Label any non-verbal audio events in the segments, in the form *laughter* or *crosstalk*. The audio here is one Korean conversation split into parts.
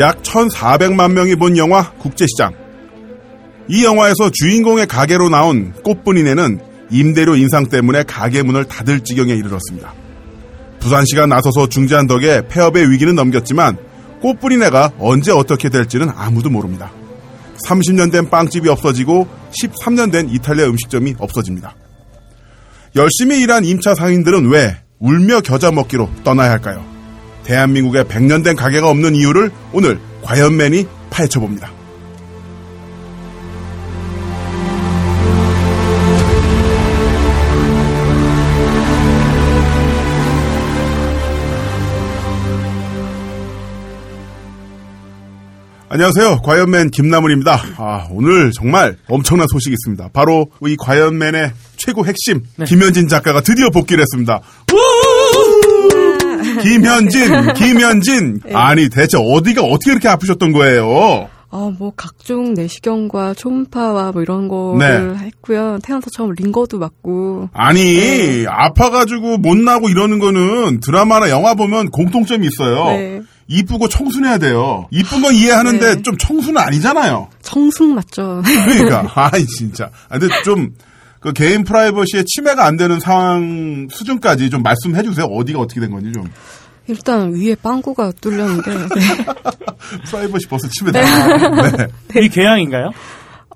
약 1,400만 명이 본 영화 국제시장. 이 영화에서 주인공의 가게로 나온 꽃분이네는 임대료 인상 때문에 가게 문을 닫을 지경에 이르렀습니다. 부산시가 나서서 중재한 덕에 폐업의 위기는 넘겼지만 꽃뿌리네가 언제 어떻게 될지는 아무도 모릅니다. 30년 된 빵집이 없어지고 13년 된 이탈리아 음식점이 없어집니다. 열심히 일한 임차 상인들은 왜 울며 겨자 먹기로 떠나야 할까요? 대한민국에 100년 된 가게가 없는 이유를 오늘 과연맨이 파헤쳐봅니다. 안녕하세요. 과연맨 김나물입니다. 아, 오늘 정말 엄청난 소식이 있습니다. 바로 이 과연맨의 최고 핵심 김현진 작가가 드디어 복귀를 했습니다. 김현진, 김현진. *laughs* 아니 대체 어디가 어떻게 이렇게 아프셨던 거예요? 아, 뭐, 각종 내시경과 초음파와 뭐 이런 거를 했고요. 태어나서 처음 링거도 맞고. 아니 아파가지고 못 나고 이러는 거는 드라마나 영화 보면 공통점이 있어요. 네. 이쁘고 청순해야 돼요. 이쁜 건 이해하는데 네. 좀 청순은 아니잖아요. 청승 맞죠. 그러니까 *laughs* 아이 진짜. 아, 근데 좀 그 개인 프라이버시에 침해가 안 되는 상황 수준까지 좀 말씀해 주세요. 어디가 어떻게 된 건지 좀. 일단 위에 빵꾸가 뚫렸는데. *laughs* 네. 프라이버시 벌써 침해다. *laughs* 네. 이 개양인가요?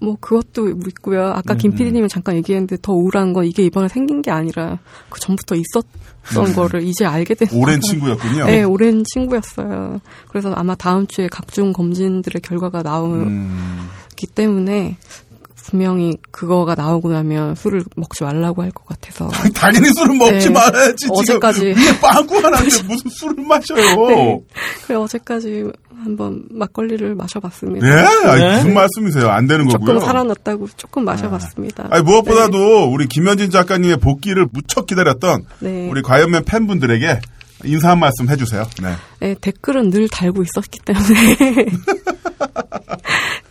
뭐 그것도 있고요. 아까 김 PD님이 잠깐 얘기했는데 더 우울한 건 이게 이번에 생긴 게 아니라 그 전부터 있었던 거를 이제 알게 된. 오랜. 친구였군요. 네, 오랜 친구였어요. 그래서 아마 다음 주에 각종 검진들의 결과가 나오기 음, 때문에 분명히 그거가 나오고 나면 술을 먹지 말라고 할 것 같아서. *laughs* 당연히 술을 먹지 네. 말아야지. 어제까지. 빵꾸가 났는데 *laughs* 무슨 술을 마셔요. 네. 그래 어제까지 한번 막걸리를 마셔봤습니다. 네? 아니, 네. 무슨 말씀이세요? 안 되는 조금 거고요. 살아났다고 조금 마셔봤습니다. 아니, 무엇보다도 우리 김현진 작가님의 복귀를 무척 기다렸던 네. 우리 과연맨 팬분들에게 인사 한 말씀 해주세요. 네. 네, 댓글은 늘 달고 있었기 때문에. *laughs*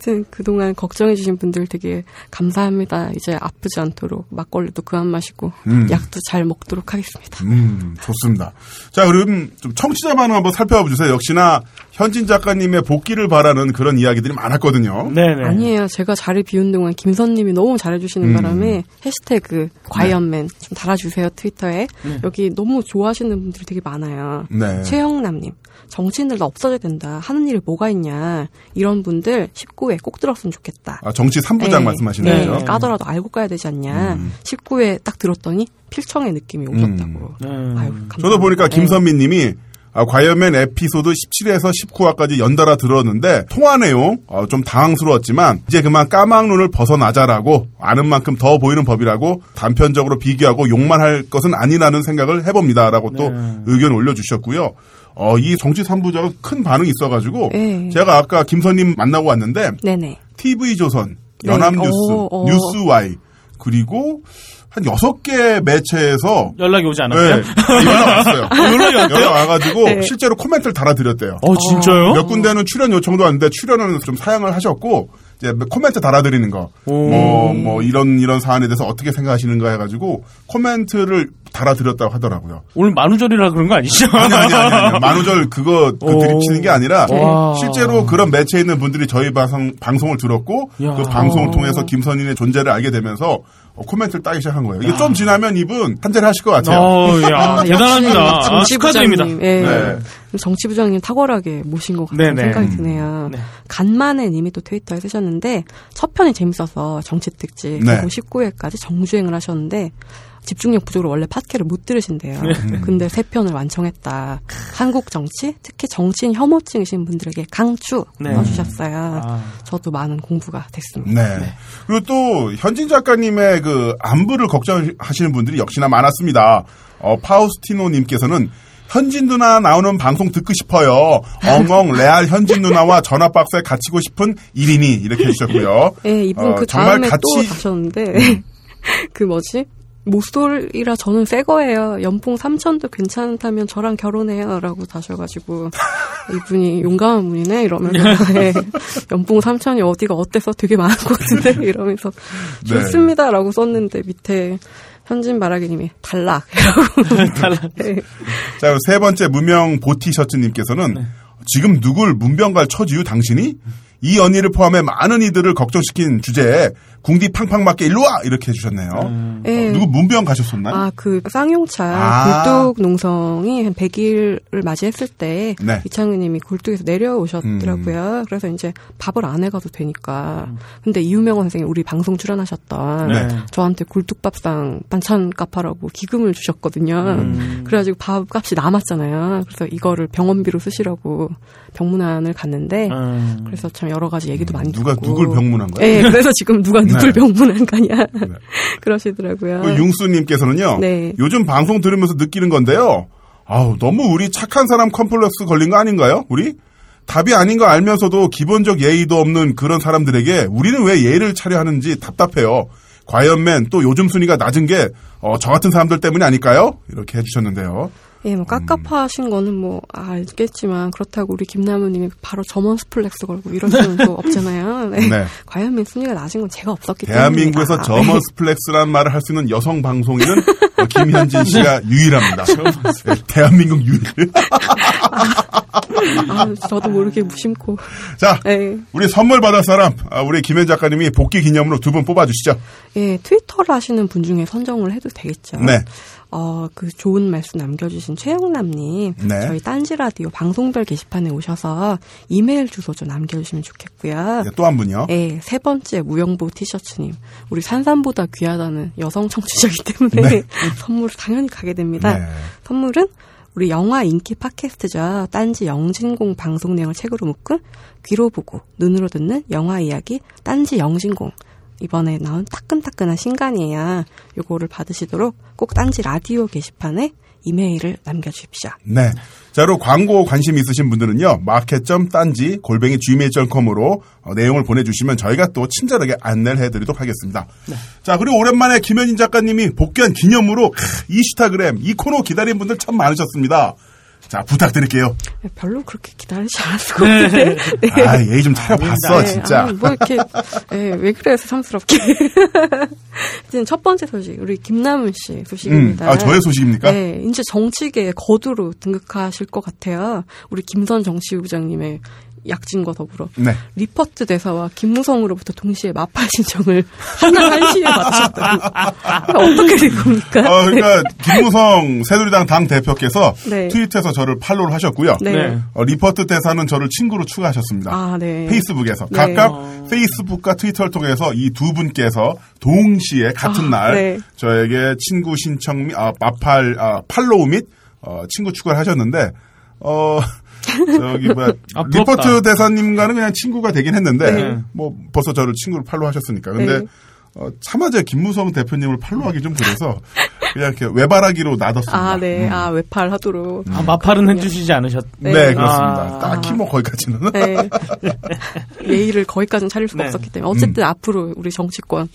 하여튼 그동안 걱정해주신 분들 되게 감사합니다. 이제 아프지 않도록 막걸리도 그만 마시고 음. 약도 잘 먹도록 하겠습니다. 음, 좋습니다. 자, 그럼 좀 청취자 반응 한번 살펴봐 주세요. 역시나 현진 작가님의 복귀를 바라는 그런 이야기들이 많았거든요. 네네. 아니에요. 제가 자리 비운 동안 김선님이 너무 잘해주시는 음. 바람에 해시태그 과연맨 좀 달아주세요 트위터에 여기 너무 좋아하시는 분들이 되게 많아요. 네. 최영남님 정치인들 다 없어져야 된다. 하는 일이 뭐가 있냐. 이런 분들 19회 꼭 들었으면 좋겠다. 아, 정치 3부장 네. 말씀하시는 네, 거죠? 까더라도 알고 까야 되지 않냐. 음. 19회 딱 들었더니 필청의 느낌이 오셨다고. 음. 아유, 감사합니다. 저도 보니까 네. 김선민 님이 아, 과연맨 에피소드 17에서 19화까지 연달아 들었는데 통화 내용 어, 좀 당황스러웠지만 이제 그만 까막눈을 벗어나자라고 아는 만큼 더 보이는 법이라고 단편적으로 비교하고 욕만 할 것은 아니라는 생각을 해봅니다라고 또 네. 의견 올려주셨고요. 어, 이 정치 3부작은 큰 반응이 있어가지고 네. 제가 아까 김선님 만나고 왔는데 네네. TV조선, 네. 연합뉴스, 어, 어. 뉴스와이 그리고 한 여섯 개 매체에서 연락이 오지 네, 않았어요? 연락 왔어요. *laughs* 연락이 왔대요? 연락 와가지고 네. 실제로 코멘트를 달아드렸대요. 어, 진짜요? 몇 군데는 출연 요청도 왔는데 출연은 좀 사양을 하셨고 이제 코멘트 달아드리는 거, 오. 뭐, 뭐 이런 이런 사안에 대해서 어떻게 생각하시는가 해가지고 코멘트를 달아드렸다고 하더라고요. 오늘 만우절이라 그런 거 아니죠? 아니 아니 아니, 아니. 만우절 그거 그 오. 드립치는 게 아니라 와. 실제로 그런 매체에 있는 분들이 저희 방송 방송을 들었고 야. 그 방송을 통해서 김선인의 존재를 알게 되면서 어, 코멘트를 따기 시작한 거예요. 이게 좀 지나면 이분 한잔 하실 것 같아요. 어, 야, 아, 대단합니다. 아, 축하드립니다. 정치부장님, 예. 네. 정치부장님 탁월하게 모신 것 같은 네네. 생각이 드네요. 네. 간만에 님이 또 트위터에 쓰셨는데 첫 편이 재밌어서 정치 특집 네. 그리고 19회까지 정주행을 하셨는데 집중력 부족으로 원래 팟캐를 못 들으신대요. 네. 근데 세 편을 완성했다. 한국 정치, 특히 정치인 혐오증이신 분들에게 강추 네. 넣어주셨어요. 아. 저도 많은 공부가 됐습니다. 네. 그리고 또 현진 작가님의 그 안부를 걱정하시는 분들이 역시나 많았습니다. 어, 파우스티노님께서는 현진 누나 나오는 방송 듣고 싶어요. 엉엉 레알 현진 누나와 전화 박스에 갇히고 싶은 1인이 이렇게 해주셨고요. 예, 이분 어, 그 정말 다음에 또 같이- 다셨는데 *laughs* 그 뭐지? 모쏠이라 저는 새 거예요. 연봉 3천도 괜찮다면 저랑 결혼해요. 라고 다셔가지고, 이분이 용감한 분이네? 이러면서, 예, *laughs* 연봉 3천이 어디가 어때서 되게 많은 것 같은데? *laughs* 이러면서, 네. 좋습니다. 라고 썼는데, 밑에, 현진 바라기님이 탈락. 이라고. 탈락. 네. 자, 세 번째 무명 보티셔츠님께서는 지금 누굴 문병갈 처지유 당신이? 이 언니를 포함해 많은 이들을 걱정시킨 주제에 궁디 팡팡 맞게 일로 와 이렇게 해주셨네요. 예. 어, 누구 문병 가셨었나요? 아, 그 쌍용차 아. 굴뚝 농성이 한 100일을 맞이했을 때 네. 음. 이창규님이 굴뚝에서 내려오셨더라고요. 그래서 이제 밥을 안 해가도 되니까. 근데 이유명원 선생님 우리 방송 출연하셨던 네. 저한테 굴뚝밥상 반찬 값하라고 기금을 주셨거든요. 음. 그래가지고 밥값이 남았잖아요. 그래서 이거를 병원비로 쓰시라고 병문안을 갔는데 음. 그래서 참 여러 가지 얘기도 많이 누가 듣고 누굴 병문한 거예요? 네, 그래서 지금 누가 *laughs* 네. 병문안 가냐 *laughs* 그러시더라고요. 그 융수님께서는요. 네. 요즘 방송 들으면서 느끼는 건데요. 아우 너무 우리 착한 사람 컴플렉스 걸린 거 아닌가요? 우리 답이 아닌 거 알면서도 기본적 예의도 없는 그런 사람들에게 우리는 왜 예의를 차려야 하는지 답답해요. 과이언맨 또 요즘 순위가 낮은 게 저 같은 사람들 때문이 아닐까요? 이렇게 해주셨는데요. 예, 뭐 깝깝하신 거는 뭐 알겠지만 그렇다고 우리 김남훈님이 바로 German suplex 걸고 이럴 수는 또 *laughs* 없잖아요. 네. 네. 과연 순위가 낮은 건 제가 없었기 때문에. 대한민국에서 저머 suplex란 말을 할 수 있는 여성 방송인은 어, *laughs* 김현진 씨가 유일합니다. *laughs* 네, 대한민국 유일. 아, 저도 모르게 무심코. 자, 네. 우리 선물 받을 사람, 아, 우리 김현 작가님이 복귀 기념으로 두 분 뽑아주시죠. 예, 트위터를 하시는 분 중에 선정을 해도 되겠죠. 네. 어, 그 좋은 말씀 남겨주신 최영남님. 네. 저희 딴지 라디오 방송별 게시판에 오셔서 이메일 주소 좀 남겨주시면 좋겠고요. 네, 또한 분요. 예, 세 번째 무영보 티셔츠님. 우리 산삼보다 귀하다는 여성 청취자이기 때문에 네. *laughs* 선물 당연히 가게 됩니다. 네. 선물은 우리 영화 인기 팟캐스트죠. 딴지 영진공 방송 내용을 책으로 묶은 귀로 보고 눈으로 듣는 영화 이야기 딴지 영진공. 이번에 나온 따끈따끈한 신간이에요. 요거를 받으시도록 꼭 딴지 라디오 게시판에 이메일을 남겨주십시오. 네. 자, 그리고 광고 관심 있으신 분들은요, 마켓.딴지 골뱅이 gmail.com으로 어, 내용을 보내주시면 저희가 또 친절하게 안내를 해드리도록 하겠습니다. 자, 그리고 오랜만에 김현진 작가님이 복귀한 기념으로 크, 이슈타그램 이 코너 기다린 분들 참 많으셨습니다. 자, 부탁드릴게요. 별로 그렇게 기다리지 않았을 것 같은데. 네. *laughs* 아, 예의 좀 차려봤어, 네, 진짜. 아니, 뭐 이렇게 예, 왜 그래요 새삼스럽게. *laughs* 이제 첫 번째 소식 우리 김남훈 씨 음, 소식입니다. 아, 저의 소식입니까? 네, 이제 정치계에 거두로 등극하실 것 같아요. 우리 김선 정치부장님의 약진과 더불어 네. 리퍼트 대사와 김무성으로부터 동시에 맞팔 신청을 한날 한시에 마쳤다고. 어떻게 된 겁니까? 어, 그러니까 김무성 새누리당 당 대표께서 네. 트위터에서 저를 팔로우를 하셨고요. 네. 네. 어, 리퍼트 대사는 저를 친구로 추가하셨습니다. 아, 네. 페이스북에서 네. 각각 페이스북과 트위터를 통해서 이 두 분께서 동시에 같은 아, 날 네. 저에게 친구 신청 및 아, 맞팔 아, 팔로우 및 어, 친구 추가를 하셨는데 어 저기 뭐야 아. 리퍼트 대사님과는 그냥 친구가 되긴 했는데 네. 뭐 벌써 저를 친구로 팔로우 하셨으니까 근데 네. 어, 차마자 김무성 대표님을 팔로우하기 좀 그래서 그냥 이렇게 외발하기로 놔뒀습니다. 아, 네. 음. 아, 외팔 하도록. 아, 마팔은 해주시지 않으셨. 네, 네. 그렇습니다. 아. 딱히 뭐 거기까지는. 네. *laughs* 예의를 거기까지는 차릴 수가 네. 없었기 때문에 어쨌든 앞으로 우리 정치권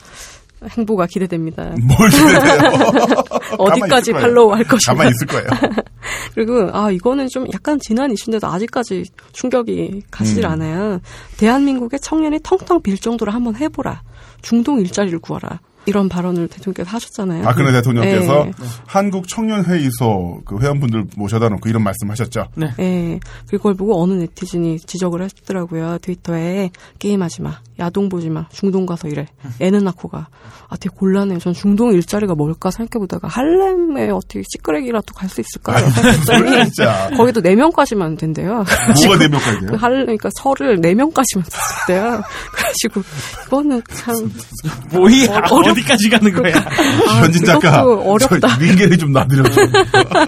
행보가 기대됩니다. *laughs* 뭘 기대해요? *laughs* 어디까지 팔로우 할 것인가. 가만히 있을 거예요. *laughs* 그리고 아 이거는 좀 약간 지난 이슈인데도 아직까지 충격이 가시질 음. 않아요. 대한민국의 청년이 텅텅 빌 정도로 한번 해보라. 중동 일자리를 구하라. 이런 발언을 대통령께서 하셨잖아요. 박근혜 대통령께서 네. 한국 청년회의소 그 회원분들 모셔다 놓고 이런 말씀하셨죠. 네. 예. 그걸 보고 어느 네티즌이 지적을 하시더라고요. 트위터에 게임하지 마, 야동 보지 마, 중동 가서 일해. 애는 낳고 가. 아, 되게 곤란해요. 전 중동 일자리가 뭘까 생각해보다가 할렘에 어떻게 찌끄레기라도 갈 수 있을까 생각했더니 진짜. 거기도 4 명까지만 된대요. 뭐가 네 명까지 그 돼요? 할, 그러니까 설을 4 명까지만 썼대요. *laughs* 그래가지고, 이거는 참. 뭐야, 어, 어렵- 어디까지 가는 거야. *laughs* 아, 현진 작가, 어렵다. 저 링겔이 좀 놔드려줘.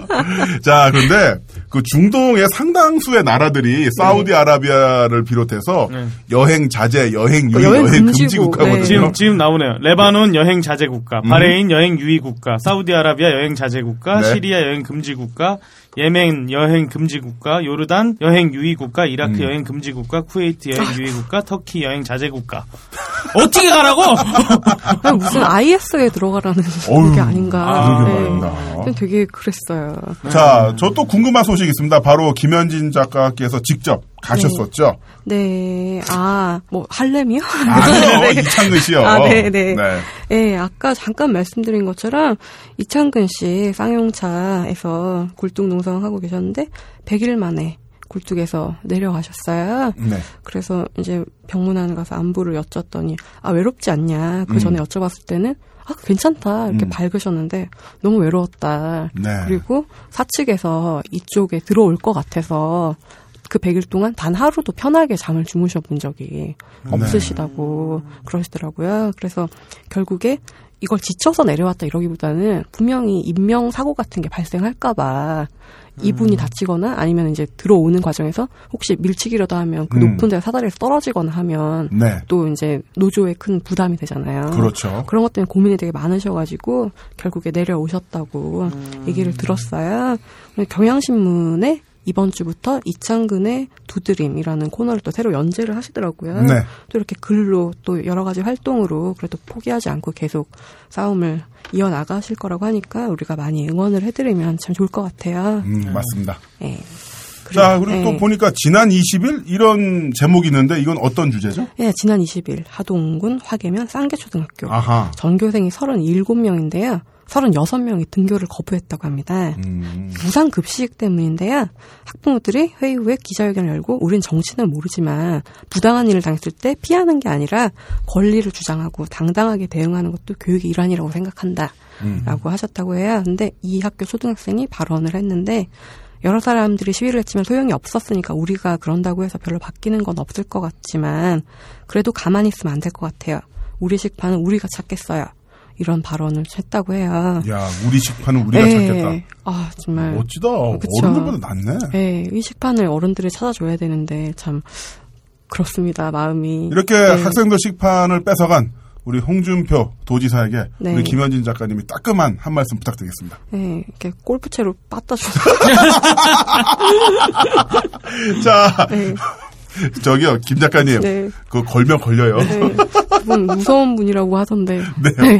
*laughs* 자, 그런데 그 중동의 상당수의 나라들이 사우디아라비아를 비롯해서 네. 여행 자제, 여행 유의, 어, 여행 여행, 금지 국가거든요. 네. 지금, 지금 나오네요. 레바논 여행 자제 국가, 음. 바레인 여행 유의 국가, 사우디아라비아 여행 자제 국가, 네. 시리아 여행 금지 국가, 예멘 여행 금지 국가, 요르단 여행 유의 국가, 이라크 음. 여행 금지 국가, 쿠웨이트 여행 유의 국가, 터키 여행 자제 국가. 어떻게 가라고? *laughs* 그냥 무슨 IS에 들어가라는 어휴, 게 아닌가. 아, 그러게 네. 그냥 되게 그랬어요. 자, 저 또 궁금한 소식이 있습니다. 바로 김현진 작가께서 직접 가셨었죠. 네. 아, 뭐, 할렘이요? 아니요, *laughs* 네. 이창근 씨요. 아, 네, 네. 네. 네, 아까 잠깐 말씀드린 것처럼 이창근 씨 쌍용차에서 굴뚝 농성하고 계셨는데 100일 만에 굴뚝에서 내려가셨어요. 네. 그래서 이제 병문안 가서 안부를 여쭸더니 아 외롭지 않냐. 그 전에 음. 여쭤봤을 때는 아 괜찮다 이렇게 음. 밝으셨는데 너무 외로웠다. 네. 그리고 사측에서 이쪽에 들어올 것 같아서 그 100일 동안 단 하루도 편하게 잠을 주무셔 본 적이 없으시다고 그러시더라고요. 그래서 결국에 이걸 지쳐서 내려왔다 이러기보다는 분명히 인명 사고 같은 게 발생할까봐 이분이 다치거나 아니면 이제 들어오는 과정에서 혹시 밀치기라도 하면 그 음. 높은 데 사다리에서 떨어지거나 하면 네. 또 이제 노조에 큰 부담이 되잖아요. 그렇죠. 그런 것 때문에 고민이 되게 많으셔가지고 결국에 내려오셨다고 음. 얘기를 들었어요. 경향신문에 이번 주부터 이창근의 두드림이라는 코너를 또 새로 연재를 하시더라고요. 네. 또 이렇게 글로 또 여러 가지 활동으로 그래도 포기하지 않고 계속 싸움을 이어나가실 거라고 하니까 우리가 많이 응원을 해드리면 참 좋을 것 같아요. 음, 맞습니다. 예. 자, 그리고 예. 또 보니까 지난 20일 이런 제목이 있는데 이건 어떤 주제죠? 예, 지난 20일 하동군 화계면 쌍계초등학교 아하. 전교생이 37명인데요. 36명이 등교를 거부했다고 합니다. 음, 무상 급식 때문인데요. 학부모들이 회의 후에 기자회견을 열고 우린 정치는 모르지만 부당한 일을 당했을 때 피하는 게 아니라 권리를 주장하고 당당하게 대응하는 것도 교육의 일환이라고 생각한다. 음. 라고 하셨다고 해요. 근데 이 학교 초등학생이 발언을 했는데 여러 사람들이 시위를 했지만 소용이 없었으니까 우리가 그런다고 해서 별로 바뀌는 건 없을 것 같지만 그래도 가만히 있으면 안 될 것 같아요. 우리 식판은 우리가 찾겠어요. 이런 발언을 했다고 해요. 야, 우리 식판은 우리가 예. 찾겠다. 아 정말. 멋지다. 그쵸. 어른들보다 낫네. 예, 이 식판을 어른들이 찾아줘야 되는데 참 그렇습니다. 마음이 이렇게 네. 학생들 식판을 뺏어간 우리 홍준표 도지사에게 네. 우리 김현진 작가님이 따끔한 한 말씀 부탁드리겠습니다. 예, 이렇게 골프채로 빠따줘서 *laughs* 자, 네, *laughs* 저기요, 김 작가님. 네. 그거 걸면 걸려요. 네, 네, 그분 무서운 분이라고 하던데.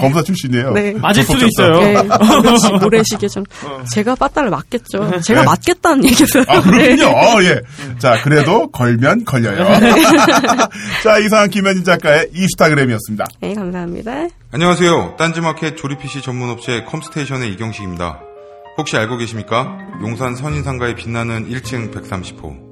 검사 출신이에요. 네. 맞을 수도. 있어요. 네, *laughs* 모래시계 좀. 제가 빠따를 맞겠죠. 제가 네. 맞겠다는 얘기였어요. 아, 그렇군요. 어, 예. 자, 그래도 걸면 걸려요. *laughs* 자, 이상 김현진 작가의 이슈타그램이었습니다. 네, 감사합니다. 안녕하세요. 딴지마켓 조립 PC 전문 업체 컴스테이션의 이경식입니다. 혹시 알고 계십니까? 용산 선인상가에 빛나는 1층 130호.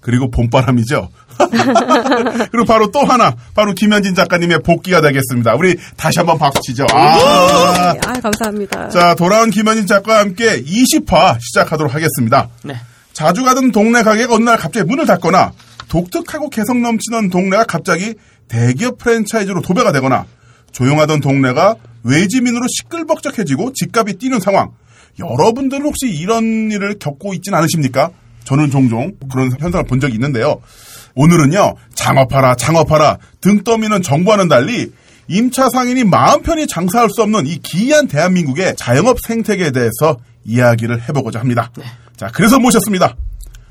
그리고 봄바람이죠. *laughs* 그리고 바로 또 하나, 바로 김현진 작가님의 복귀가 되겠습니다. 우리 다시 한번 박수 치죠. 아, 네, 아, 감사합니다. 자, 돌아온 김현진 작가와 함께 20화 시작하도록 하겠습니다. 네. 자주 가던 동네 가게가 어느 날 갑자기 문을 닫거나 독특하고 개성 넘치는 동네가 갑자기 대기업 프랜차이즈로 도배가 되거나 조용하던 동네가 외지민으로 시끌벅적해지고 집값이 뛰는 상황. 여러분들은 혹시 이런 일을 겪고 있진 않으십니까? 저는 종종 그런 현상을 본 적이 있는데요. 오늘은요, 장업하라, 장업하라, 등 떠미는 정부와는 달리 임차 상인이 마음 편히 장사할 수 없는 이 기이한 대한민국의 자영업 생태계에 대해서 이야기를 해보고자 합니다. 자, 그래서 모셨습니다.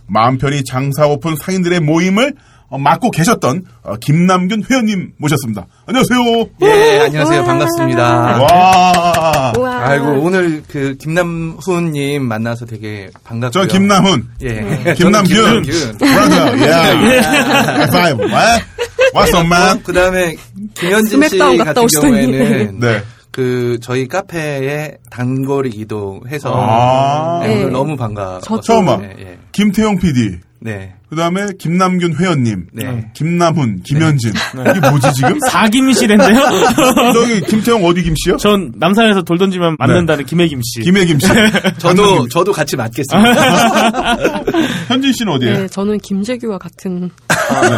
마음 편히 장사하고픈 상인들의 모임을 어, 맡고 계셨던 어, 김남균 회원님 모셨습니다. 안녕하세요. 예, 안녕하세요. 반갑습니다. 와. 우와. 아이고, 오늘 그 김남훈님 만나서 되게 반갑고요. 저 김남훈, 예. 김남균, 저는 김남균. brother, 예. 하이파이브, what? What's up, man? 그 다음에 김현진 씨 같은. 경우에는 네. 그 저희 카페에 단거리 이동해서 아. 네, 오늘 네. 너무 반가워. 저 처음 봐. 예, 예. 김태용 PD, 네. 그 다음에 김남균 회원님, 네. 김남훈, 김현진. 이게 뭐지 지금? *laughs* 사김 씨인데요? *laughs* 저기 김태형 어디 김 씨요? 전 남산에서 돌 던지면 맞는다는 김혜김 씨. 김해 김 씨. *laughs* 저도 저도 같이 맞겠습니다. 현진 씨는 어디에요? 네, 저는 김재규와 같은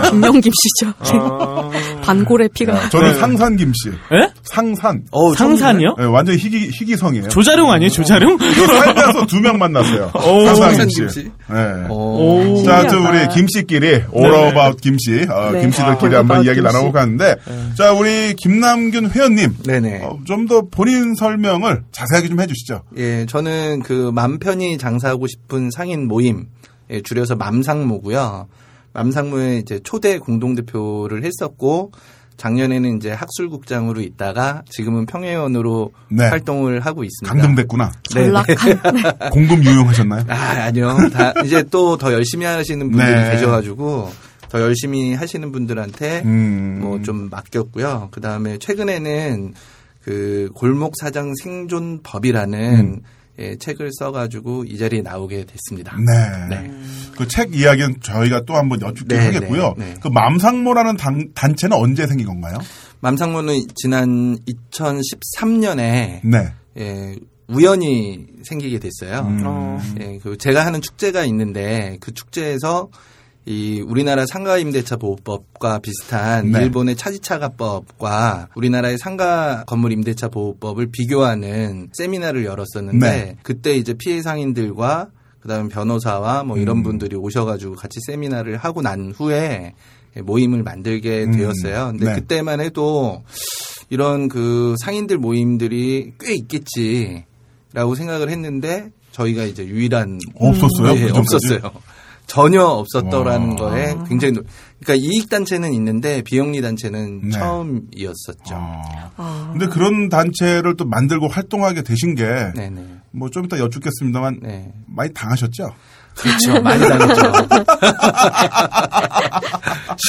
김영김 씨죠. 아. 반골의 피가. 저는 상산 김 씨. 예? 상산. 어우, 상산이요? 네, 완전 희귀 희귀성이에요. 조자룡 아니에요? 조자룡? 저 살면서 두 명 만났어요. 오, 상산 김씨. 김씨? 네. 어. 자, 저. 우리 김 씨끼리 오러바웃 김 씨, 어, 네. 김 씨들끼리 아, 한번 이야기 나눠보고 가는데, 자, 우리 김남균 회원님, 네네. 어, 좀더 본인 설명을 자세하게 좀 해주시죠. 예, 저는 그 맘 편히 장사하고 싶은 상인 모임, 예, 줄여서 맘상모고요. 맘상모에 이제 초대 공동대표를 했었고, 작년에는 이제 학술국장으로 있다가 지금은 평회원으로 네. 활동을 하고 있습니다. 감동됐구나. 네, 네. 전락한. *laughs* 공금 유용하셨나요? 아, 아니요. 다 이제 또 더 열심히 하시는 분들이 네. 계셔가지고 더 열심히 하시는 분들한테 음. 뭐좀 맡겼고요. 그 다음에 최근에는 그 골목 사장 생존법이라는 예, 책을 써가지고 이 자리에 나오게 됐습니다. 네. 네. 그 책 이야기는 저희가 또 한번 여쭙긴 네, 하겠고요. 네, 네. 그 맘상모라는 단, 단체는 언제 생긴 건가요? 맘상무는 지난 2013년에 네. 예, 우연히 생기게 됐어요. 음. 어. 예, 그 제가 하는 축제가 있는데 그 축제에서 이 우리나라 상가 임대차 보호법과 비슷한 네. 일본의 차지차가법과 우리나라의 상가 건물 임대차 보호법을 비교하는 세미나를 열었었는데 네. 그때 이제 피해 상인들과 그다음에 변호사와 뭐 이런 음. 분들이 오셔가지고 같이 세미나를 하고 난 후에 모임을 만들게 음. 되었어요. 근데 네. 그때만 해도 이런 그 상인들 모임들이 꽤 있겠지라고 생각을 했는데 저희가 이제 유일한 없었어요? 네? 없었어요. 전혀 없었더라는 와. 거에 굉장히 놀- 그러니까 이익 단체는 있는데 비영리 단체는 네. 처음이었었죠. 아. 아, 근데 그런 단체를 또 만들고 활동하게 되신 게. 뭐 좀 이따 여쭙겠습니다만, 네. 많이 당하셨죠? 그렇죠. 많이 당했죠. *laughs*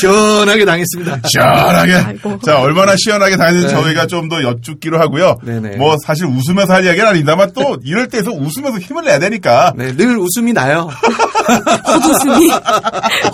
시원하게 당했습니다. 시원하게. 아이고. 자, 얼마나 시원하게 다니는지 네. 저희가 좀더 여쭙기로 하고요. 네네. 뭐 사실 웃으면서 할 이야기는 아닙니다만 또 이럴 때에서 웃으면서 힘을 내야 되니까. 네, 늘 웃음이 나요. *laughs* 헛웃음이.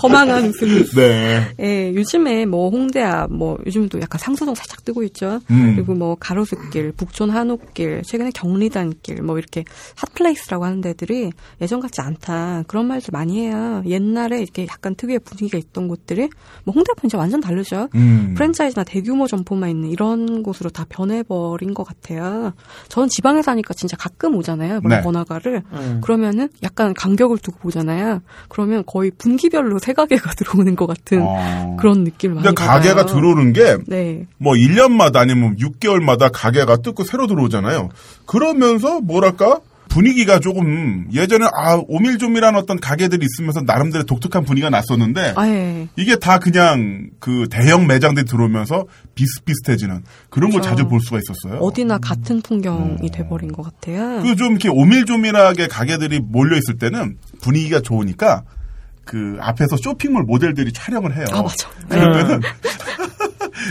허망한 웃음이. 네. 예, 요즘에 뭐 홍대 앞, 뭐 요즘도 약간 상수동 살짝 뜨고 있죠. 음. 그리고 뭐 가로수길, 북촌 한옥길, 최근에 경리단길, 뭐 이렇게 핫플레이스라고 하는 데들이 예전 같지 않다. 그런 말들 많이 해요. 옛날에 이렇게 약간 특유의 분위기가 있던 곳들이 뭐 홍대 앞은 이제 완전 다르죠. 음. 프랜차이즈나 대규모 점포만 있는 이런 곳으로 다 변해버린 것 같아요. 저는 지방에 사니까 진짜 가끔 오잖아요. 네. 번화가를. 음. 그러면은 약간 간격을 두고 보잖아요. 그러면 거의 분기별로 세 가게가 *laughs* 들어오는 것 같은 어. 그런 느낌을 많이 근데 받아요. 가게가 들어오는 게 네. 뭐 1년마다 아니면 6개월마다 가게가 뜯고 새로 들어오잖아요. 그러면서 뭐랄까? 분위기가 조금 예전에 아 오밀조밀한 어떤 가게들이 있으면서 나름대로 독특한 분위기가 났었는데 아 예. 이게 다 그냥 그 대형 매장들이 들어오면서 비슷비슷해지는 그런 걸 그렇죠. 자주 볼 수가 있었어요. 어디나 같은 풍경이 음. 돼버린 것 같아요. 그 좀 이렇게 오밀조밀하게 가게들이 몰려 있을 때는 분위기가 좋으니까 그 앞에서 쇼핑몰 모델들이 촬영을 해요. 아 맞아. 그러면은 *laughs*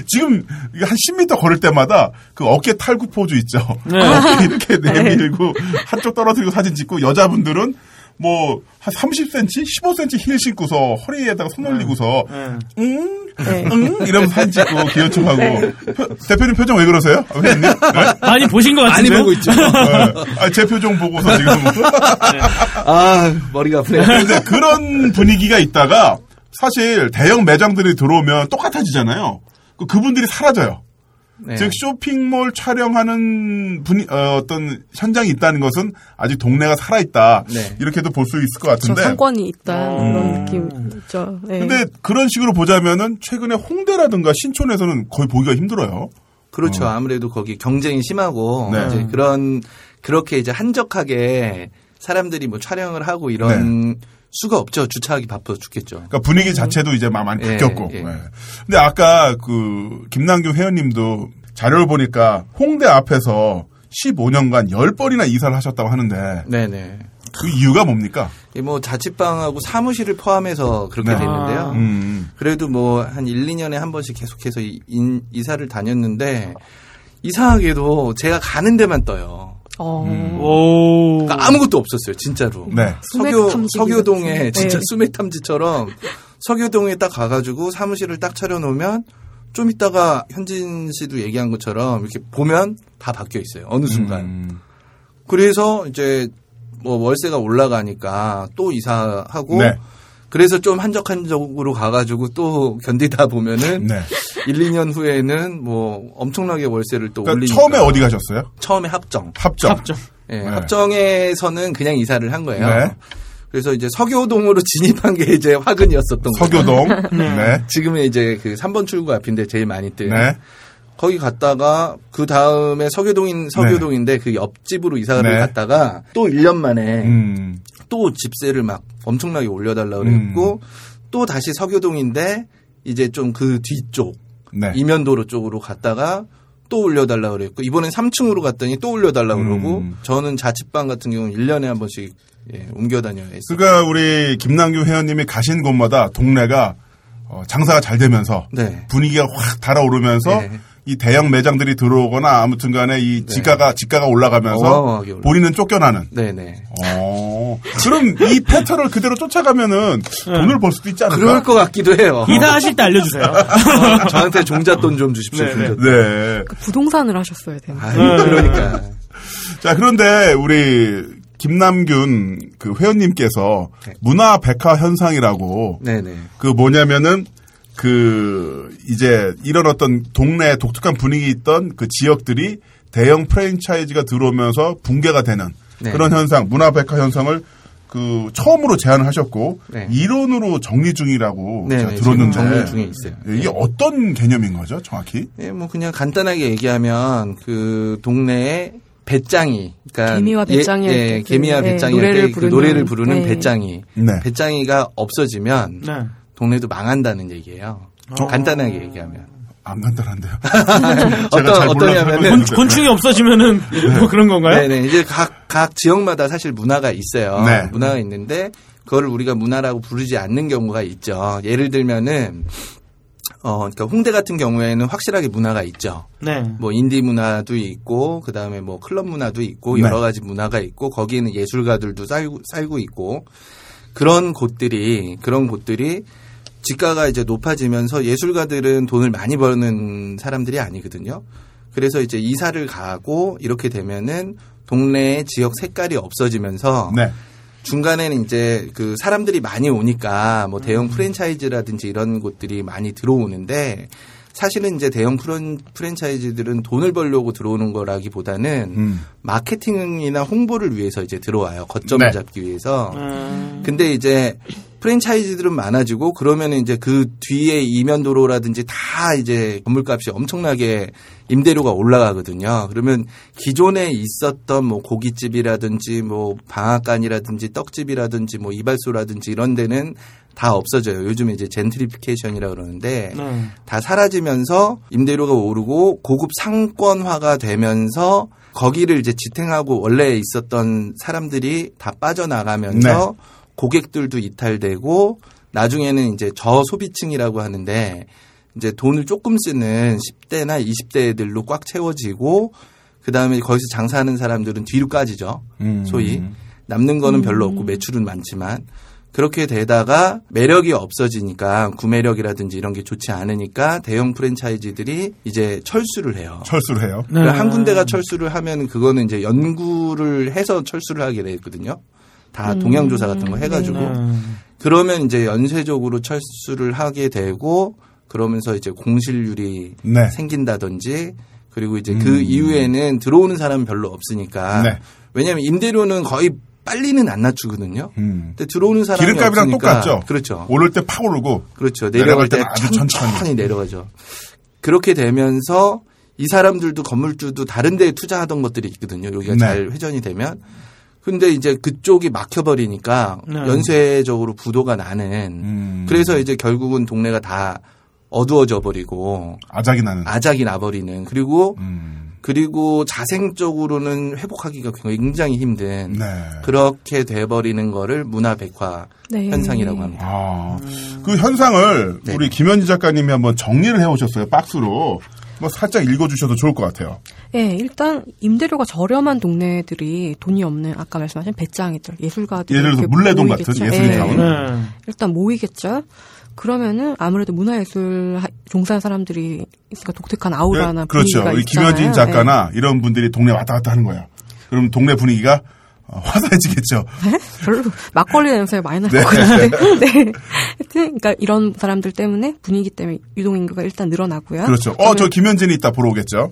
지금 한 10m 걸을 때마다 그 어깨 탈구 포즈 있죠. 네. *laughs* 어깨 이렇게 내밀고 한쪽 떨어뜨리고 사진 찍고 여자분들은 뭐 한 30cm, 15cm 힐 신고서 허리에다가 손 올리고서 네. 응, 네. 응 이러면서 사진 찍고 표- 대표님 표정 왜 그러세요? 아, 회장님? 네? 많이 보신 것 많이 같은데요? 보고 있죠. 네. 아, 제 표정 보고서 지금 *laughs* 아, 머리가 아프네요. 근데 그런 분위기가 있다가 사실 대형 매장들이 들어오면 똑같아지잖아요. 그- 그분들이 사라져요. 네. 즉 쇼핑몰 촬영하는 분이 어, 떤 현장이 있다는 것은 아직 동네가 살아 있다 네. 이렇게도 볼 수 있을 것저 같은데 상권이 있다 어. 그런 느낌 있죠. 네. 근데 그런 식으로 보자면은 최근에 홍대라든가 신촌에서는 거의 보기가 힘들어요. 그렇죠. 아무래도 거기 경쟁이 심하고 네. 이제 그런 그렇게 이제 한적하게 사람들이 뭐 촬영을 하고 이런 수가 없죠. 주차하기 바빠서 죽겠죠. 그러니까 분위기 자체도 이제 막 많이 예, 바뀌었고. 예. 네. 근데 아까 그 김남규 회원님도 자료를 보니까 홍대 앞에서 15년간 10번이나 이사를 하셨다고 하는데 네네. 그 이유가 뭡니까? 이뭐 자취방하고 사무실을 포함해서 그렇게 네. 됐는데요. 음. 그래도 뭐 한 1, 2년에 한 번씩 계속해서 이- 인- 이사를 다녔는데 이상하게도 제가 가는 데만 떠요. 어. 음. 오. 그러니까 아무것도 없었어요, 진짜로. 네. 석유 석유동에. 진짜 네. 수맥 탐지처럼 석유동에 딱 가가지고 사무실을 딱 차려놓으면 좀 있다가 현진 씨도 얘기한 것처럼 이렇게 보면 다 바뀌어 있어요. 어느 순간. 음. 그래서 이제 뭐 월세가 올라가니까 또 이사하고 네. 그래서 좀 한적한적으로 가가지고 또 견디다 보면은 네. 1, 2년 후에는 뭐 엄청나게 월세를 또 그러니까 올리니까 처음에 어디 가셨어요? 처음에 합정. 합정. 합정. 예, 네. 합정에서는 그냥 이사를 한 거예요. 네. 그래서 이제 서교동으로 *laughs* 진입한 게 이제 화근이었었던 거예요. 서교동. *laughs* 네. 지금은 이제 그 3번 출구 앞인데 제일 많이 뜨는. 네. 거기 갔다가 그 다음에 서교동인 서교동인데 그 옆집으로 이사를 네. 갔다가 또 1년 만에 음. 또 집세를 막 엄청나게 올려달라 그랬고 또 다시 서교동인데 이제 좀 그 뒤쪽 네. 이면도로 쪽으로 갔다가 또 올려달라 그랬고 이번엔 3층으로 갔더니 또 올려달라 그러고 음. 저는 자취방 같은 경우는 1년에 한 번씩 예, 옮겨 다녀야 했어요. 그러니까 우리 김남규 회원님이 가신 곳마다 동네가 어, 장사가 잘 되면서 네. 분위기가 확 달아오르면서 네. 이 대형 매장들이 들어오거나 아무튼 간에 이 지가가 지가가 올라가면서 어마어마하게 올라. 본인은 쫓겨나는. 네네. 어. 그럼 이 패턴을 그대로 쫓아가면은 돈을 벌 수도 있지 않을까? 그럴 것 같기도 해요. 이사하실 때 알려주세요. *laughs* 저한테 종잣돈 좀 주십시오. 네, 네. 종잣돈. 네. 그 부동산을 하셨어야 되는데. 아유, 그러니까. *laughs* 자, 그런데 우리 김남균 그 회원님께서 네. 문화 백화 현상이라고 네네. 그 뭐냐면은 그 이제 이런 어떤 동네 독특한 분위기 있던 그 지역들이 대형 프랜차이즈가 들어오면서 붕괴가 되는 네. 그런 현상, 문화 백화 현상을 그 처음으로 제안을 하셨고 네. 이론으로 정리 중이라고 제가 네네. 들었는데 정리 중에 있어요. 예, 이게 어떤 개념인 거죠, 정확히? 예, 뭐 그냥 간단하게 얘기하면 그 동네에 배짱이, 그러니까 개미와 배짱이 예, 할 예, 때 그, 개미와 네, 배짱이 노래를 그 부르는, 노래를 부르는 네. 배짱이, 네. 배짱이가 없어지면 네. 동네도 망한다는 얘기예요. 간단하게 얘기하면 안 간단한데요. *laughs* 어떤 어떠냐면은 곤, 곤충이 없어지면은 뭐 그런 건가요? 네네 이제 각 각 지역마다 사실 문화가 있어요. 네. 문화가 있는데 그거를 우리가 문화라고 부르지 않는 경우가 있죠. 예를 들면은 어 그러니까 홍대 같은 경우에는 확실하게 문화가 있죠. 네. 뭐 인디 문화도 있고 그 다음에 뭐 클럽 문화도 있고 네. 여러 가지 문화가 있고 거기에는 예술가들도 살고 살고 있고 그런 곳들이 그런 곳들이 지가가 이제 높아지면서 예술가들은 돈을 많이 버는 사람들이 아니거든요. 그래서 이제 이사를 가고 이렇게 되면은 동네의 지역 색깔이 없어지면서 네. 중간에는 이제 그 사람들이 많이 오니까 뭐 대형 프랜차이즈라든지 이런 곳들이 많이 들어오는데 사실은 이제 대형 프랜, 프랜차이즈들은 돈을 벌려고 들어오는 거라기보다는 음. 마케팅이나 홍보를 위해서 이제 들어와요. 거점을 네. 잡기 위해서. 음, 근데 이제 프랜차이즈들은 많아지고 그러면 이제 그 뒤에 이면 도로라든지 다 이제 건물값이 엄청나게 임대료가 올라가거든요. 그러면 기존에 있었던 뭐 고깃집이라든지 뭐 방앗간이라든지 떡집이라든지 뭐 이발소라든지 이런 데는 다 없어져요. 요즘에 이제 젠트리피케이션이라 그러는데 네. 다 사라지면서 임대료가 오르고 고급 상권화가 되면서 거기를 이제 지탱하고 원래 있었던 사람들이 다 빠져나가면서 고객들도 이탈되고 나중에는 이제 저소비층이라고 하는데 이제 돈을 조금 쓰는 10대나 20대 애들로 꽉 채워지고 그 다음에 거기서 장사하는 사람들은 뒤로 까지죠. 음. 소위 남는 거는 별로 없고 매출은 많지만 그렇게 되다가 매력이 없어지니까 구매력이라든지 이런 게 좋지 않으니까 대형 프랜차이즈들이 이제 철수를 해요. 철수를 해요. 네. 그러니까 한 군데가 철수를 하면 그거는 이제 연구를 해서 철수를 하게 되거든요. 다 동향조사 같은 거 해가지고 네. 그러면 이제 연쇄적으로 철수를 하게 되고 그러면서 이제 공실률이 네. 생긴다든지 그리고 이제 음. 그 이후에는 들어오는 사람은 별로 없으니까 네. 왜냐하면 임대료는 거의 빨리는 안 낮추거든요. 음. 근데 들어오는 사람이 기름값이랑 없으니까 똑같죠. 그렇죠. 오를 때 팍 오르고 그렇죠. 내려갈 내려갈 때 아주 천천히. 천천히 내려가죠. 그렇게 되면서 이 사람들도 건물주도 다른 데에 투자하던 것들이 있거든요. 여기가 네. 잘 회전이 되면. 근데 이제 그쪽이 막혀버리니까 네. 연쇄적으로 부도가 나는. 음. 그래서 이제 결국은 동네가 다 어두워져 버리고 아작이 나는. 아작이 나버리는. 그리고 음. 그리고 자생적으로는 회복하기가 굉장히 힘든. 네. 그렇게 돼버리는 거를 문화백화 네. 현상이라고 합니다. 아, 그 현상을 네. 우리 김현지 작가님이 한번 정리를 해오셨어요. 박스로. 뭐 살짝 읽어주셔도 좋을 것 같아요. 예, 일단 임대료가 저렴한 동네들이 돈이 없는 아까 말씀하신 배짱이들, 예술가들 예를 들어서 물레동 같은 예술타운. 네. 일단 모이겠죠. 그러면은 아무래도 문화예술 하- 종사하는 사람들이 있으니까 독특한 아우라나 그렇죠. 분위기가 있잖아요. 김현진 작가나 이런 분들이 동네 왔다 갔다 하는 거예요. 그럼 동네 분위기가 어, *laughs* 화사해지겠죠. 예. 네? 별로 막걸리 냄새 많이 날 네. 것 같은데. *laughs* 네. 하여튼 그러니까 이런 사람들 때문에 분위기 때문에 유동 인구가 일단 늘어나고요. 그렇죠. 어, 저 김현진이 있다 보러 오겠죠.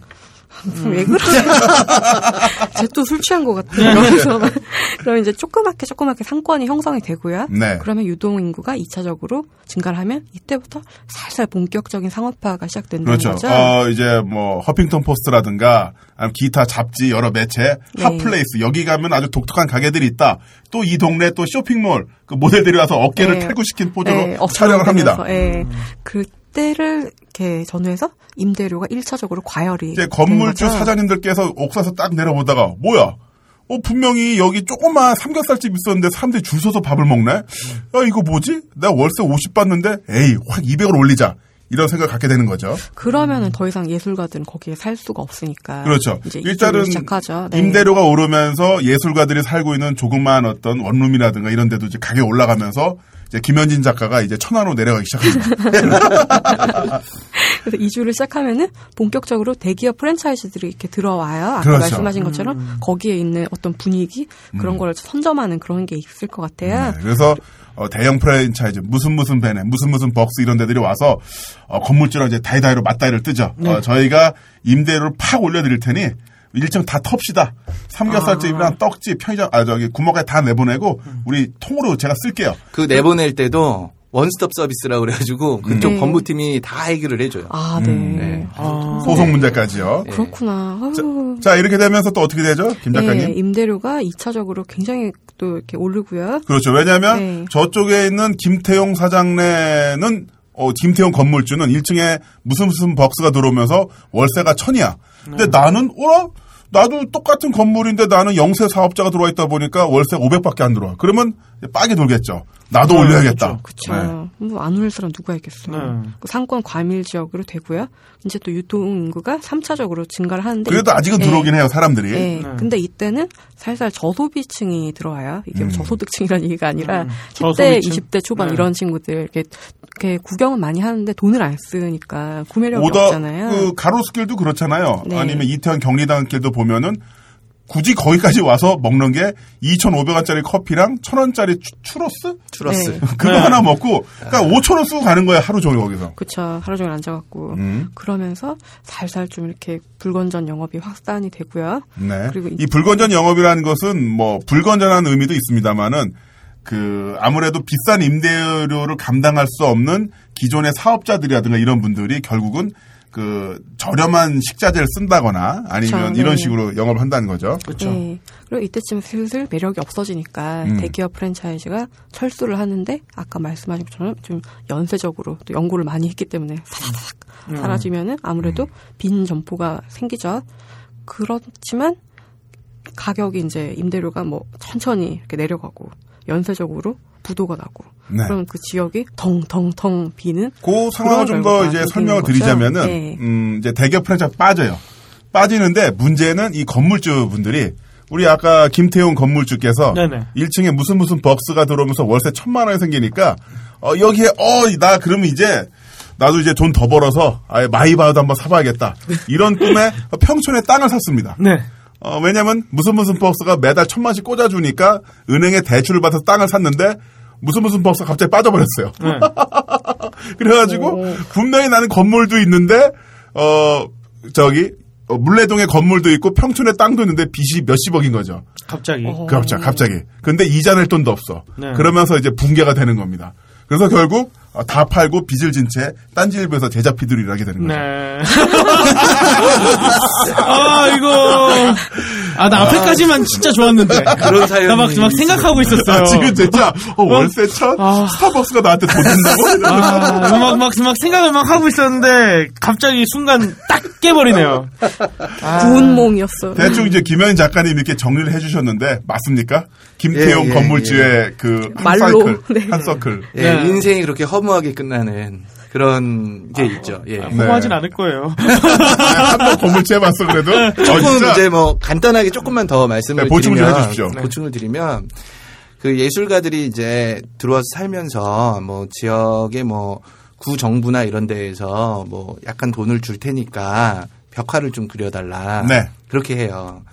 왜 그러세요? *laughs* 쟤 또 술 취한 것 같아. 이러면서. *laughs* 그럼 이제 조그맣게 조그맣게 상권이 형성이 되고요. 네. 그러면 유동 인구가 2차적으로 증가를 하면 이때부터 살살 본격적인 상업화가 시작된다는 그렇죠. 거죠. 어, 이제 뭐 허핑턴 포스트라든가 아니면 기타 잡지 여러 매체 네. 핫플레이스 여기 가면 아주 독특한 가게들이 있다. 또 이 동네 또 쇼핑몰 그 모델들이 와서 어깨를 네. 탈구시킨 포즈로 예, 촬영을 합니다. 엎드려면서, 예. 그 때를 이렇게 전후해서 임대료가 1차적으로 과열이 이제 된 건물주. 사장님들께서 옥사서 딱 내려보다가 뭐야? 어 분명히 여기 조그만 삼겹살집 있었는데 사람들이 줄 서서 밥을 먹네. 야 이거 뭐지? 내가 월세 50 받는데 에이 확 200을 올리자. 이런 생각 을 갖게 되는 거죠. 그러면은 더 이상 예술가들은 거기에 살 수가 없으니까. 그렇죠. 일단은. 네. 임대료가 오르면서 예술가들이 살고 있는 조그마한 어떤 원룸이라든가 이런 데도 이제 가격이 올라가면서 이제 김현진 작가가 이제 천안으로 내려가기 시작합니다. *laughs* 그래서 이주를 시작하면은 본격적으로 대기업 프랜차이즈들이 이렇게 들어와요. 아까 그렇죠. 말씀하신 것처럼 거기에 있는 어떤 분위기 그런 걸 선점하는 그런 게 있을 것 같아요. 음. 네, 그래서 어, 대형 프랜차이즈 무슨 무슨 베네 무슨 무슨 벅스 이런 데들이 와서 어, 건물주랑 이제 다이다이로 맞다이를 뜨죠. 네. 어, 저희가 임대료를 팍 올려드릴 테니 일정 다 텁시다. 삼겹살집이랑 떡집, 편의점, 아 저기 구멍까지 다 내보내고 우리 통으로 제가 쓸게요. 그 내보낼 때도 원스톱 서비스라고 그래가지고 그쪽 네. 법무팀이 다 해결을 해줘요. 아, 네. 네. 아. 소송 문제까지요. 네. 그렇구나. 아유. 자 이렇게 되면서 또 어떻게 되죠, 김 작가님? 네, 임대료가 2차적으로 굉장히 또 이렇게 오르고요. 그렇죠. 왜냐하면 네. 저쪽에 있는 김태용 사장네는 어, 김태용 건물주는 1층에 무슨 무슨 벅스가 들어오면서 월세가 천이야. 근데 나는 어라? 나도 똑같은 건물인데 나는 영세 사업자가 들어와 있다 보니까 월세 500밖에 안 들어와. 그러면 빡이 돌겠죠. 나도 네, 올려야겠다. 그렇죠. 네. 뭐안 올릴 사람 누가 있겠어요. 네. 그 상권 과밀 지역으로 되고요. 이제 또 유통 인구가 3차적으로 증가를 하는데 그래도 아직은 네. 들어오긴 해요, 사람들이. 네. 네. 근데 이때는 살살 저소비층이 들어와요. 이게 음. 뭐 저소득층이라는 얘기가 아니라 음, 10대, 저소비층. 20대 초반 네. 이런 친구들 이렇게, 이렇게 구경은 많이 하는데 돈을 안 쓰니까 구매력이 오더 없잖아요. 그 가로수길도 그렇잖아요. 네. 아니면 이태원 경리단 길도 보면은 굳이 거기까지 와서 먹는 게 2,500원짜리 커피랑 1,000원짜리 추로스? 추러스. 네. 그거 네. 하나 먹고 그러니까 5,000원 쓰고 가는 거예요, 하루 종일 거기서. 그쵸. 하루 종일 앉아갖고. 음. 그러면서 살살 좀 이렇게 불건전 영업이 확산이 되고요. 네. 그리고 이- 이 불건전 영업이라는 것은 뭐 불건전한 의미도 있습니다만은 그 아무래도 비싼 임대료를 감당할 수 없는 기존의 사업자들이라든가 이런 분들이 결국은 그 저렴한 식자재를 쓴다거나 아니면 그쵸, 이런 네. 식으로 영업을 한다는 거죠. 그렇죠. 네. 그리고 이때쯤 슬슬 매력이 없어지니까 음. 대기업 프랜차이즈가 철수를 하는데 아까 말씀하신 것처럼 좀 연쇄적으로 또 연구를 많이 했기 때문에 사사삭 음. 사라지면은 아무래도 빈 점포가 생기죠. 그렇지만 가격이 이제 임대료가 뭐 천천히 이렇게 내려가고 연쇄적으로 부도가 나고 네. 그럼 그 지역이 덩덩덩 비는 그 상황을 좀 더 이제 설명을. 드리자면은 네. 음 이제 대기업 프랜차이즈 빠져요. 빠지는데 문제는 이 건물주 분들이 우리 아까 김태용 건물주께서 네네. 1층에 무슨 무슨 벅스가 들어오면서 월세 천만 원이 생기니까 어 여기에 어 나 그러면 이제 나도 이제 돈 더 벌어서 아예 마이바우도 한번 사봐야겠다 이런 꿈에 *laughs* 평촌에 땅을 샀습니다. 네. 어, 왜냐면 무슨 무슨 벅스가 매달 천만씩 꽂아주니까 은행에 대출을 받아서 땅을 샀는데 무슨 무슨 벅스가 갑자기 빠져버렸어요. 네. *laughs* 그래가지고 분명히 나는 건물도 있는데 어 저기 어, 물레동에 건물도 있고 평촌에 땅도 있는데 빚이 몇십억인 거죠. 갑자기. 어. 그렇죠, 갑자기. 근데 이자 낼 돈도 없어. 네. 그러면서 이제 붕괴가 되는 겁니다. 그래서 결국 어, 다 팔고 빚을 진 채 딴지일보에서 제작 피두리를 하게 되는 거죠. 네. *laughs* 아, 이거. 아, 나 앞에까지만 진짜 좋았는데. *laughs* 그런 사연이 나 막, 막 생각하고 있었어요. 아, 지금 진짜 어, 월세 천 아. 스타벅스가 나한테 돈 준다고? *laughs* 아, 막, 막, 막 생각을 막 하고 있었는데, 갑자기 순간 딱 깨버리네요. 아. 구운 몸이었어. 대충 이제 김현 작가님 이렇게 정리를 해주셨는데 맞습니까? 김태용 예, 예, 건물주의 그한 말로. 사이클, 네. 한 서클. 예, 네. 인생이 그렇게 허 무하게 끝나는 그런 게 있죠. 예. 아, 포함하진 네. 않을 거예요. *laughs* 한번 건물채 봤어 그래도. 어, 조금 진짜. 이제 뭐 간단하게 조금만 더 말씀을 네, 보충을 좀 드리면 해주십시오. 네. 보충을 드리면 그 예술가들이 이제 들어와서 살면서 뭐 지역의 뭐 구정부나 이런 데에서 뭐 약간 돈을 줄 테니까 벽화를 좀 그려달라. 네. 그렇게 해요.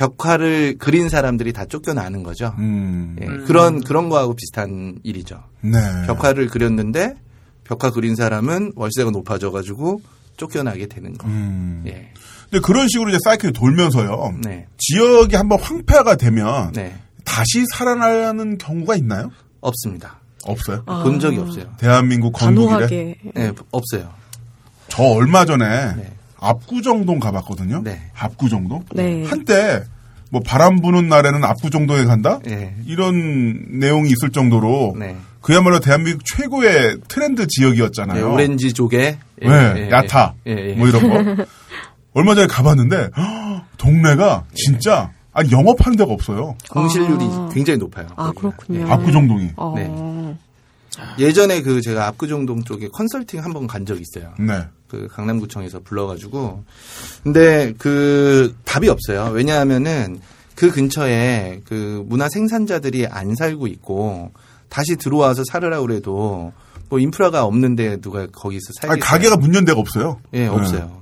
벽화를 그린 사람들이 다 쫓겨나는 거죠. 음. 예, 그런 그런 거하고 비슷한 일이죠. 네. 벽화를 그렸는데 벽화 그린 사람은 월세가 높아져 가지고 쫓겨나게 되는 거. 음. 예, 근데 그런 식으로 이제 사이클이 돌면서요. 네, 지역이 한번 황폐화가 되면 네, 다시 살아나는 경우가 있나요? 없습니다. 없어요. 아. 본 적이 없어요. 대한민국 건국이래. 단호하게. 네, 없어요. 저 얼마 전에 네. 압구정동 가봤거든요. 네. 압구정동. 네. 한때 뭐 바람 부는 날에는 압구정동에 간다. 네. 이런 내용이 있을 정도로 네. 그야말로 대한민국 최고의 트렌드 지역이었잖아요. 네, 오렌지 조개, 예, 네, 예, 야타 예, 예. 뭐 이런 거. *laughs* 얼마 전에 가봤는데 헉, 동네가 진짜 아니 영업하는 데가 없어요. 공실률이 아. 굉장히 높아요. 아, 거기가. 그렇군요. 예. 압구정동이. 어. 네. 예전에 그 제가 압구정동 쪽에 컨설팅 한번 간적 있어요. 네. 그 강남구청에서 불러가지고 근데 그 답이 없어요. 왜냐하면은 그 근처에 그 문화 생산자들이 안 살고 있고 다시 들어와서 살으라 그래도 뭐 인프라가 없는데 누가 거기서 살겠어요? 아니 가게가 문연 데가 없어요. 예, 없어요.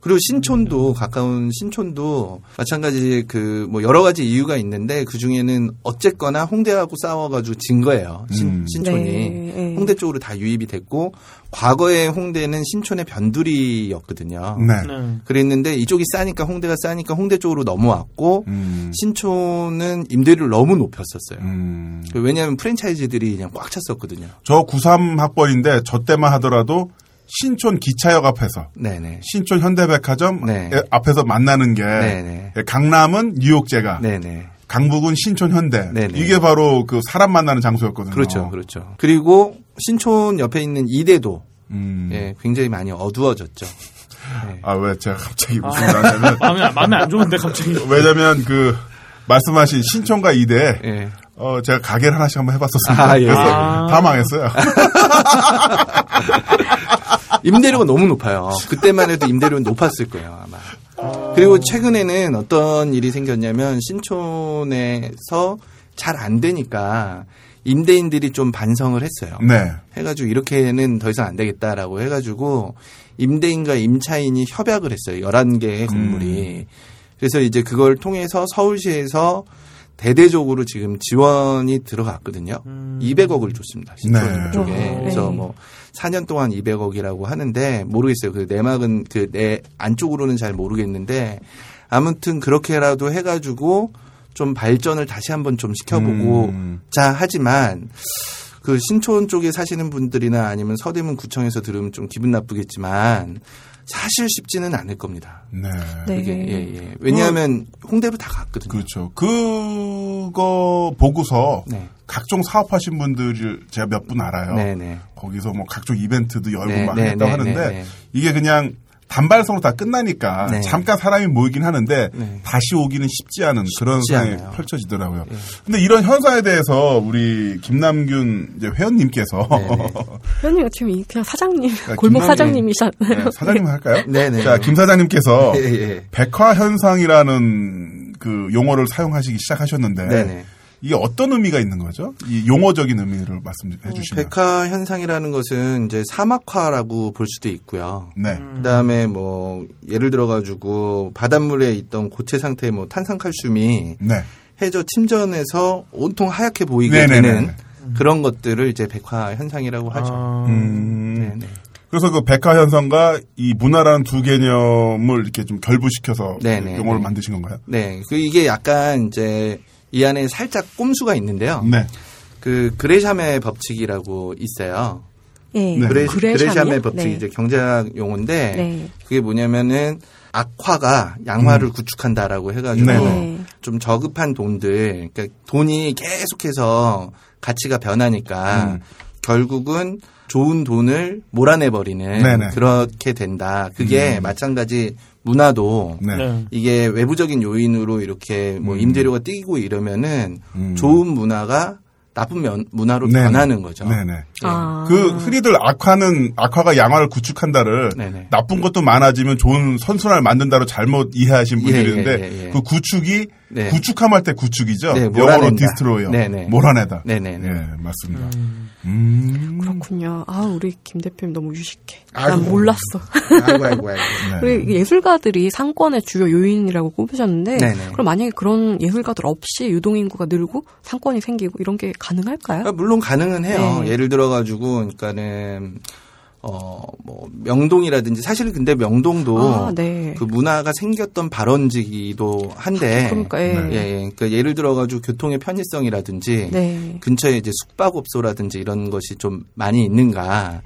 그리고 신촌도 가까운 신촌도 마찬가지 그 뭐 여러 가지 이유가 있는데 그 중에는 어쨌거나 홍대하고 싸워가지고 진 거예요. 신, 음. 신촌이 네, 네. 홍대 쪽으로 다 유입이 됐고 과거에 홍대는 신촌의 변두리였거든요. 네. 네. 그랬는데 이쪽이 싸니까 홍대가 싸니까 홍대 쪽으로 넘어왔고 음. 신촌은 임대료를 너무 높였었어요. 음. 그 왜냐하면 프랜차이즈들이 그냥 꽉 찼었거든요. 저 93 학번인데 저 때만 하더라도 신촌 기차역 앞에서 네네. 신촌 현대백화점 네. 앞에서 만나는 게 네네. 강남은 뉴욕제가 네네. 강북은 신촌 현대 네네. 이게 바로 그 사람 만나는 장소였거든요. 그렇죠, 그렇죠. 그리고 신촌 옆에 있는 이대도 음. 예, 굉장히 많이 어두워졌죠. 예. 아왜 제가 갑자기 무슨 말 하냐면 마음에, 마음에 안 좋은데 갑자기. 왜냐면 그 말씀하신 신촌과 이대 예. 어 제가 가게를 하나씩 한번 해봤었습니다. 아, 예. 그래서 아. 다 망했어요. *laughs* 임대료가 너무 높아요. 그때만 해도 임대료는 높았을 거예요, 아마. 그리고 최근에는 어떤 일이 생겼냐면 신촌에서 잘 안 되니까 임대인들이 좀 반성을 했어요. 네. 해가지고 이렇게는 더 이상 안 되겠다라고 해가지고 임대인과 임차인이 협약을 했어요. 11개의 건물이. 그래서 이제 그걸 통해서 서울시에서 대대적으로 지금 지원이 들어갔거든요. 200억을 줬습니다. 신촌 네. 쪽에. 어, 그래서 네. 뭐 4년 동안 200억이라고 하는데 모르겠어요. 그 내막은 그 내 안쪽으로는 잘 모르겠는데 아무튼 그렇게라도 해가지고 좀 발전을 다시 한번 좀 시켜보고 음. 자 하지만 그 신촌 쪽에 사시는 분들이나 아니면 서대문 구청에서 들으면 좀 기분 나쁘겠지만 사실 쉽지는 않을 겁니다. 네. 네. 그게 예, 예. 왜냐하면 홍대로 다 갔거든요. 그렇죠. 그 거 보고서 네. 각종 사업하신 분들을 제가 몇 분 알아요. 네, 네. 거기서 뭐 각종 이벤트도 열고 네, 막 네, 했다고 네, 하는데. 이게 그냥 단발성으로 다 끝나니까 네. 잠깐 사람이 모이긴 하는데 네. 다시 오기는 쉽지 않은 그런 쉽지 상황이 않아요. 펼쳐지더라고요. 네. 근데 이런 현상에 대해서 우리 김남균 이제 회원님께서 네, 네. *laughs* 현이가 지금 그냥 사장님, 야, 골목 사장님이셨나요? 네, 사장님 할까요? 네, 네. 자, 김 사장님께서 예, 예. 백화 현상이라는 그 용어를 사용하시기 시작하셨는데 네, 네. 이게 어떤 의미가 있는 거죠? 이 용어적인 의미를 말씀해 주시면. 백화 현상이라는 것은 이제 사막화라고 볼 수도 있고요. 네. 그다음에 뭐 예를 들어 가지고 바닷물에 있던 고체 상태의 뭐 탄산칼슘이 네. 해저 침전해서 온통 하얗게 보이게 네네네. 되는 그런 것들을 이제 백화 현상이라고 하죠. 아, 음. 그래서 그 백화 현상과 이 문화라는 두 개념을 이렇게 좀 결부시켜서 네네, 용어를 네. 만드신 건가요? 네. 그 이게 약간 이제 이 안에 살짝 꼼수가 있는데요. 네. 그 그레샴의 법칙이라고 있어요. 예. 네. 그레, 그레샴이요? 그레 샴의 법칙이 네. 이제 경제학 용어인데 네. 그게 뭐냐면은 악화가 양화를 구축한다라고 해가지고 음. 네. 좀 저급한 돈들, 그러니까 돈이 계속해서 가치가 변하니까 음. 결국은 좋은 돈을 몰아내버리는 네네. 그렇게 된다. 그게 음. 마찬가지 문화도 네. 네. 이게 외부적인 요인으로 이렇게 뭐 음. 임대료가 뛰고 이러면은 음. 좋은 문화가 나쁜 면, 문화로 네네. 변하는 거죠. 네네. 아. 그 흔히들 악화는 악화가 양화를 구축한다를 네네. 나쁜 것도 많아지면 좋은 선순환을 만든다로 잘못 이해하신 분들이 예, 있는데 예, 예. 그 구축이 네. 구축함할 때 구축이죠. 네, 영어로. destroyer. 네네. 몰아내다. 네네네. 예, 맞습니다. 음. 그렇군요. 아, 우리 김 대표님 너무 유식해. 아이고. 난 몰랐어. 아이고, 아이고, 아이고. *laughs* 네. 우리 예술가들이 상권의 주요 요인이라고 꼽으셨는데, 네네. 그럼 만약에 그런 예술가들 없이 유동 인구가 늘고 상권이 생기고 이런 게 가능할까요? 아, 물론 가능은 해요. 네. 예를 들어 가지고, 그러니까는, 어, 뭐, 명동이라든지, 사실은 근데 명동도 아, 네. 그 문화가 생겼던 발원지기도 한데, 그러니까, 예. 예, 예. 그러니까 예를 들어가지고 교통의 편의성이라든지, 네. 근처에 이제 숙박업소라든지 이런 것이 좀 많이 있는가.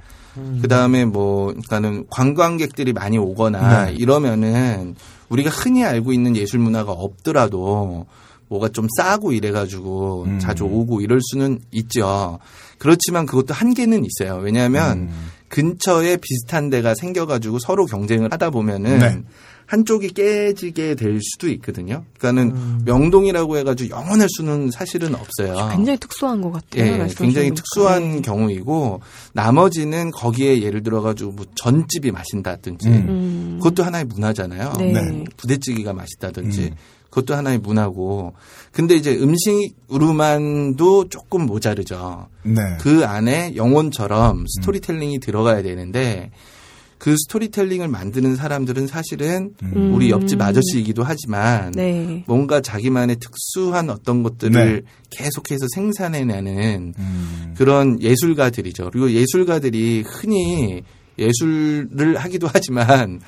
그 다음에 뭐, 그러니까는 관광객들이 많이 오거나 네. 이러면은 우리가 흔히 알고 있는 예술 문화가 없더라도 뭐가 좀 싸고 이래가지고 음. 자주 오고 이럴 수는 있죠. 그렇지만 그것도 한계는 있어요. 왜냐하면 음. 근처에 비슷한 데가 생겨가지고 서로 경쟁을 하다 보면은 네. 한쪽이 깨지게 될 수도 있거든요. 그러니까는 음. 명동이라고 해가지고 영원할 수는 사실은 없어요. 굉장히 특수한 것 같아요. 예, 굉장히. 특수한 예. 경우이고 나머지는 거기에 예를 들어가지고 뭐 전집이 맛있다든지 음. 음. 그것도 하나의 문화잖아요. 네. 네. 부대찌개가 맛있다든지 음. 그것도 하나의 문화고 근데 이제 음식으로만도 조금 모자르죠. 네. 그 안에 영혼처럼 스토리텔링이 들어가야 되는데 그 스토리텔링을 만드는 사람들은 사실은 음. 우리 옆집 아저씨이기도 하지만 네. 뭔가 자기만의 특수한 어떤 것들을 계속해서 생산해내는 음. 그런 예술가들이죠. 그리고 예술가들이 흔히 예술을 하기도 하지만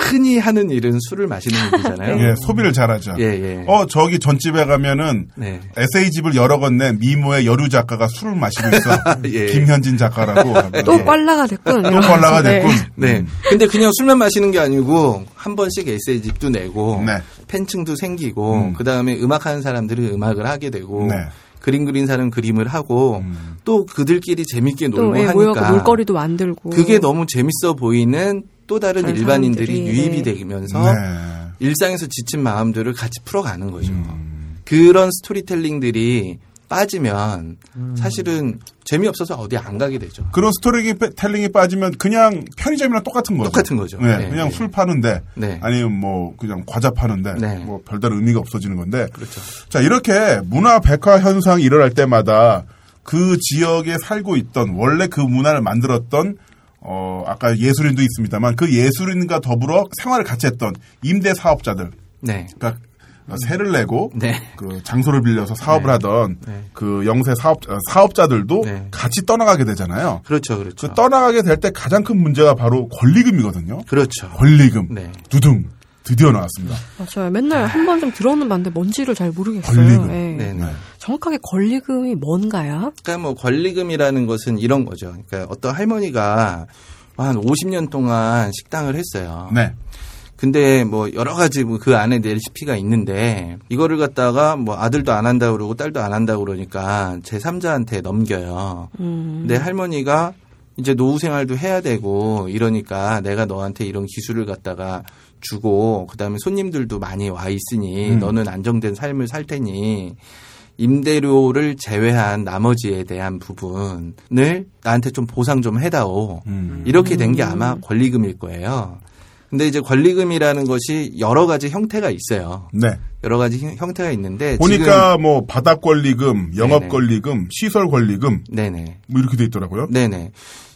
흔히 하는 일은 술을 마시는 일이잖아요. *laughs* 예, 소비를 잘하죠. 예, 예. 어, 저기 전집에 가면은 네. 에세이집을 여러 권낸 미모의 여류 작가가 술을 마시고 있어. *laughs* 예. 김현진 작가라고. 또 예. 꽐라가 됐군. 또. 꼴라가 네. 됐군. 네. 음. 근데 그냥 술만 마시는 게 아니고 한 번씩 에세이집도 내고 네. 팬층도 생기고 음. 그다음에 음악 하는 사람들은 음악을 하게 되고 네. 그림 그린 사람은 그림을 하고 음. 또 그들끼리 재밌게 놀고 또 예, 하니까 놀거리도 만들고. 그게 너무 재밌어 보이는 또 다른 일반인들이 사람들이, 유입이 네. 되면서 네. 일상에서 지친 마음들을 같이 풀어가는 거죠. 음. 그런 스토리텔링들이 빠지면 음. 사실은 재미없어서 어디 안 가게 되죠. 그런 스토리텔링이 빠지면 그냥 편의점이랑 똑같은 거죠. 똑같은 거죠. 네, 네, 그냥 네. 술 파는데 네. 아니면 뭐 그냥 과자 파는데 네. 뭐 별다른 의미가 없어지는 건데 그렇죠. 자 이렇게 문화 백화 현상이 일어날 때마다 그 지역에 살고 있던 원래 그 문화를 만들었던 어 아까 예술인도 있습니다만 그 예술인과 더불어 생활을 같이 했던 임대 사업자들 네. 그러니까 세를 내고 네. 그 장소를 빌려서 사업을 네. 하던 네. 그 영세 사업 어, 사업자들도 네. 같이 떠나가게 되잖아요. 그렇죠. 그렇죠. 그 떠나가게 될 때 가장 큰 문제가 바로 권리금이거든요. 그렇죠. 권리금. 네. 두둥. 드디어 나왔습니다. 맞아요. 맨날 한번좀 들어는 봤는데 뭔지를 잘 모르겠어요. 권리금. 예. 네. 네. 정확하게 권리금이 뭔가요? 그러니까 뭐 권리금이라는 것은 이런 거죠. 그러니까 어떤 할머니가 한 50년 동안 식당을 했어요. 네. 근데 뭐 여러 가지 뭐 그 안에 레시피가 있는데 이거를 갖다가 뭐 아들도 안 한다 그러고 딸도 안 한다 그러니까 제 3자한테 넘겨요. 음. 근데 할머니가 이제 노후 생활도 해야 되고 이러니까 내가 너한테 이런 기술을 갖다가 주고 그다음에 손님들도 많이 와 있으니 음. 너는 안정된 삶을 살 테니 임대료를 제외한 나머지에 대한 부분을 나한테 좀 보상 좀 해다오. 음. 이렇게 된 게 아마 권리금일 거예요. 근데 이제 권리금이라는 것이 여러 가지 형태가 있어요. 네. 여러 가지 형- 형태가 있는데 보니까 뭐 바닥 권리금, 영업 네네. 권리금, 시설 권리금 네네. 뭐 이렇게 돼 있더라고요. 네네.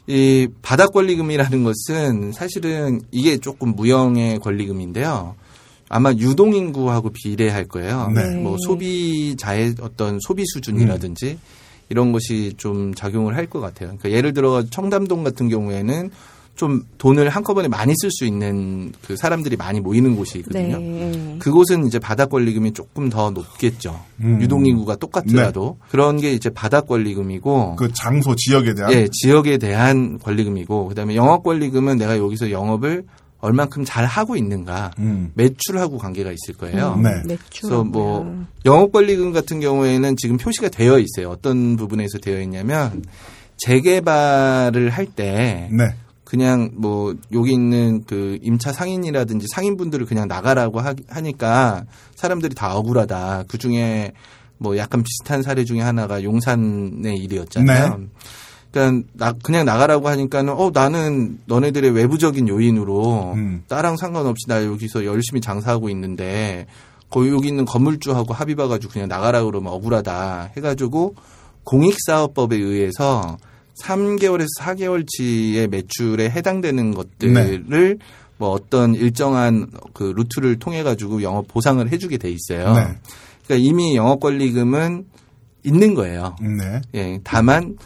이 바닥 권리금이라는 것은 사실은 이게 조금 무형의 권리금인데요. 아마 유동 인구하고 비례할 거예요. 네. 뭐 소비자의 어떤 소비 수준이라든지 이런 것이 좀 작용을 할 것 같아요. 그러니까 예를 들어 청담동 같은 경우에는 좀 돈을 한꺼번에 많이 쓸 수 있는 그 사람들이 많이 모이는 곳이 있거든요. 네. 그곳은 이제 바닥 권리금이 조금 더 높겠죠. 음. 유동인구가 똑같더라도 그런 게 이제 바닥 권리금이고 그 장소 지역에 대한 예, 지역에 대한 권리금이고 그다음에 영업 권리금은 내가 여기서 영업을 얼만큼 잘 하고 있는가 음. 매출하고 관계가 있을 거예요. 네. 매출. 그래서 뭐 영업 권리금 같은 경우에는 지금 표시가 되어 있어요. 어떤 부분에서 되어 있냐면 재개발을 할때 네. 그냥 뭐 여기 있는 그 임차 상인이라든지 상인분들을 그냥 나가라고 하, 하니까 사람들이 다 억울하다. 그 중에 뭐 약간 비슷한 사례 중에 하나가 용산의 일이었잖아요. 그러니까 나, 그냥 나가라고 하니까는 어 나는 너네들의 외부적인 요인으로 음. 나랑 상관없이 나 여기서 열심히 장사하고 있는데 거기 여기 있는 건물주하고 합의 봐가지고 그냥 나가라 그러면 억울하다 해가지고 공익사업법에 의해서 3개월에서 4개월치의 매출에 해당되는 것들을 뭐 어떤 일정한 그 루트를 통해 가지고 영업 보상을 해주게 돼 있어요. 네. 그러니까 이미 영업 권리금은 있는 거예요. 네. 예, 다만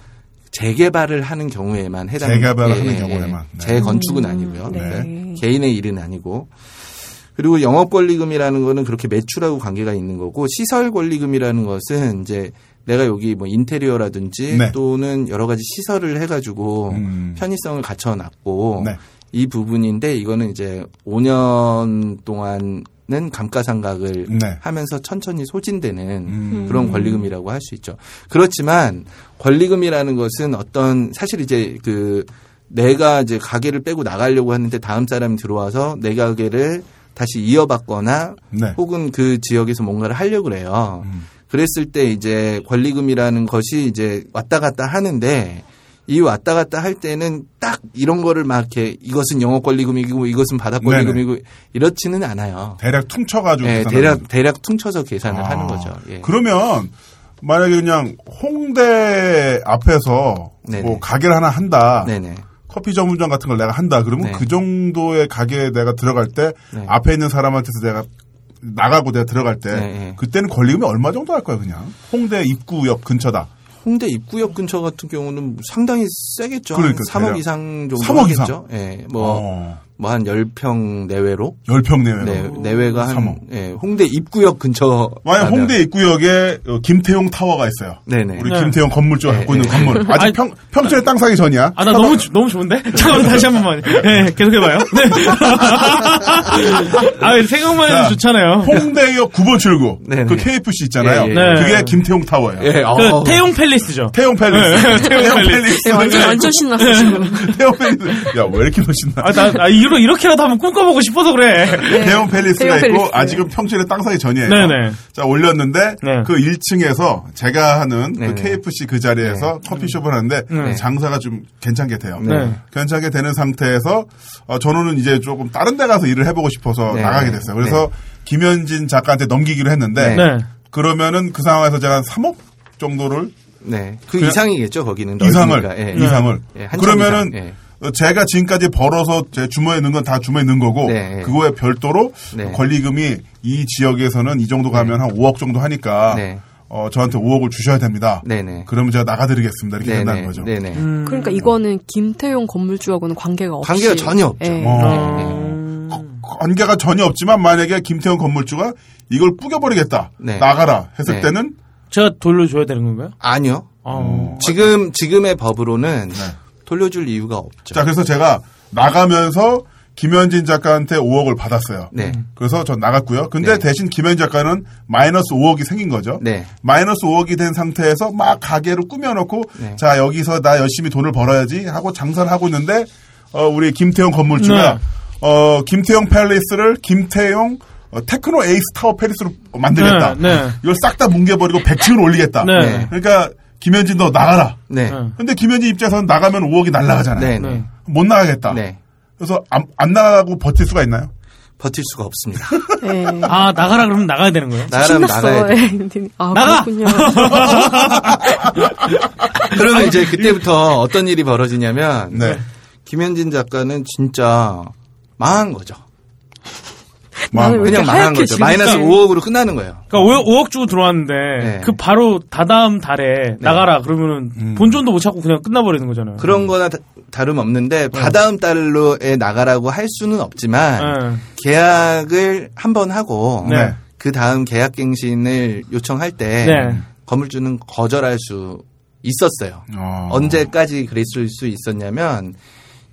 재개발을 하는 경우에만 해당. 재개발을 예, 하는 예, 경우에만. 네. 재건축은 음, 아니고요. 네. 개인의 일은 아니고. 그리고 영업 권리금이라는 거는 그렇게 매출하고 관계가 있는 거고 시설 권리금이라는 것은 이제 내가 여기 뭐 인테리어라든지 네. 또는 여러 가지 시설을 해가지고 음. 편의성을 갖춰놨고 네. 이 부분인데 이거는 이제 5년 동안 은 감가상각을 네. 하면서 천천히 소진되는 음. 그런 권리금이라고 할 수 있죠. 그렇지만 권리금이라는 것은 어떤 사실 이제 그 내가 이제 가게를 빼고 나가려고 하는데 다음 사람이 들어와서 내 가게를 다시 이어받거나 네. 혹은 그 지역에서 뭔가를 하려고 그래요. 음. 그랬을 때 이제 권리금이라는 것이 이제 왔다 갔다 하는데 이 왔다 갔다 할 때는 딱 이런 거를 막 이렇게 이것은 영업 권리금이고 이것은 바닥 권리금이고 이렇지는 않아요. 대략 퉁쳐가지고. 예, 계산하는 대략 대략 퉁쳐서 계산을 아. 하는 거죠. 예. 그러면 만약에 그냥 홍대 앞에서 네네. 뭐 가게를 하나 한다. 네네. 커피 전문점 같은 걸 내가 한다. 그러면 네. 그 정도의 가게에 내가 들어갈 때 네. 앞에 있는 사람한테서 내가 나가고 내가 들어갈 때 네, 네. 그때는 권리금이 얼마 정도 할까요, 그냥? 홍대 입구역 근처다. 홍대 입구역 근처 같은 경우는 상당히 세겠죠. 그러니까 3억 대략. 이상 정도 3억 이상? 하겠죠. 예. 뭐 어. 뭐 한 10평 내외로 10평 내외로. 네, 내외가 한 3억. 예, 홍대 입구역 근처 만약 홍대 입구역에 어, 김태용 타워가 있어요. 네네. 우리 네. 김태용 건물주가 네, 갖고 있는 네. 건물. 아직 아니, 평, 평촌에 땅 사기 전이야. 아, 나 너무, 좋- 너무 좋은데? *laughs* 잠깐만, 다시 한 번만. 네, 계속해 봐요. 네. *laughs* 아, 생각만 해도 자, 좋잖아요. 홍대역 9번 출구. 네, 그 네. KFC 있잖아요. 예, 예. 네. 그게 김태용 타워예요. 예, 그, 어. 태용 팰리스죠. 태용 팰리스. 태용 팰리스. 네, 완전 완전 신났어 지금. *laughs* 태용 팰리스. 야, 왜 이렇게 너 신나? 아, 나, 아, 이 러, 이렇게라도 한번 꿈꿔보고 싶어서 그래. *laughs* 태용 팰리스가 태용 있고 팰리스. 아직은 평촌에 땅 사기 전이에요. 네네. 자 올렸는데 네. 그 1층에서 제가 하는 그. KFC 그 자리에서 커피숍을 하는데 네. 장사가 좀 괜찮게 돼요. 네. 괜찮게 되는 상태에서 어, 저는 이제 조금 다른 데 가서 일을 해보고 싶어서 네. 나가게 됐어요. 그래서 김현진 작가한테 넘기기로 했는데 네. 그러면은 그 상황에서 제가 한 3억 정도를 네. 그 이상이겠죠, 거기는. 이상을. 예. 이상을 예, 그러면은 이상. 예. 어, 제가 지금까지 벌어서 제 주머니에 넣은 건다 주머니에 넣은 거고 네. 그거에 별도로 네. 권리금이 이 지역에서는 이 정도 가면 한 5억 정도 하니까 네. 어, 저한테 5억을 주셔야 됩니다. 네네. 그러면 제가 나가드리겠습니다. 이렇게 된다는 네네. 거죠. 네네. 음. 그러니까 이거는 김태용 건물주하고는 관계가 없이 관계가 전혀 없죠. 예. 어. 관계가 전혀 없지만 만약에 김태형 건물주가 이걸 뿌겨버리겠다 네. 나가라 했을 네. 때는 제가 돌려줘야 되는 건가요? 아니요. 어. 지금, 지금의 법으로는 네. 돌려줄 이유가 없죠. 자 그래서 제가 나가면서 김현진 작가한테 5억을 받았어요. 네. 그래서 전 나갔고요. 근데 네. 대신 김현진 작가는 마이너스 5억이 생긴 거죠. 네. 마이너스 5억이 된 상태에서 막 가게를 꾸며놓고 네. 자 여기서 나 열심히 돈을 벌어야지 하고 장사를 하고 있는데 어, 우리 김태용 건물주가 네. 어, 김태용 팰리스를 김태용 어, 테크노 에이스 타워 팰리스로 만들겠다. 네, 네. 이걸 싹 다 뭉개버리고 100층을 올리겠다. 네. 그러니까 김현진 너 나가라. 네. 네. 근데 김현진 입장에서는 나가면 5억이 날라가잖아요. 네. 네. 네. 못 나가겠다. 네. 그래서 안, 안 나가고 버틸 수가 있나요? 버틸 수가 없습니다. 예. *laughs* *laughs* 아, 나가라 그러면 나가야 되는 거예요? 나가면 신났어. 나가야 돼. 예. *laughs* 아, 나가! 그렇군요. 그러면 이제 그때부터 어떤 일이 벌어지냐면 네. 김현진 작가는 진짜 망한 거죠. 나는 그냥 망한 거죠. 지금 마이너스 있어? 5억으로 끝나는 거예요. 그러니까 5억, 5억 주고 들어왔는데 네. 그 바로 다다음 달에 나가라 그러면은 음. 본전도 못 찾고 그냥 끝나버리는 거잖아요. 그런 거나 다, 다름없는데 다다음 달로에 나가라고 할 수는 없지만 네. 계약을 한 번 하고 네. 그 다음 계약 갱신을 요청할 때 네. 건물주는 거절할 수 있었어요. 어. 언제까지 그랬을 수 있었냐면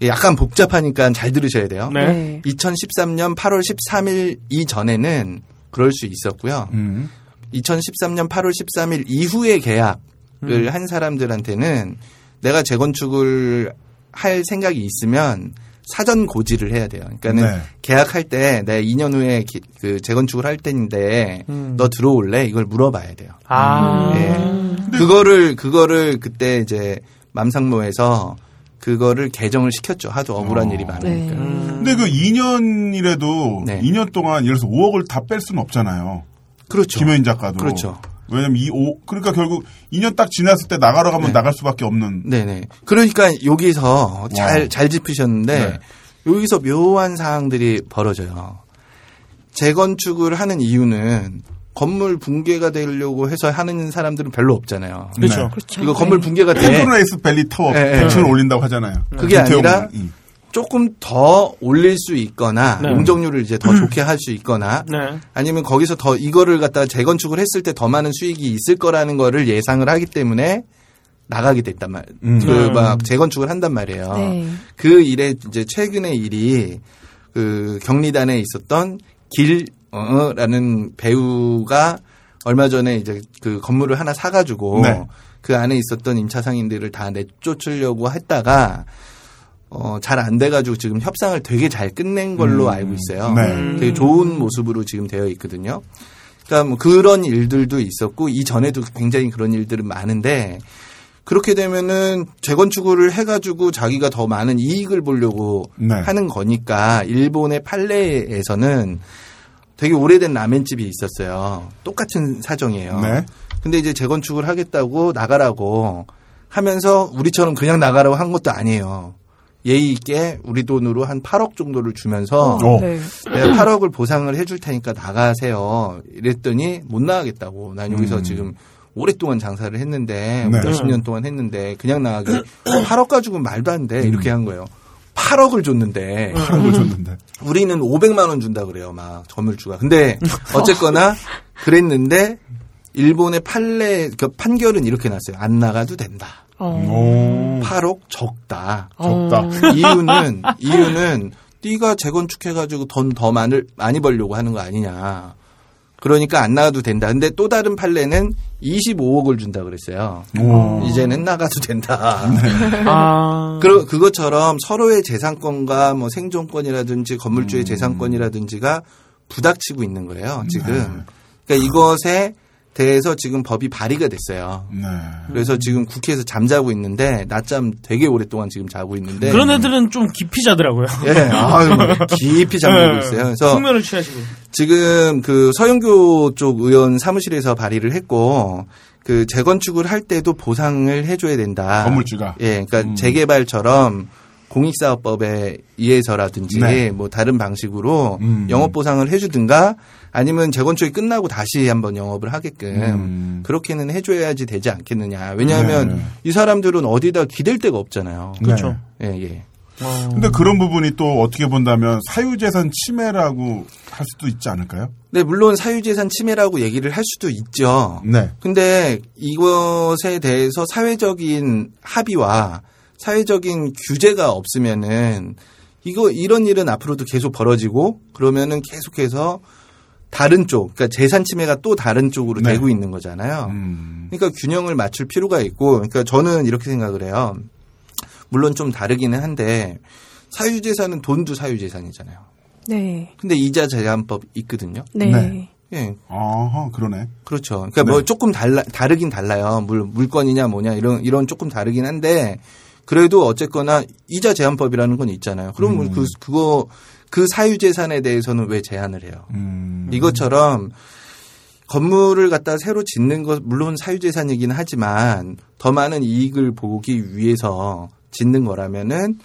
약간 복잡하니까 잘 들으셔야 돼요. 네. 네. 2013년 8월 13일 이전에는 그럴 수 있었고요. 음. 2013년 8월 13일 이후의 계약을 한 사람들한테는 내가 재건축을 할 생각이 있으면 사전 고지를 해야 돼요. 그러니까는 네. 계약할 때 내가 2년 후에 기- 그 재건축을 할 때인데 음. 너 들어올래? 이걸 물어봐야 돼요. 아. 예. 그거를 그거를 그때 이제 맘상로에서 그거를 개정을 시켰죠. 하도 억울한 어. 일이 많으니까. 네. 근데 그 2년이라도 네. 2년 동안 예를 들어서 5억을 다 뺄 수는 없잖아요. 그렇죠. 김효인 작가도. 그렇죠. 왜냐면 이 5, 그러니까 결국 2년 딱 지났을 때 나가러 가면 네. 나갈 수밖에 없는. 네네. 그러니까 여기서 잘, 와. 잘 짚으셨는데, 네. 여기서 묘한 사항들이 벌어져요. 재건축을 하는 이유는 건물 붕괴가 되려고 해서 하는 사람들은 별로 없잖아요. 그렇죠. 네. 그렇죠. 이거 건물 네. 붕괴가 돼. 펜트레이스 밸리 타워 네, 100층을 네. 올린다고 하잖아요. 그게 아니라 이. 조금 더 올릴 수 있거나, 네. 용적률을 이제 더 좋게 할 수 있거나, 네. 아니면 거기서 더 이거를 갖다가 재건축을 했을 때 더 많은 수익이 있을 거라는 거를 예상을 하기 때문에 나가게 됐단 말, 음. 그 막 재건축을 한단 말이에요. 네. 그 일에 이제 최근의 일이 그 경리단에 있었던 길어 라는 배우가 얼마 전에 이제 그 건물을 하나 사가지고 네. 그 안에 있었던 임차 상인들을 다 내쫓으려고 했다가 어, 잘 안 돼가지고 지금 협상을 되게 잘 끝낸 걸로 음. 알고 있어요. 네. 되게 좋은 모습으로 지금 되어 있거든요. 그러니까 뭐 그런 일들도 있었고 이전에도 굉장히 그런 일들은 많은데 그렇게 되면은 재건축을 해가지고 자기가 더 많은 이익을 보려고 네. 하는 거니까 일본의 판례에서는 되게 오래된 라멘집이 있었어요. 똑같은 사정이에요. 네. 근데 이제 재건축을 하겠다고 나가라고 하면서 우리처럼 그냥 나가라고 한 것도 아니에요. 예의 있게 우리 돈으로 한 8억 정도를 주면서 어. 네. 내가 8억을 보상을 해줄 테니까 나가세요. 이랬더니 못 나가겠다고. 난 여기서 음. 지금 오랫동안 장사를 했는데 네. 몇십 년 동안 했는데 그냥 나가기 8억 *clears throat* 가지고 말도 안 돼. 이렇게 한 거예요. 8억을 줬는데 하는 걸 줬는데. 우리는 500만 원 준다 그래요. 막 건물주가. 근데 어쨌거나 그랬는데 일본의 판례 그 판결은 이렇게 났어요. 안 나가도 된다. 어. 오. 8억 적다. 적다. 어. 이유는 이유는 네가 재건축해가지고 돈 더 많이 많이 벌려고 하는 거 아니냐. 그러니까 안 나가도 된다. 근데 또 다른 판례는 25억을 준다 그랬어요. 오. 이제는 나가도 된다. 아. *laughs* 그 그것처럼 서로의 재산권과 뭐 생존권이라든지 건물주의 재산권이라든지가 부닥치고 있는 거예요. 지금. 그러니까 이것에 대해서 지금 법이 발의가 됐어요. 네. 그래서 지금 국회에서 잠자고 있는데 낮잠 되게 오랫동안 지금 자고 있는데 그런 애들은 좀 깊이 자더라고요. 예, 아유, 깊이 잠들고 있어요. 그래서 숙면을 취하시고. 지금 그 서영교 쪽 의원 사무실에서 발의를 했고 그 재건축을 할 때도 보상을 해줘야 된다. 건물주가. 예, 그러니까 음. 재개발처럼 공익사업법에 의해서라든지 네. 뭐 다른 방식으로 음. 영업 보상을 해주든가 아니면 재건축이 끝나고 다시 한번 영업을 하게끔 음. 그렇게는 해줘야지 되지 않겠느냐. 왜냐하면 네. 이 사람들은 어디다 기댈 데가 없잖아요. 그렇죠. 네. 예, 예. 어. 근데 그런 부분이 또 어떻게 본다면 사유재산 침해라고 할 수도 있지 않을까요? 네, 물론 사유재산 침해라고 얘기를 할 수도 있죠. 네. 근데 이것에 대해서 사회적인 합의와 사회적인 규제가 없으면은 이거 이런 일은 앞으로도 계속 벌어지고 그러면은 계속해서 다른 쪽, 그러니까 재산 침해가 또 다른 쪽으로 네. 되고 있는 거잖아요. 음. 그러니까 균형을 맞출 필요가 있고, 그러니까 저는 이렇게 생각을 해요. 물론 좀 다르기는 한데 사유재산은 돈도 사유재산이잖아요. 네. 근데 이자 제한법 있거든요. 네. 네. 예, 아하, 그러네. 그렇죠. 그러니까 뭐 네. 조금 달라 다르긴 달라요. 물 물건이냐 뭐냐 이런 이런 조금 다르긴 한데 그래도 어쨌거나 이자 제한법이라는 건 있잖아요. 그럼 음. 그 그거 그 사유 재산에 대해서는 왜 제한을 해요? 음. 이것처럼 건물을 갖다 새로 짓는 것 물론 사유 재산이긴 하지만 더 많은 이익을 보기 위해서 짓는 거라면은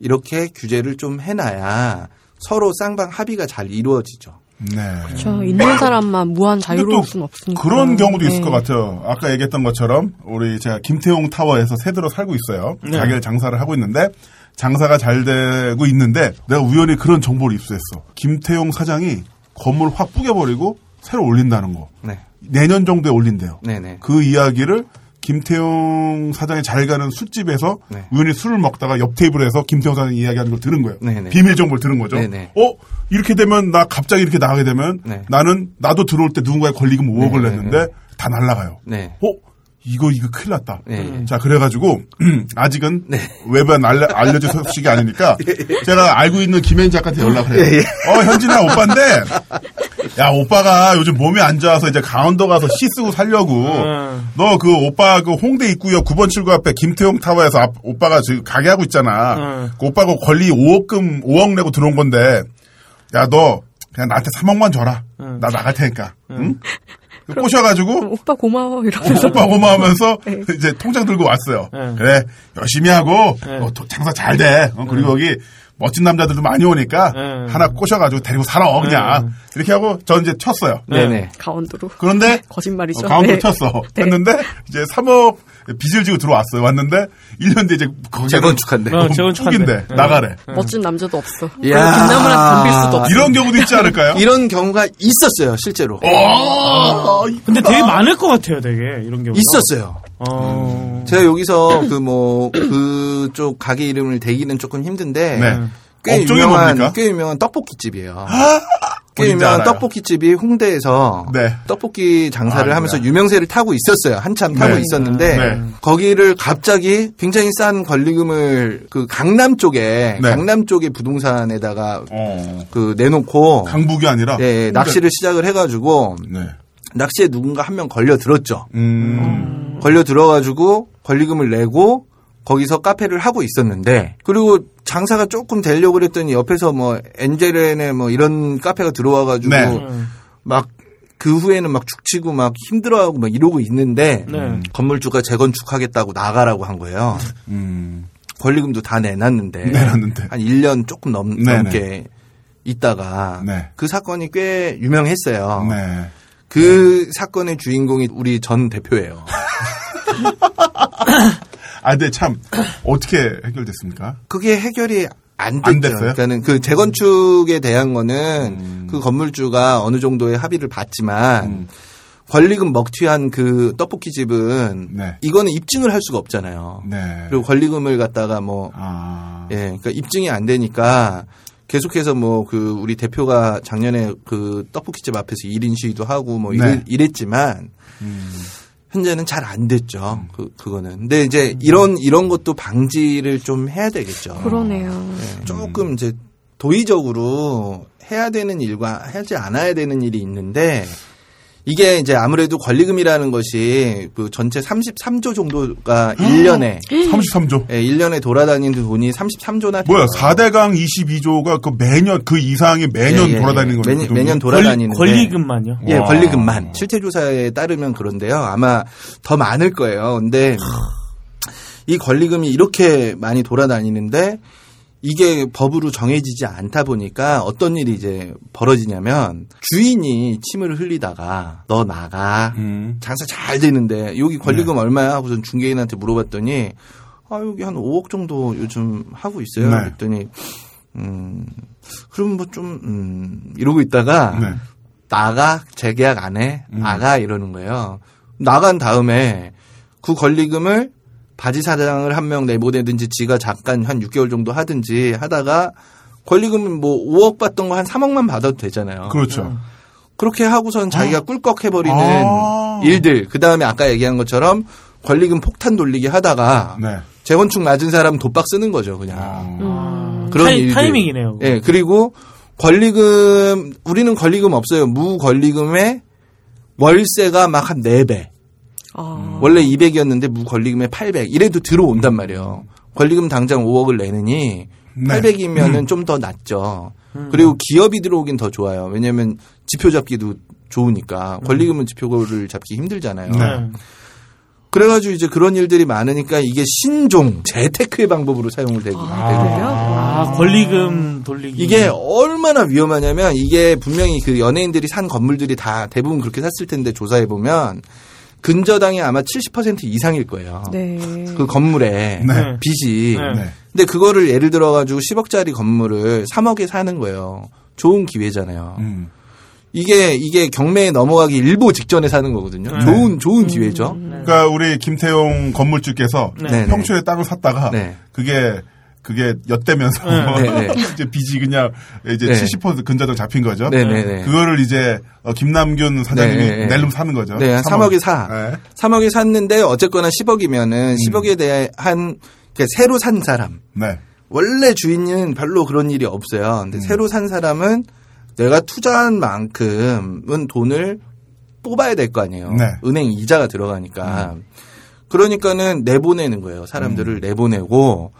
이렇게 규제를 좀 해놔야 서로 쌍방 합의가 잘 이루어지죠. 네. 저 있는 사람만 무한 자유로울 또순 없으니까. 그런 경우도 있을 네. 것 같아요. 아까 얘기했던 것처럼 우리 제가 김태용 타워에서 새들어 살고 있어요. 네. 가게를 장사를 하고 있는데 장사가 잘 되고 있는데 내가 우연히 그런 정보를 입수했어. 김태용 사장이 건물 확 뿌겨버리고 새로 올린다는 거. 네, 내년 정도에 올린대요. 네, 네. 그 이야기를 김태용 사장이 잘 가는 술집에서 네. 우연히 술을 먹다가 옆 테이블에서 김태용 사장이 이야기하는 걸 들은 거예요. 네, 네. 비밀 정보를 들은 거죠. 네, 네. 어 이렇게 되면 나 갑자기 이렇게 나가게 되면 네. 나는 나도 들어올 때 누군가의 권리금 5억을 네, 냈는데 다 날라가요. 네. 어 이거 이거 큰일 났다. 네. 자 그래가지고 *clears throat* 아직은 네. 외부에 알려, 알려진 소식이 아니니까 *laughs* 제가 알고 있는 김혜인 작가한테 연락을 해요. 예, 예. 어 현진아 오빠인데 야 오빠가 요즘 몸이 안 좋아서 이제 강원도 가서 시 쓰고 살려고 음. 너그 오빠 그 홍대 입구역 9번 출구 앞에 김태용 타워에서 앞- 오빠가 지금 가게 하고 있잖아. 음. 그 오빠가 권리 5억금 5억 내고 들어온 건데 야 너 그냥 나한테 3억만 줘라. 음. 나 나갈 테니까. 응? 꼬셔가지고 오빠 고마워 이러면서 오빠 고마우면서 *laughs* 네. 이제 통장 들고 왔어요. 네. 그래 열심히 하고 네. 어, 도- 장사 잘 돼. 어, 그리고 여기 멋진 남자들도 많이 오니까 네. 하나 꼬셔가지고 데리고 살아 그냥 이렇게 하고 전 이제 쳤어요. 네네. 강원도로 그런데 거짓말이죠. 어, 강원도 네. 쳤어. 네. 했는데 이제 3억 빚을 지고 들어왔어요. 왔는데 1년 뒤에 이제 거기 재건축한데. 어, 재건축한데. 훅인데 네. 나가래. 멋진 남자도 없어. 김나무랑 덤빌 수도 없어. 이런 경우도 있지 않을까요? *laughs* 이런 경우가 있었어요, 실제로. 어, 근데 되게 많을 것 같아요, 되게 이런 경우. 있었어요. 어. 제가 여기서 그 뭐 그쪽 가게 이름을 대기는 조금 힘든데 네. 꽤 유명한 뭡니까? 꽤 유명한 떡볶이 집이에요. *laughs* 꽤 유명한 알아요. 떡볶이 집이 홍대에서 네. 떡볶이 장사를 아, 하면서 네. 유명세를 타고 있었어요. 한참 타고 네. 있었는데 네. 거기를 갑자기 굉장히 싼 권리금을 그 강남 쪽에 네. 강남 쪽의 부동산에다가 어, 그 내놓고 강북이 아니라 예, 낚시를 시작을 해가지고 네. 낚시에 누군가 한 명 걸려 들었죠. 음. 걸려 들어가지고 권리금을 내고 거기서 카페를 하고 있었는데 그리고 장사가 조금 되려고 그랬더니 옆에서 뭐 엔젤엔에 뭐 이런 카페가 들어와가지고 네. 음. 막그 후에는 막 죽치고 막 힘들어하고 막 이러고 있는데 네. 건물주가 재건축하겠다고 나가라고 한 거예요. 음. 권리금도 다 내놨는데 내놨는데. 한 1년 조금 넘, 네네. 넘게 있다가 네. 그 사건이 꽤 유명했어요. 네. 그 사건의 주인공이 우리 전 대표예요. *laughs* 아, 근데 참, 어떻게 해결됐습니까? 그게 해결이 안 됐죠. 안 됐어요? 그러니까는 그 재건축에 대한 거는 그 건물주가 어느 정도의 합의를 봤지만 음. 권리금 먹튀한 그 떡볶이 집은 네. 이거는 입증을 할 수가 없잖아요. 네. 그리고 권리금을 갖다가 뭐 아. 예, 그러니까 입증이 안 되니까 계속해서 뭐 그 우리 대표가 작년에 그 떡볶이집 앞에서 1인 시위도 하고 뭐 네. 이랬, 이랬지만 음. 현재는 잘 안 됐죠. 그 그거는. 근데 이제 이런 이런 것도 방지를 좀 해야 되겠죠. 그러네요. 네, 조금 이제 도의적으로 해야 되는 일과 하지 않아야 되는 일이 있는데 이게 이제 아무래도 권리금이라는 것이 그 전체 33조 정도가 1년에 33조. *gasps* 예, 1년에 돌아다니는 돈이 33조나 뭐야, 4대강 22조가 그 매년, 그 이상이 매년 예, 예, 돌아다니는 예. 거죠. 매년, 매년 돌아다니는데 권리, 권리 금만요. 예, 와. 권리금만 실태 조사에 따르면 그런데요. 아마 더 많을 거예요. 근데 이 권리금이 이렇게 많이 돌아다니는데 이게 법으로 정해지지 않다 보니까 어떤 일이 이제 벌어지냐면 주인이 침을 흘리다가 너 나가 음. 장사 잘 되는데 여기 권리금 얼마야 하고선 중개인한테 물어봤더니 아 여기 한 5억 정도 요즘 하고 있어요. 네. 그랬더니 음 그럼 뭐좀 음, 이러고 있다가 네. 나가 재계약 안 해. 음. 나가 이러는 거예요. 나간 다음에 그 권리금을 바지 사장을 한 명 내보내든지 지가 잠깐 한 6개월 정도 하든지 하다가 권리금 뭐 5억 받던 거 한 3억만 받아도 되잖아요. 그렇죠. 그렇게 하고선 자기가 꿀꺽 해버리는 아. 일들. 그 다음에 아까 얘기한 것처럼 권리금 폭탄 돌리기 하다가 네. 재건축 맞은 사람 돈박 쓰는 거죠, 그냥. 아. 그런 타이, 일들. 타이밍이네요. 예, 그리고 권리금, 우리는 권리금 없어요. 무권리금에 월세가 막 한 4배. 아, 원래 200이었는데 무권리금에 800. 이래도 들어온단 말이에요. 권리금 당장 5억을 내느니 네. 800이면은 좀더 낫죠. 그리고 기업이 들어오긴 더 좋아요. 왜냐면 지표 잡기도 좋으니까. 권리금은 지표를 잡기 힘들잖아요. 네. 그래가지고 이제 그런 일들이 많으니까 이게 신종, 재테크의 방법으로 사용을 되고 아, 되고 그래요? 아, 권리금 돌리기. 이게 얼마나 위험하냐면 이게 분명히 그 연예인들이 산 건물들이 다 대부분 그렇게 샀을 텐데 조사해 보면 근저당이 아마 70% 이상일 거예요. 네. 그 건물에 네. 빚이. 네. 네. 근데 그거를 예를 들어 가지고 10억짜리 건물을 3억에 사는 거예요. 좋은 기회잖아요. 음. 이게 이게 경매에 넘어가기 일보 직전에 사는 거거든요. 네. 좋은 좋은 기회죠. 그러니까 우리 김태용 건물주께서 네. 네, 평촌에 땅을 샀다가 네. 그게 그게 엿대면서 네, 네. *laughs* 이제 빚이 그냥 이제 네. 70% 근자적 잡힌 거죠. 네네네. 그거를 이제 어, 김남균 사장님이 네, 네. 낼름 사는 거죠. 네, 3억에 사. 네. 3억에 샀는데 어쨌거나 10억이면은 음. 10억에 대한 그러니까 새로 산 사람. 네. 원래 주인은 별로 그런 일이 없어요. 음. 근데 새로 산 사람은 내가 투자한 만큼은 돈을 뽑아야 될 거 아니에요. 네. 은행 이자가 들어가니까. 그러니까는 내보내는 거예요. 사람들을 음. 내보내고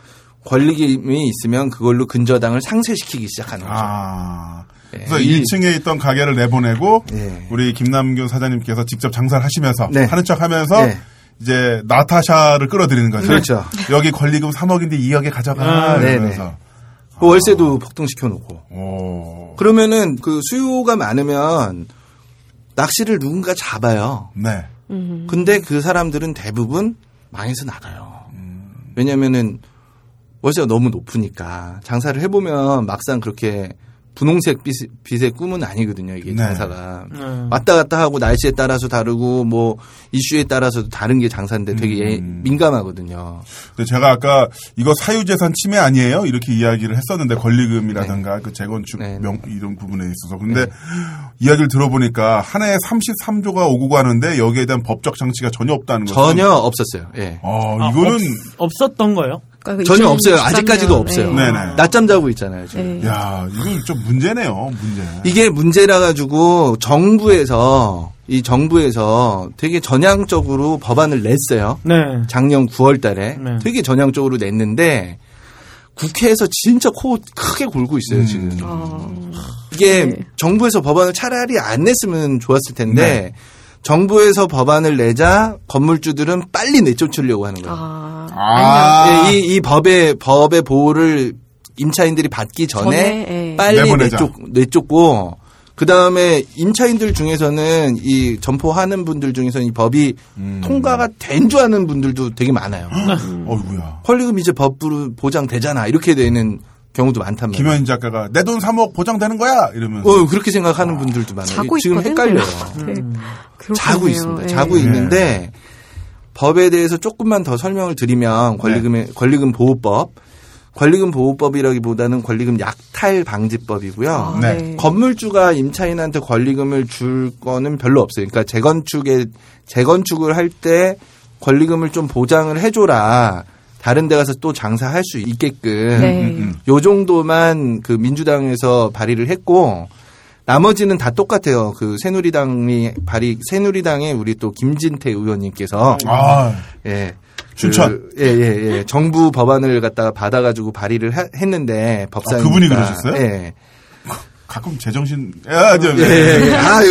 권리금이 있으면 그걸로 근저당을 상쇄시키기 시작하는 거죠. 아. 네. 그래서 이- 1층에 있던 가게를 내보내고 네. 우리 김남균 사장님께서 직접 장사를 하시면서 네. 하는 척 하면서 네. 이제 나타샤를 끌어들이는 거죠. 그렇죠. 여기 권리금 3억인데 2억에 가져가 아, 이러면서. 그 월세도 폭등시켜 놓고. 오. 그러면은 그 수요가 많으면 낚시를 누군가 잡아요. 네. 음. 근데 그 사람들은 대부분 망해서 나가요. 왜냐면은 월세가 너무 높으니까 장사를 해보면 막상 그렇게 분홍색 빛, 빛의 꿈은 아니거든요. 이게 네. 장사가 네. 왔다 갔다 하고 날씨에 따라서 다르고 뭐 이슈에 따라서도 다른 게 장사인데 되게 예- 음. 민감하거든요. 근데 제가 아까 이거 사유재산 침해 아니에요? 이렇게 이야기를 했었는데 권리금이라든가 그 재건축 네, 네. 명 이런 부분에 있어서 근데 이야기를 들어보니까 한 해에 33조가 오고 가는데 여기에 대한 법적 장치가 전혀 없다는 거죠. 전혀 없었어요. 예. 어, 아, 이거는 없, 없었던 거예요? 그러니까 그 전혀 2023년, 없어요. 아직까지도 없어요. 네. 네네. 낮잠 자고 있잖아요. 지금. 네. 야, 이건 좀 문제네요. 문제. 이게 문제라 가지고 정부에서 이 정부에서 되게 전향적으로 법안을 냈어요. 네. 작년 9월 달에 네. 되게 전향적으로 냈는데 국회에서 진짜 코 크게 골고 있어요, 음. 지금. 아, 이게 네. 정부에서 법안을 차라리 안 냈으면 좋았을 텐데 네. 정부에서 법안을 내자 건물주들은 빨리 내쫓으려고 하는 거예요. 아, 아. 예, 이, 이 법의 법의 보호를 임차인들이 받기 전에, 전에, 예. 빨리 내보내자. 내쫓, 내쫓고 그 다음에 임차인들 중에서는 이 점포하는 분들 중에서는 이 법이 음. 통과가 된 줄 아는 분들도 되게 많아요. 어이구야. 권리금 이제 법으로 보장되잖아 이렇게 되는 경우도 많단 말이에요. 김현희 작가가 내 돈 3억 보장되는 거야 이러면서 어, 그렇게 생각하는 분들도 많아요. 자고 지금 있거든요. 헷갈려요. 네. 그렇겠네요. 자고 있습니다. 예. 자고 있는데 법에 대해서 조금만 더 설명을 드리면 권리금의 권리금 보호법, 권리금 보호법이라기보다는 권리금 약탈 방지법이고요. 아, 네. 네. 건물주가 임차인한테 권리금을 줄 거는 별로 없어요. 그러니까 재건축에 재건축을 할 때 권리금을 좀 보장을 해줘라. 다른 데 가서 또 장사할 수 있게끔 네. 음, 요 정도만 그 민주당에서 발의를 했고 나머지는 다 똑같아요. 그 새누리당이 발의 새누리당의 우리 또 김진태 의원님께서 아, 예. 춘천. 그, 예, 예, 예. 정부 법안을 갖다가 받아가지고 발의를 하- 했는데 법사위. 아, 그분이 그러셨어요? 예. 가끔 제정신 야, 저, 예, 예, 예. 아, 이-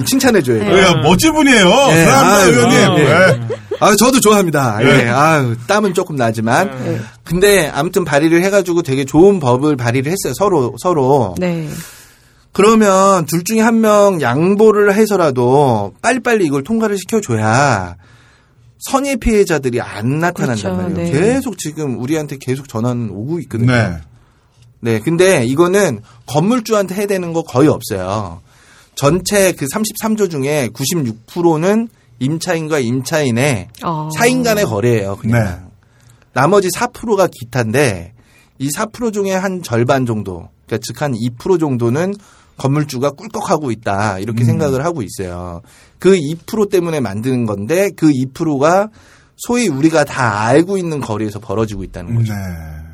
이- 칭찬해줘요. 네. 야, 멋진 분이에요. 예, 사랑합니다, 아유, 의원님. 예. 예. 아, 저도 좋아합니다. 예. 네. 아유, 땀은 조금 나지만. 네. 근데 아무튼 발의를 해가지고 되게 좋은 법을 발의를 했어요. 서로, 서로. 네. 그러면 둘 중에 한 명 양보를 해서라도 빨리빨리 이걸 통과를 시켜줘야 선의 피해자들이 안 나타난단 그렇죠. 말이에요. 네. 계속 지금 우리한테 계속 전화는 오고 있거든요. 네. 네, 근데 이거는 건물주한테 해야 되는 거 거의 없어요. 전체 그 33조 중에 96%는 임차인과 임차인의 아. 사인 간의 거래예요, 그냥. 네. 나머지 4%가 기타인데 이 4% 중에 한 절반 정도, 그러니까 즉 한 2% 정도는 건물주가 꿀꺽하고 있다 이렇게 음. 생각을 하고 있어요. 그 2% 때문에 만드는 건데 그 2%가 소위 우리가 다 알고 있는 거리에서 벌어지고 있다는 네. 거죠.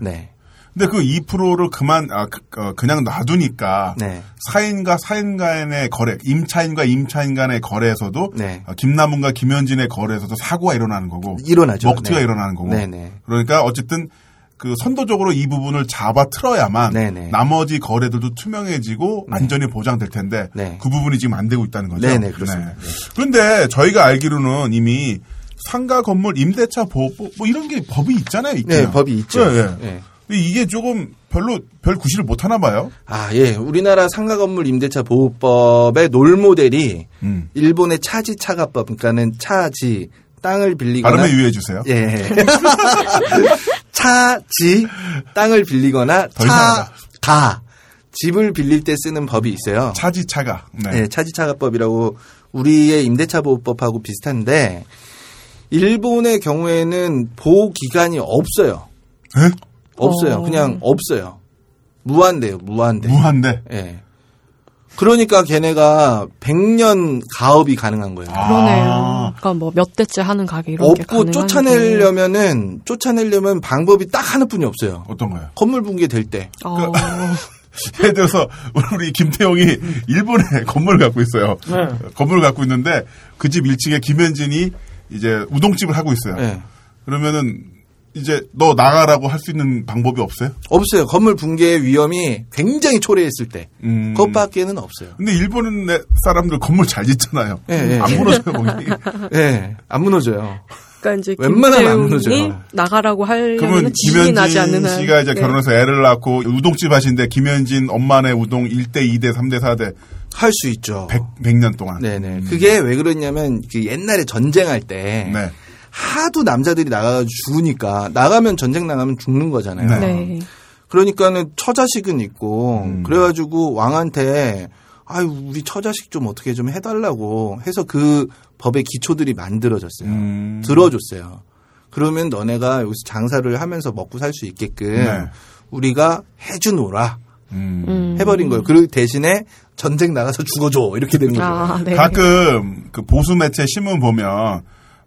네. 근데 그 2%를 그만 아, 그, 어, 그냥 놔두니까 네. 사인과 사인 간의 거래, 임차인과 임차인 간의 거래에서도 네. 어, 김남훈과 김현진의 거래에서도 사고가 일어나는 거고 일어나죠. 먹튀가 네. 일어나는 거고 네네. 그러니까 어쨌든 그 선도적으로 이 부분을 잡아 틀어야만 네네. 나머지 거래들도 투명해지고 네. 안전이 보장될 텐데 네. 그 부분이 지금 안 되고 있다는 거죠. 네네, 그렇습니다. 네. 그런데 저희가 알기로는 이미 상가 건물 임대차 보호법 뭐 이런 게 법이 있잖아요. 있죠. 네, 법이 있죠. 예, 예. 예. 근데 이게 조금 별로 별 구실을 못 하나 봐요. 아, 예. 우리나라 상가 건물 임대차 보호법의 롤 모델이 음. 일본의 차지 차가법, 그러니까는 차지 땅을 빌리거나 발음에 유의해 주세요. 예. *laughs* 차지 땅을 빌리거나. 차가 집을 빌릴 때 쓰는 법이 있어요. 차지 차가. 네. 네, 차지 차가법이라고 우리의 임대차 보호법하고 비슷한데 일본의 경우에는 보호 기간이 없어요. 에? 없어요. 어. 그냥 없어요. 무한대요, 무한대. 무한대. 예. 그러니까 걔네가 100년 가업이 가능한 거예요. 그러네요. 그러니까 뭐 몇 대째 하는 가게 이런 게 없고. 쫓아내려면은 쫓아내려면 방법이 딱 하나뿐이 없어요. 어떤 거예요? 건물 붕괴 될 때. 어, *laughs* 예를 들어서 우리 김태용이 일본에 *laughs* 건물을 갖고 있어요. 네. 건물을 갖고 있는데 그 집 1층에 김현진이 이제 우동집을 하고 있어요. 예. 그러면은 이제 너 나가라고 할 수 있는 방법이 없어요? 없어요. 건물 붕괴의 위험이 굉장히 초래했을 때. 음. 그것밖에는 없어요. 근데 일본 사람들 건물 잘 짓잖아요. 예, 예. 안 무너져요, 거기. *laughs* 예. 안 무너져요. 그러니까 이제 웬만하면 안 김태훈이 무너져요. 나가라고 그러면 하려면 지진이 나지 않는 김현진 한. 씨가 이제 네. 결혼해서 애를 낳고 우동집 하신데 김현진 엄마네 우동 1대, 2대, 3대, 4대 할 수 있죠. 100, 100년 동안. 네네. 그게 왜 그러냐면 그 옛날에 전쟁할 때 네. 하도 남자들이 나가서 죽으니까 나가면 전쟁 나가면 죽는 거잖아요. 네. 그러니까는 처자식은 있고 음. 그래가지고 왕한테 아유 우리 처자식 좀 어떻게 좀 해달라고 해서 그 법의 기초들이 만들어졌어요. 음. 들어줬어요. 그러면 너네가 여기서 장사를 하면서 먹고 살 수 있게끔 네. 우리가 해주노라 음. 음. 해버린 거예요. 그리고 대신에 전쟁 나가서 죽어줘 이렇게 되는 거죠. 아, 네. 가끔 그 보수 매체 신문 보면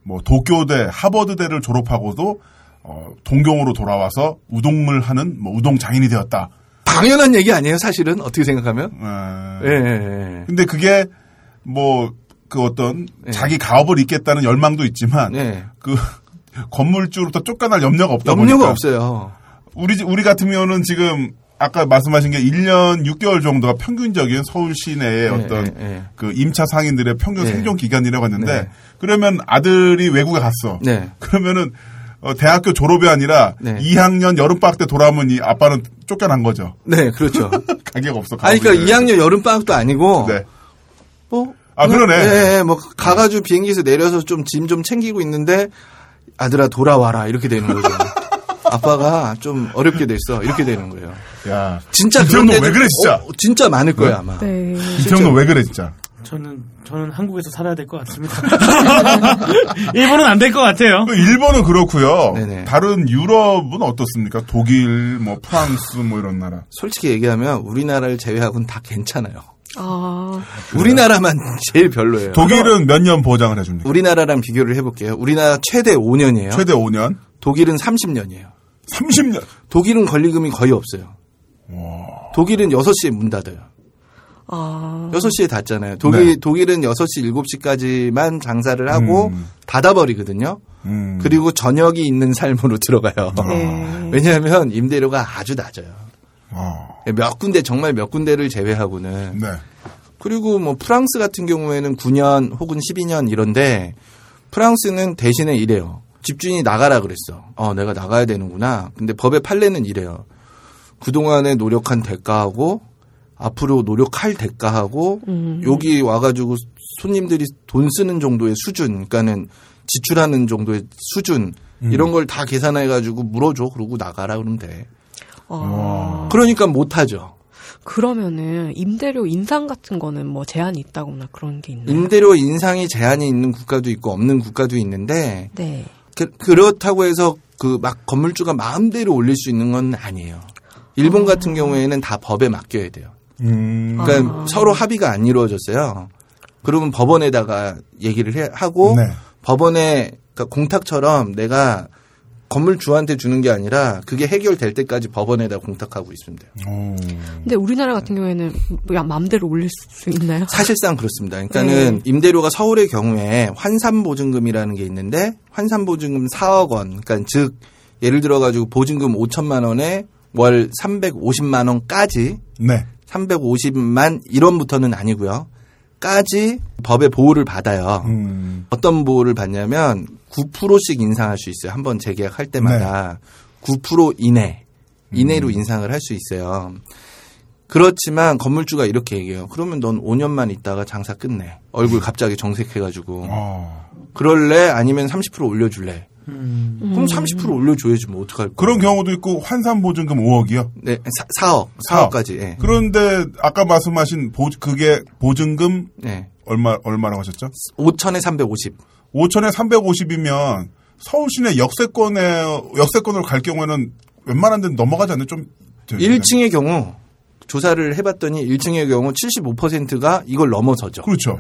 뭐 도쿄대, 하버드대를 졸업하고도 어, 동경으로 돌아와서 우동을 하는 뭐 우동 장인이 되었다. 당연한 얘기 아니에요, 사실은 어떻게 생각하면? 어, 예, 예, 예. 근데 그게 뭐 그 어떤 네. 자기 가업을 잇겠다는 열망도 있지만 네. 그 *laughs* 건물주로부터 쫓겨날 염려가 없다 염려가 보니까 없어요. 우리 우리 같은 경우는 지금 아까 말씀하신 게 1년 6개월 정도가 평균적인 서울 시내의 어떤 예, 예. 그 임차 상인들의 평균 네. 생존 기간이라고 했는데 네. 그러면 아들이 외국에 갔어. 네. 그러면은 어, 대학교 졸업이 아니라 네. 2학년 여름방학 때 돌아오면 이 아빠는 쫓겨난 거죠. 네, 그렇죠. *laughs* 가게가 없어. 아니, 그러니까 2학년 여름방학도 아니고, 네. 뭐. 아, 그러네. 예, 예, 뭐, 가가지고 비행기에서 내려서 좀짐좀 챙기고 있는데, 아들아, 돌아와라. 이렇게 되는 거죠. *laughs* 아빠가 좀 어렵게 됐어. 이렇게 되는 거예요. 야, 진짜 그런 데는- 그래 진짜? 어, 진짜 많을 거예요, 아마. 네. 이태영 너왜 그래 진짜? 저는 저는 한국에서 살아야 될 것 같습니다. *laughs* 일본은 안 될 것 같아요. 그 일본은 그렇고요. 네네. 다른 유럽은 어떻습니까? 독일, 뭐 프랑스, 뭐 이런 나라. 솔직히 얘기하면 우리나라를 제외하고는 다 괜찮아요. 아, 우리나라만 *laughs* 제일 별로예요. 독일은 몇 년 보장을 해줍니까? 우리나라랑 비교를 해볼게요. 우리나라 최대 5년이에요. 최대 5년, 독일은 30년이에요. 30년. 독일은 권리금이 거의 없어요. 독일은 6시에 문 닫아요. 아. 6시에 닫잖아요. 독일, 네. 독일은 6시, 7시까지만 장사를 하고 음. 닫아버리거든요. 음. 그리고 저녁이 있는 삶으로 들어가요. 네. *laughs* 왜냐하면 임대료가 아주 낮아요. 어, 몇 군데, 정말 몇 군데를 제외하고는. 네. 그리고 뭐 프랑스 같은 경우에는 9년 혹은 12년 이런데 프랑스는 대신에 이래요. 집주인이 나가라 그랬어. 어, 내가 나가야 되는구나. 근데 법의 판례는 이래요. 그동안에 노력한 대가하고 앞으로 노력할 대가하고 음. 여기 와가지고 손님들이 돈 쓰는 정도의 수준, 그러니까는 지출하는 정도의 수준 이런 걸 다 계산해가지고 물어줘. 그러고 나가라 그러면 돼. 아. 그러니까 못하죠. 그러면은 임대료 인상 같은 거는 뭐 제한이 있다거나 그런 게 있나요? 임대료 인상이 제한이 있는 국가도 있고 없는 국가도 있는데 네. 그, 그렇다고 해서 그 막 건물주가 마음대로 올릴 수 있는 건 아니에요. 일본 같은 경우에는 다 법에 맡겨야 돼요. 음. 그러니까 아. 서로 합의가 안 이루어졌어요. 그러면 법원에다가 얘기를 해, 하고 네. 법원에 그러니까 공탁처럼 내가 건물주한테 주는 게 아니라 그게 해결될 때까지 법원에다 공탁하고 있으면 돼요. 오. 근데 우리나라 같은 경우에는 뭐 마음대로 올릴 수 있나요? 사실상 그렇습니다. 그러니까는 임대료가 서울의 경우에 환산보증금이라는 게 있는데 환산보증금 4억 원, 그러니까 즉 예를 들어 가지고 보증금 5천만 원에 월 350만 원까지 네. 350만 1원부터는 아니고요. 까지 법의 보호를 받아요. 음. 어떤 보호를 받냐면 9%씩 인상할 수 있어요. 한번 재계약할 때마다 9% 이내 이내로 인상을 할 수 있어요. 그렇지만 건물주가 이렇게 얘기해요. 그러면 넌 5년만 있다가 장사 끝내. 얼굴 갑자기 정색해가지고. 어. 그럴래? 아니면 30% 올려줄래? 음. 그럼 30% 올려줘야지 뭐 어떡할 거야. 그런 경우도 있고 환산 보증금 5억이요. 네, 4, 억 4억까지. 예. 그런데 아까 말씀하신 보 그게 보증금 네. 얼마 얼마라고 하셨죠? 5천에 350. 5천에 350이면 서울 시내 역세권에 역세권으로 갈 경우에는 웬만한 데는 넘어가지 않는 좀. 저- 1층의 경우 조사를 해봤더니 1층의 경우 75%가 이걸 넘어서죠. 그렇죠.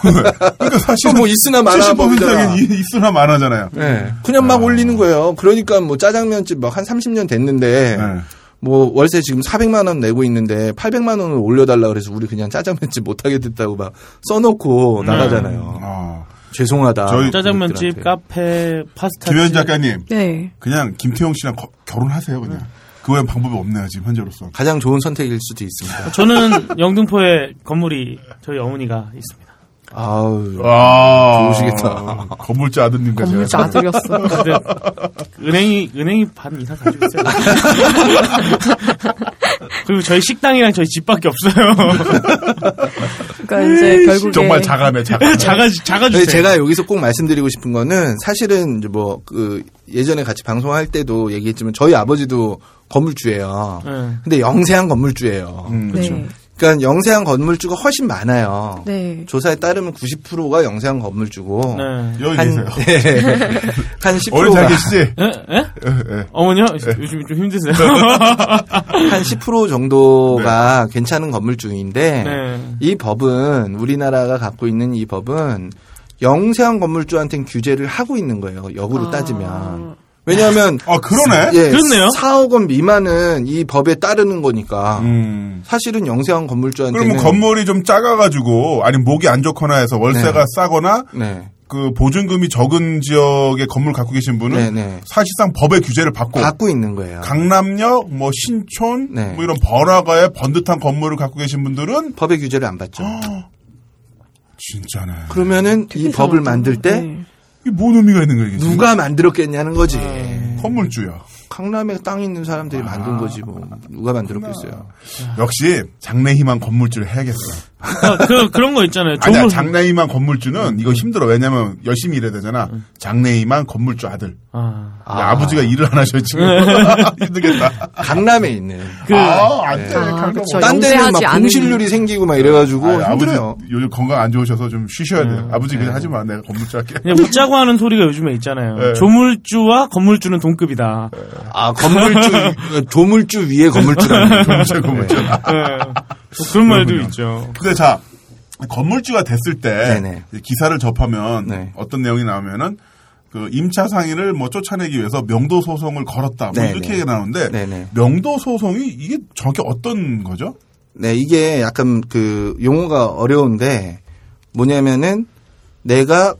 그러니까 사실 뭐 있으나 마나 70%는 있으나 마나잖아요. 네. 그냥 막 올리는 거예요. 그러니까 뭐 짜장면집 막 한 30년 됐는데 네. 뭐 월세 지금 400만 원 내고 있는데 800만 원을 올려달라 그래서 우리 그냥 짜장면집 못 하게 됐다고 막 써놓고 나가잖아요. 아, 죄송하다. 저희 짜장면집, 그분들한테. 카페, 파스타. 김현 작가님, 네. 그냥 김태형 씨랑 거- 결혼하세요, 그냥. 그 외엔 방법이 없네요, 지금 현재로서. 가장 좋은 선택일 수도 있습니다. 저는 영등포에 건물이 저희 어머니가 있습니다. 아우. 아, 좋으시겠다. 건물주 아드님과 건물주 아들이었어. 근데 은행이 은행이 반 이상 가지고 있어요. *laughs* 그리고 저희 식당이랑 저희 집밖에 없어요. 그러니까 이제 결국에 정말 작아네, 작아. 작아 작아 주세요. 제가 여기서 꼭 말씀드리고 싶은 거는 사실은 이제 뭐그 예전에 같이 방송할 때도 얘기했지만 저희 아버지도 건물주예요. 네. 근데 영세한 건물주예요. 음, 네. 그러니까 영세한 건물주가 훨씬 많아요. 네. 조사에 따르면 90%가 영세한 건물주고 네. 여기 *laughs* 한, 계세요. 한 어린 잘 10%가 계시지? 에? 에? 예, 예. 어머니요? 요즘 좀 힘드세요? *laughs* 한 10% 정도가 괜찮은 건물주인데 네. 이 법은 우리나라가 갖고 있는 이 법은 영세한 건물주한테는 규제를 하고 있는 거예요. 역으로 아. 따지면. 왜냐하면 아, 그러네? 예, 그렇네요. 4억 원 미만은 이 법에 따르는 거니까 음. 사실은 영세한 건물주한테는 그러면 건물이 좀 작아가지고, 아니, 목이 안 좋거나 해서 월세가 네. 싸거나, 네. 그 보증금이 적은 지역에 건물 갖고 계신 분은 네, 네. 사실상 법의 규제를 받고, 갖고 있는 거예요. 강남역, 뭐 신촌, 네. 뭐 이런 번화가의 번듯한 건물을 갖고 계신 분들은 법의 규제를 안 받죠. *gasps* 진짜네. 그러면은 이 법을. 만들 때 네. 이게 뭔 의미가 있는 거야, 이게? 지금? 누가 만들었겠냐는 거지. 건물주야. 강남에 땅 있는 사람들이 만든 거지 뭐 누가 만들었겠어요. 역시 장래희망 건물주를 해야겠어. 아, 그, 그런 거 있잖아요. 아니야. 장래희망 건물주는 이거 힘들어. 왜냐면 열심히 일해야 되잖아. 장래희망 건물주 아들. 아. 야, 아 버지가 일을 안 하셔, 지금. *laughs* 힘들겠다. 강남에 있는 그, 아, 안 돼. 아, 강남 그쵸. 딴 데는 막 않은- 공실률이 생기고 막 이래가지고 아니, 아버지 힘들어요. 요즘 건강 안 좋으셔서 좀 쉬셔야 돼요. 음. 아버지 네. 그냥 하지 마. 내가 건물주 할게. 그냥 웃자고 하는 소리가 요즘에 있잖아요. 네. 조물주와 건물주는 동급이다. 아 건물주 조물주 위에 건물주라는 *laughs* 건물주, 건물주. 네. 뭐 그런 말도 그렇군요. 있죠. 근데 자, 건물주가 됐을 때 네네. 기사를 접하면 네. 어떤 내용이 나오면은 그 임차 상인을 뭐 쫓아내기 위해서 명도 소송을 걸었다. 뭐 네네. 이렇게 나오는데 네네. 명도 소송이 이게 정확히 어떤 거죠? 네, 이게 약간 그 용어가 어려운데 뭐냐면은 내가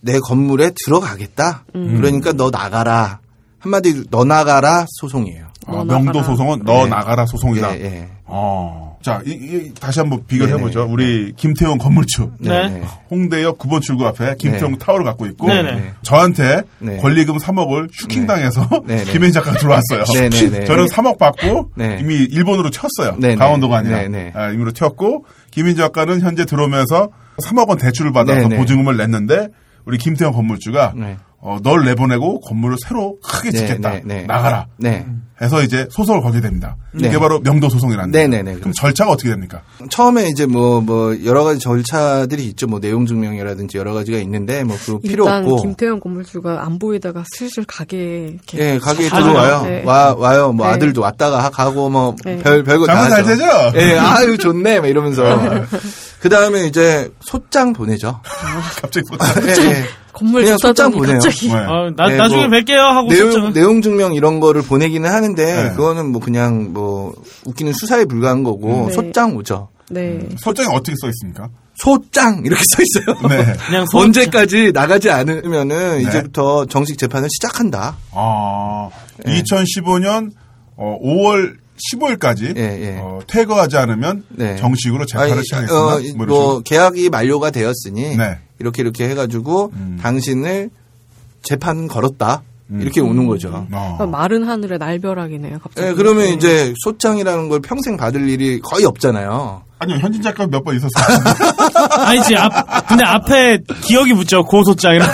내 건물에 들어가겠다. 그러니까 너 나가라. 한마디로 너 나가라 소송이에요. 아, 너 명도. 소송은 너 네. 나가라 소송이다. 예, 예. 어. 자, 이, 이- 다시 한번 비교해. 보죠. 우리 김태형 건물주. 네. 네. 홍대역 9번 출구 앞에 김태형 네. 타워를 갖고 있고 네네. 저한테 네. 권리금 3억을 슈킹 당해서 네네. 김현 작가가 들어왔어요. 저는 3억 받고 네. 이미 일본으로 튀었어요. 네네. 강원도가 아니라 네네. 아, 이미로 튀었고 김현 작가는 현재 들어오면서 3억 원 대출을 받아서. 보증금을 냈는데 우리 김태형 건물주가 네. 어, 널 내보내고 건물을 새로 크게 네, 짓겠다. 네, 네. 나가라. 네. 해서 이제 소송을 걸게 됩니다. 네. 이게 바로 명도 소송이라는. 네네네, 그럼 그렇죠. 절차가 어떻게 됩니까? 처음에 이제 뭐, 뭐, 여러 가지 절차들이 있죠. 뭐, 내용 증명이라든지 여러 가지가 있는데, 뭐, 그 필요 일단 없고. 김태형 건물주가 안 보이다가 슬슬 가게 이렇게 예, 가게에 자주 들어와요. 네. 와, 와요. 뭐, 네. 아들도 왔다가 가고, 뭐, 네. 별, 별거 다잘 하죠. 되죠? 예, 아유, 좋네. 막 이러면서. 그 다음에 이제 소장 보내죠. *laughs* 갑자기 소장. 예, 예. 건물 그냥 소장 좋다더니 보내요. 갑자기 네. 아, 나, 네, 나중에 뭐, 뵐게요 하고 내용, 내용 증명 이런 거를 보내기는 하는데, 네. 그거는 뭐 그냥 뭐, 웃기는 수사에 불과한 거고, 네. 소장 오죠. 네. 소장이 어떻게 써 있습니까? 소장! 이렇게 써 있어요. 네. *laughs* 그냥 소- 언제까지 나가지 않으면은 네. 이제부터 정식 재판을 시작한다. 아, 네. 2015년 어, 5월 15일까지 예, 예. 어, 퇴거하지 않으면 네. 정식으로 재판을 시작했습니다. 어, 뭐 뭐. 계약이 만료가 되었으니 네. 이렇게 이렇게 해가지고 음. 당신을 재판 걸었다 이렇게 오는 거죠. 어. 마른 하늘의 날벼락이네요. 갑자기. 예, 그러면 네. 이제 소장이라는 걸 평생 받을 일이 거의 없잖아요. 아니요, 현진 작가 몇 번 있었어요. *laughs* 아니지, 앞, 근데 앞에 기억이 붙죠. 고소장이라고.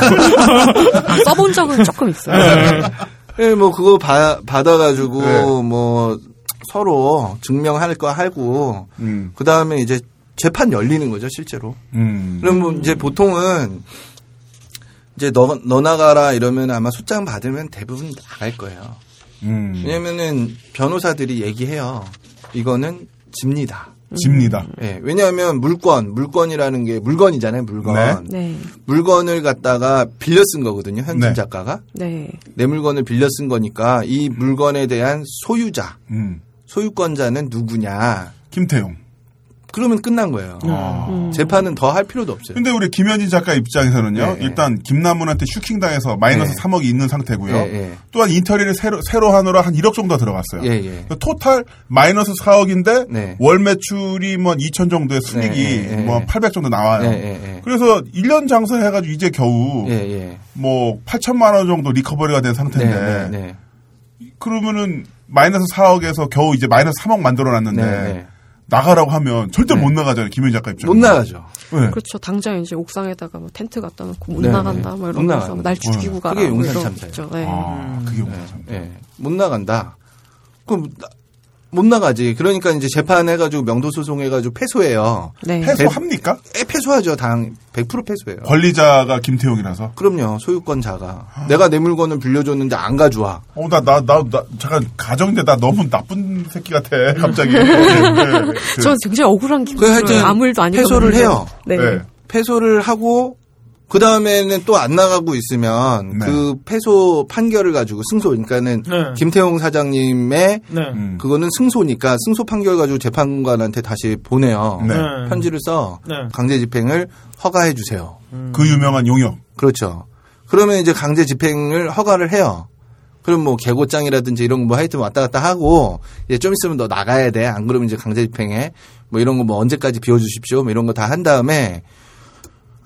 써본 적은 조금 있어요. 예, 뭐 그거 바- 받아가지고 네. 뭐 서로 증명할 거 하고 음, 그 다음에 이제 재판 열리는 거죠 실제로. 음. 그럼 뭐 이제 보통은 이제 너, 너 나가라 이러면 아마 소장 받으면 대부분 나갈 거예요. 음. 왜냐면은 변호사들이 얘기해요. 이거는 집니다. 집니다. 예, 왜냐하면 물건, 물건이라는 게 물건이잖아요, 물건. 네. 물건을 갖다가 빌려 쓴 거거든요, 현진 네. 작가가. 네. 내 물건을 빌려 쓴 거니까 이 물건에 대한 소유자, 음. 소유권자는 누구냐. 김태용. 그러면 끝난 거예요. 음. 재판은 더 할 필요도 없어요. 근데 우리 김현진 작가 입장에서는요. 네, 네. 일단 김남훈한테 슈킹 당해서 마이너스 네. 3억이 있는 상태고요. 예, 예. 또한 인테리어를 새로 새로 하느라 한 1억 정도 들어갔어요. 예, 예. total 마이너스 4억인데 네. 월 매출이 뭐 2천 정도의 순익이 네, 네, 네, 뭐 네. 800 정도 나와요. 예, 예, 예. 그래서 1년 장사해 가지고 이제 겨우 예, 예. 뭐 8천만 원 정도 recovery가 된 네, 상태인데 네, 네. 그러면은 마이너스 4억에서 겨우 이제 마이너스 3억 만들어 놨는데 네, 네. 나가라고 하면 절대 네. 못 나가잖아요. 김현 작가 입장에. 못 나가죠. 네. 그렇죠. 당장 이제 옥상에다가 뭐 텐트 갖다 놓고 못 네, 나간다 네. 뭐못 이러면서. 날 죽이고 가라. 그게 뭐 용산. 참사예요. 네. 아, 그게 뭐야 참. 예. 못 나간다. 그럼 나- 못 나가지. 그러니까 이제 재판해가지고 명도소송해가지고 패소해요. 네. 패소합니까? 에 패소하죠. 당 100% 패소해요. 권리자가 김태용이라서. 그럼요. 소유권자가 내가 내 물건을 빌려줬는데 안 가져와. 어, 나, 나, 나, 나, 잠깐, 가정인데 나 너무 나쁜 새끼 같아, 갑자기. 네, 네. 그, 저 굉장히 억울한 기분 그 하여튼 들어요. 아무 일도 아니고 패소를 해요. 네. 네. 패소를 하고 그 다음에는 또 안 나가고 있으면 네. 그 패소 판결을 가지고 승소. 그러니까는 네. 김태용 사장님의 네. 음. 그거는 승소니까 승소 판결 가지고 재판관한테 다시 보내요. 네. 네. 편지를 써 네. 강제 집행을 허가해 주세요. 그 유명한 용역. 그렇죠. 그러면 이제 강제 집행을 허가를 해요. 그럼 뭐 개고장이라든지 이런 거 뭐 하여튼 왔다 갔다 하고 이제 좀 있으면 너 나가야 돼. 안 그러면 이제 강제 집행해. 뭐 이런 거 뭐 언제까지 비워주십시오. 뭐 이런 거 다 한 다음에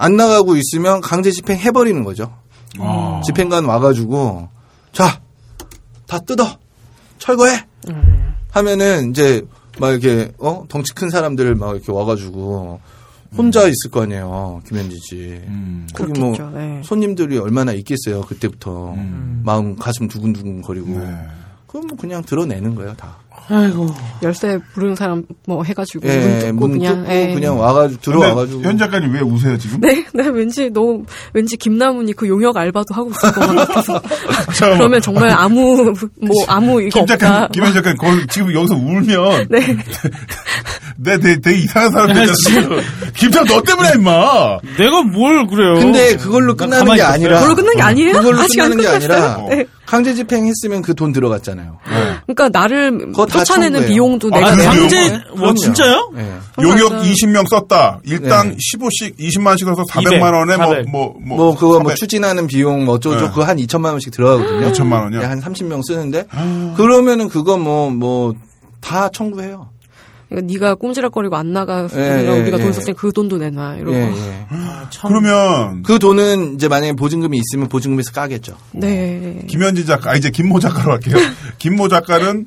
안 나가고 있으면 강제 집행 해버리는 거죠. 아. 집행관 와가지고 자 다 뜯어 철거해 하면은 이제 막 이렇게 어 덩치 큰 사람들 막 이렇게 와가지고 혼자 있을 거 아니에요 김현지 씨. 음. 거기 뭐. 네. 손님들이 얼마나 있겠어요 그때부터 마음 가슴 두근두근 거리고 네. 그럼 뭐 그냥 드러내는 거예요 다. 아이고. 열쇠 부르는 사람 뭐 해가지고 예, 문 그냥 예. 그냥 와가지고 들어와가지고 현 작가님 왜 우세요, 지금? 네, 네, 왠지 너무 왠지 김남훈이 그 용역 알바도 하고 있을 것 같아서. *laughs* 그러면 정말 아무 뭐 아무 이거 김 작가님, 없다. 김현 작가님, 거기 지금 여기서 울면. 네. *laughs* 내, 내, 되게 이상한 사람 됐잖아. *laughs* 김태형 너 때문에, 임마! 내가 뭘 그래요. 근데 그걸로 난 끝나는 게. 아니라 그걸로 끝난 게 아니에요? 그걸로 끝나는 게 아니라 끝났어요? 네. 강제 집행했으면 그 돈 들어갔잖아요. 그러니까 나를 그거 다 쫓아내는. 비용도 아, 내가 그 내야 강제, 거예요. 그럼요. 진짜요? 예. 용역 맞아요. 20명 썼다. 일당 네. 15씩, 20만원씩 써서 400만 원에 400. 뭐, 뭐, 뭐. 뭐 그거 뭐 400. 추진하는 비용 뭐 어쩌고 네. 그거 한 2천만 원씩 들어가거든요. 2천만 원이요? 예, 한 30명 쓰는데 그러면은 그거 뭐 뭐 다 청구해요. 그러니까 네가 꼼지락거리고 안 나가 예, 서 예, 우리가 예. 돈 썼으니 그 돈도 내놔 이러고. 예, 예. 아, 참. 그러면, 그 돈은 이제 만약에 보증금이 있으면 보증금에서 까겠죠. 네. 김현지 작가, 아, 이제 김모 작가로 할게요. *laughs* 김모 작가는,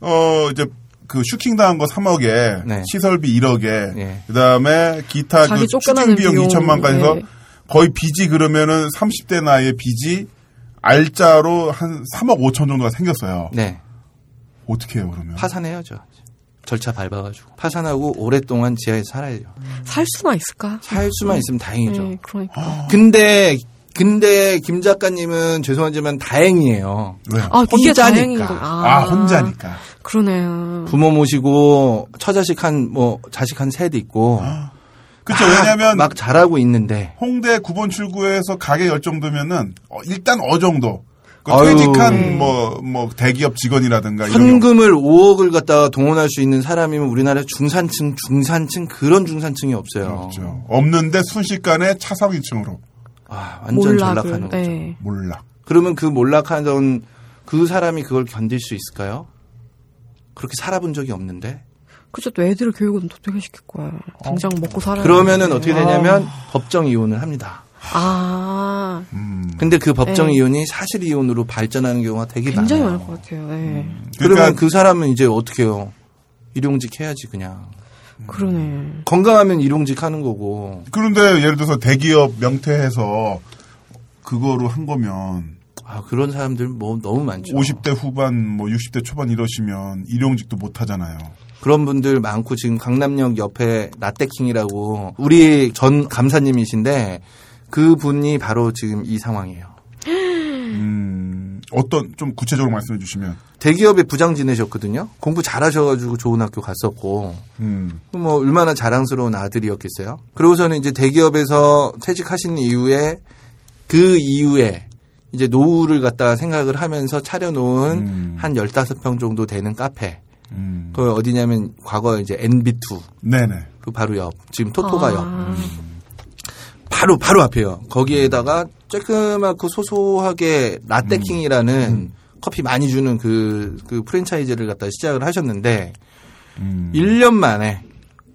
어, 이제, 그 슈킹 당한 거 3억에 네. 시설비 1억에 예. 그다음에 기타 그 추진 비용 비용, 2천만까지 해서 네. 거의 빚이 그러면은 30대 나이에 빚이 알짜로 한 3억 5천 정도가 생겼어요. 네. 어떻게 해요, 그러면? 파산해야죠. 절차 밟아가지고 파산하고 오랫동안 지하에 살아야죠. 살 수나 있을까? 살 수만 있으면 다행이죠. 네, 그러니까. 근데 근데 김 작가님은 죄송하지만 다행이에요. 왜요? 아, 혼자니까. 거. 아, 혼자니까. 그러네요. 부모 모시고 처자식 한 뭐 자식 한 셋 있고 그쵸, 막- 왜냐면 막 잘하고 있는데 홍대 9번 출구에서 가게 열 정도면은 어, 일단 어 정도. 그. 퇴직한 뭐, 뭐, 대기업 직원이라든가. 현금을 5억을 갖다가 동원할 수 있는 사람이면 우리나라 중산층 중산층 그런 중산층이 없어요. 없죠. 없는데 순식간에 차상 1층으로. 아, 완전 전락하는 몰락을. 거죠. 네. 몰락. 그러면 그 몰락하던 그 사람이 그걸 견딜 수 있을까요? 그렇게 살아본 적이 없는데. 그쵸, 또 애들을 교육은 어떻게 시킬 거야. 당장 먹고 살아야 그러면은. 어떻게 되냐면 법정 이혼을 합니다. 아, 음. 근데 그 법정 네. 이혼이 사실 이혼으로 발전하는 경우가 되게 굉장히 많아요. 많을 것 같아요. 네. 그러면 그러니까 그 사람은 이제 어떻게 해요? 일용직 해야지 그냥. 그러네. 건강하면 일용직 하는 거고. 그런데 예를 들어서 대기업 명퇴해서 그거로 한 거면 아, 그런 사람들 뭐 너무 많죠. 50대 후반 뭐 60대 초반 이러시면 일용직도 못 하잖아요. 그런 분들 많고 지금 강남역 옆에 라떼킹이라고 우리 전 감사님이신데 그 분이 바로 지금 이 상황이에요. 음, 어떤 좀 구체적으로 말씀해 주시면. 대기업에 부장 지내셨거든요. 공부 잘하셔가지고 좋은 학교 갔었고, 음. 뭐 얼마나 자랑스러운 아들이었겠어요. 그러고서는 이제 대기업에서 퇴직하신 이후에 그 이후에 이제 노후를 갖다가 생각을 하면서 차려놓은 음. 한 15평 정도 되는 카페. 음. 그 어디냐면 과거 이제 NB2 네네. 그 바로 옆 지금 토토가 옆 아, 바로 바로 앞에요. 거기에다가 조그맣고 소소하게 라떼킹이라는 커피 많이 주는 그, 그 프랜차이즈를 갖다 시작을 하셨는데 음. 1년 만에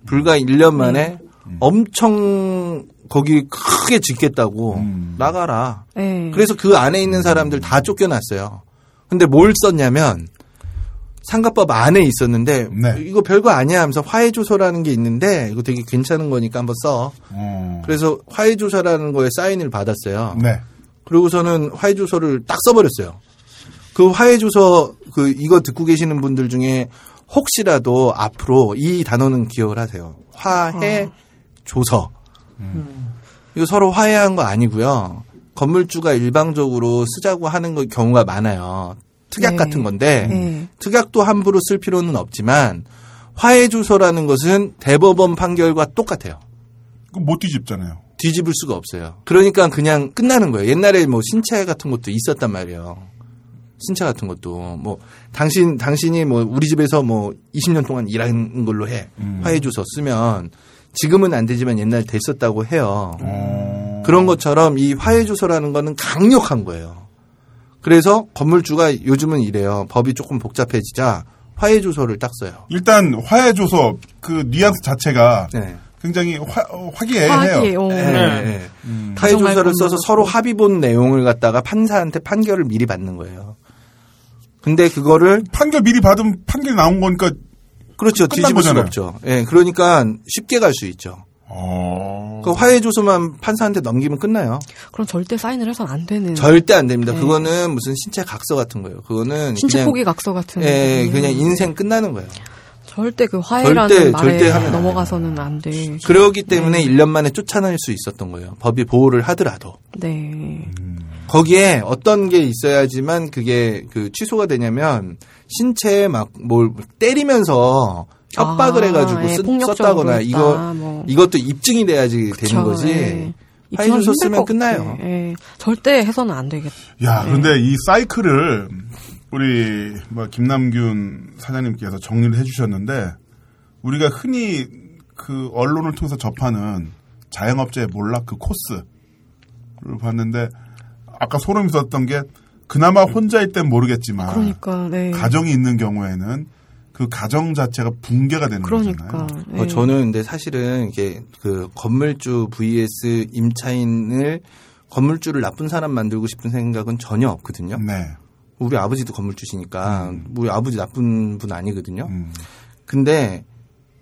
불과 1년 만에 엄청 거기 크게 짓겠다고 음. 나가라. 네. 그래서 그 안에 있는 사람들 다 쫓겨났어요. 근데 뭘 썼냐면 상가법 안에 있었는데 네. 이거 별거 아니야 하면서 화해조서라는 게 있는데 이거 되게 괜찮은 거니까 한번 써. 어. 그래서 화해조서라는 거에 사인을 받았어요. 네. 그러고서는 화해조서를 딱 써버렸어요. 그 화해조서 그 이거 듣고 계시는 분들 중에 혹시라도 앞으로 이 단어는 기억을 하세요. 화해조서. 이거 서로 화해한 거 아니고요. 건물주가 일방적으로 쓰자고 하는 거 경우가 많아요. 특약 네. 같은 건데 네. 특약도 함부로 쓸 필요는 없지만 화해조서라는 것은 대법원 판결과 똑같아요. 그럼 못 뒤집잖아요. 뒤집을 수가 없어요. 그러니까 그냥 끝나는 거예요. 옛날에 뭐 신체 같은 것도 있었단 말이에요. 신체 같은 것도 뭐 당신 당신이 뭐 우리 집에서 뭐 20년 동안 일한 걸로 해 화해조서 쓰면 지금은 안 되지만 옛날 됐었다고 해요. 어. 그런 것처럼 이 화해조서라는 거는 강력한 거예요. 그래서 건물주가 요즘은 이래요. 법이 조금 복잡해지자 화해 조서를 딱 써요. 일단 화해 조서 그 뉘앙스 자체가 네. 굉장히 화, 어, 화기애애해요. 네. 네. 네. 음. 화해 조서를 가정할 써서 서로. 합의 본 내용을 갖다가 판사한테 판결을 미리 받는 거예요. 근데 그거를 판결 미리 받으면 판결 나온 거니까 그렇죠 끝난 뒤집을 거잖아요. 없죠. 예, 그러니까 쉽게 갈 수 있죠. 어. 그 화해 조서만 판사한테 넘기면 끝나요. 그럼 절대 사인을 해서는 안 되는. 절대 안 됩니다. 네. 그거는 무슨 신체 각서 같은 거예요. 그거는 신체 그냥 포기 각서 같은. 예, 음. 그냥 인생 끝나는 거예요. 절대 그 화해라는 절대, 말에 절대 넘어가서는 안 돼. 그러기 때문에 1년 만에 쫓아낼 수 있었던 거예요. 법이 보호를 하더라도. 네. 거기에 어떤 게 있어야지만 그게 그 취소가 되냐면 신체에 막 뭘 때리면서 협박을 아, 해가지고 예, 쓰- 폭력적으로 썼다거나 이거 뭐. 이것도 입증이 돼야지 그쵸, 되는 거지. 예. 입증하기 쓰면 끝나요. 예. 절대 해서는 안 되겠다. 야, 그런데 이 사이클을 우리 뭐 김남균 사장님께서 정리를 해주셨는데 우리가 흔히 그 언론을 통해서 접하는 자영업자의 몰락 그 코스를 봤는데 아까 소름이 돋았던 게 그나마 혼자일 땐 모르겠지만 그러니까, 네. 가정이 있는 경우에는 그 가정 자체가 붕괴가 되는 그러니까. 거잖아요. 예. 어, 저는 근데 사실은 이게 그 건물주 vs 임차인을 건물주를 나쁜 사람 만들고 싶은 생각은 전혀 없거든요. 네. 우리 아버지도 건물주시니까 우리 아버지 나쁜 분 아니거든요. 음, 근데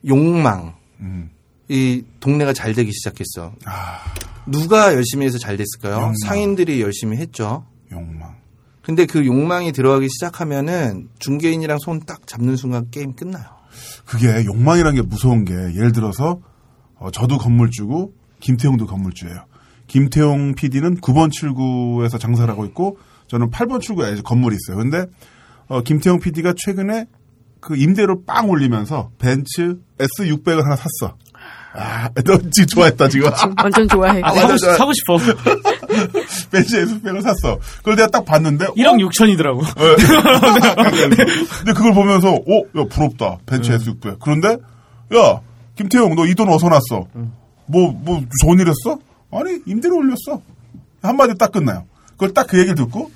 욕망 음. 이 동네가 잘 되기 시작했어. 아, 누가 열심히 해서 잘 됐을까요? 욕망. 상인들이 열심히 했죠. 욕망. 근데 그 욕망이 들어가기 시작하면은 중개인이랑 손 딱 잡는 순간 게임 끝나요. 그게 욕망이라는 게 무서운 게 예를 들어서 어, 저도 건물주고 김태용도 건물주예요. 김태용 PD는 9번 출구에서 장사를 하고 있고 저는 8번 출구에 건물이 있어요. 근데 어, 김태용 PD가 최근에 그 임대료 빵 올리면서 벤츠 S600을 하나 샀어. 아, 너 지금 좋아했다 지금. 완전 좋아해. 아, 사고, 맞아. 사고 싶어. *laughs* 벤츠 S600을 샀어. 그걸 내가 딱 봤는데 1억 6천이더라고. 근데 그걸 보면서 어, 야 부럽다. 벤츠 S600. 그런데 야 김태용 너 이 돈 어디서 났어? 뭐 뭐 좋은 일 했어? 아니 임대료 올렸어. 한마디 딱 끝나요. 그걸 딱 그 얘기를 듣고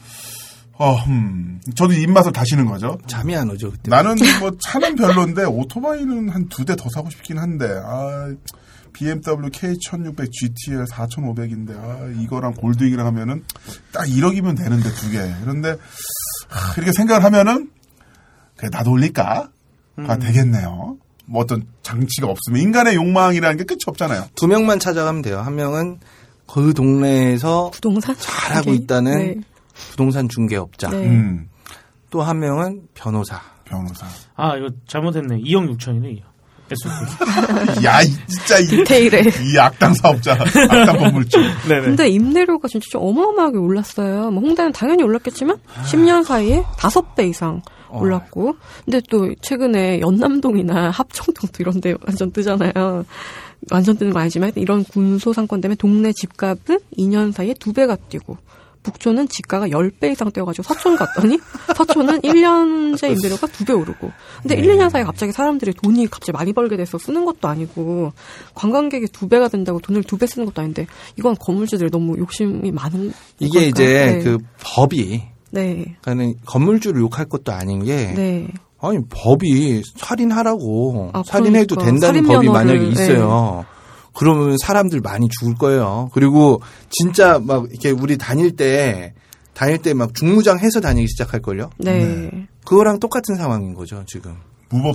어, 음, 저도 입맛을 다시는 거죠. 잠이 안 오죠 그때. 나는 뭐 차는 별론데 오토바이는 한 두 대 더 사고 싶긴 한데 아 BMW K1600 GTR 4500인데 아 이거랑 골드윙이랑 하면은 딱 1억이면 되는데 두 개. 그런데 하, 이렇게 생각을 하면은 그래 나도 올릴까? 가 되겠네요. 뭐 어떤 장치가 없으면 인간의 욕망이라는 게 끝이 없잖아요. 두 명만 찾아가면 돼요. 한 명은 그 동네에서 부동산 잘하고 네. 있다는 네. 부동산 중개업자. 네. 음, 또한 명은 변호사. 변호사. 아, 이거 잘못했네. 2억 6천이네. 개수. 야, 이- 진짜 이, 디테일에. 이 악당 사업자, 악당 건물주. 네네. 근데 임대료가 진짜 좀 어마어마하게 올랐어요. 뭐 홍대는 당연히 올랐겠지만 10년 사이에 5배 이상 올랐고. 근데 또 최근에 연남동이나 합정동도 이런 데 완전 뜨잖아요. 완전 뜨는 거 아니지만 이런 군소 상권 때문에 동네 집값은 2년 사이에 2배가 뛰고 북촌은 지가가 10배 이상 뛰어가지고 서촌 갔더니 *laughs* 서촌은 1년제 임대료가 2배 오르고 근데 1, 2년 사이에 갑자기 사람들이 돈이 갑자기 많이 벌게 돼서 쓰는 것도 아니고 관광객이 2배가 된다고 돈을 2배 쓰는 것도 아닌데 이건 건물주들이 너무 욕심이 많은 이게 걸까? 이제 네. 그 법이 네. 그러니까 건물주를 욕할 것도 아닌 게 네. 아니 법이 살인하라고 아, 살인해도 그러니까. 된다는 법이 만약에 있어요. 그러면 사람들 많이 죽을 거예요. 그리고 진짜 막 이렇게 우리 다닐 때 다닐 때 막 중무장 해서 다니기 시작할 걸요. 네. 그거랑 똑같은 상황인 거죠 지금.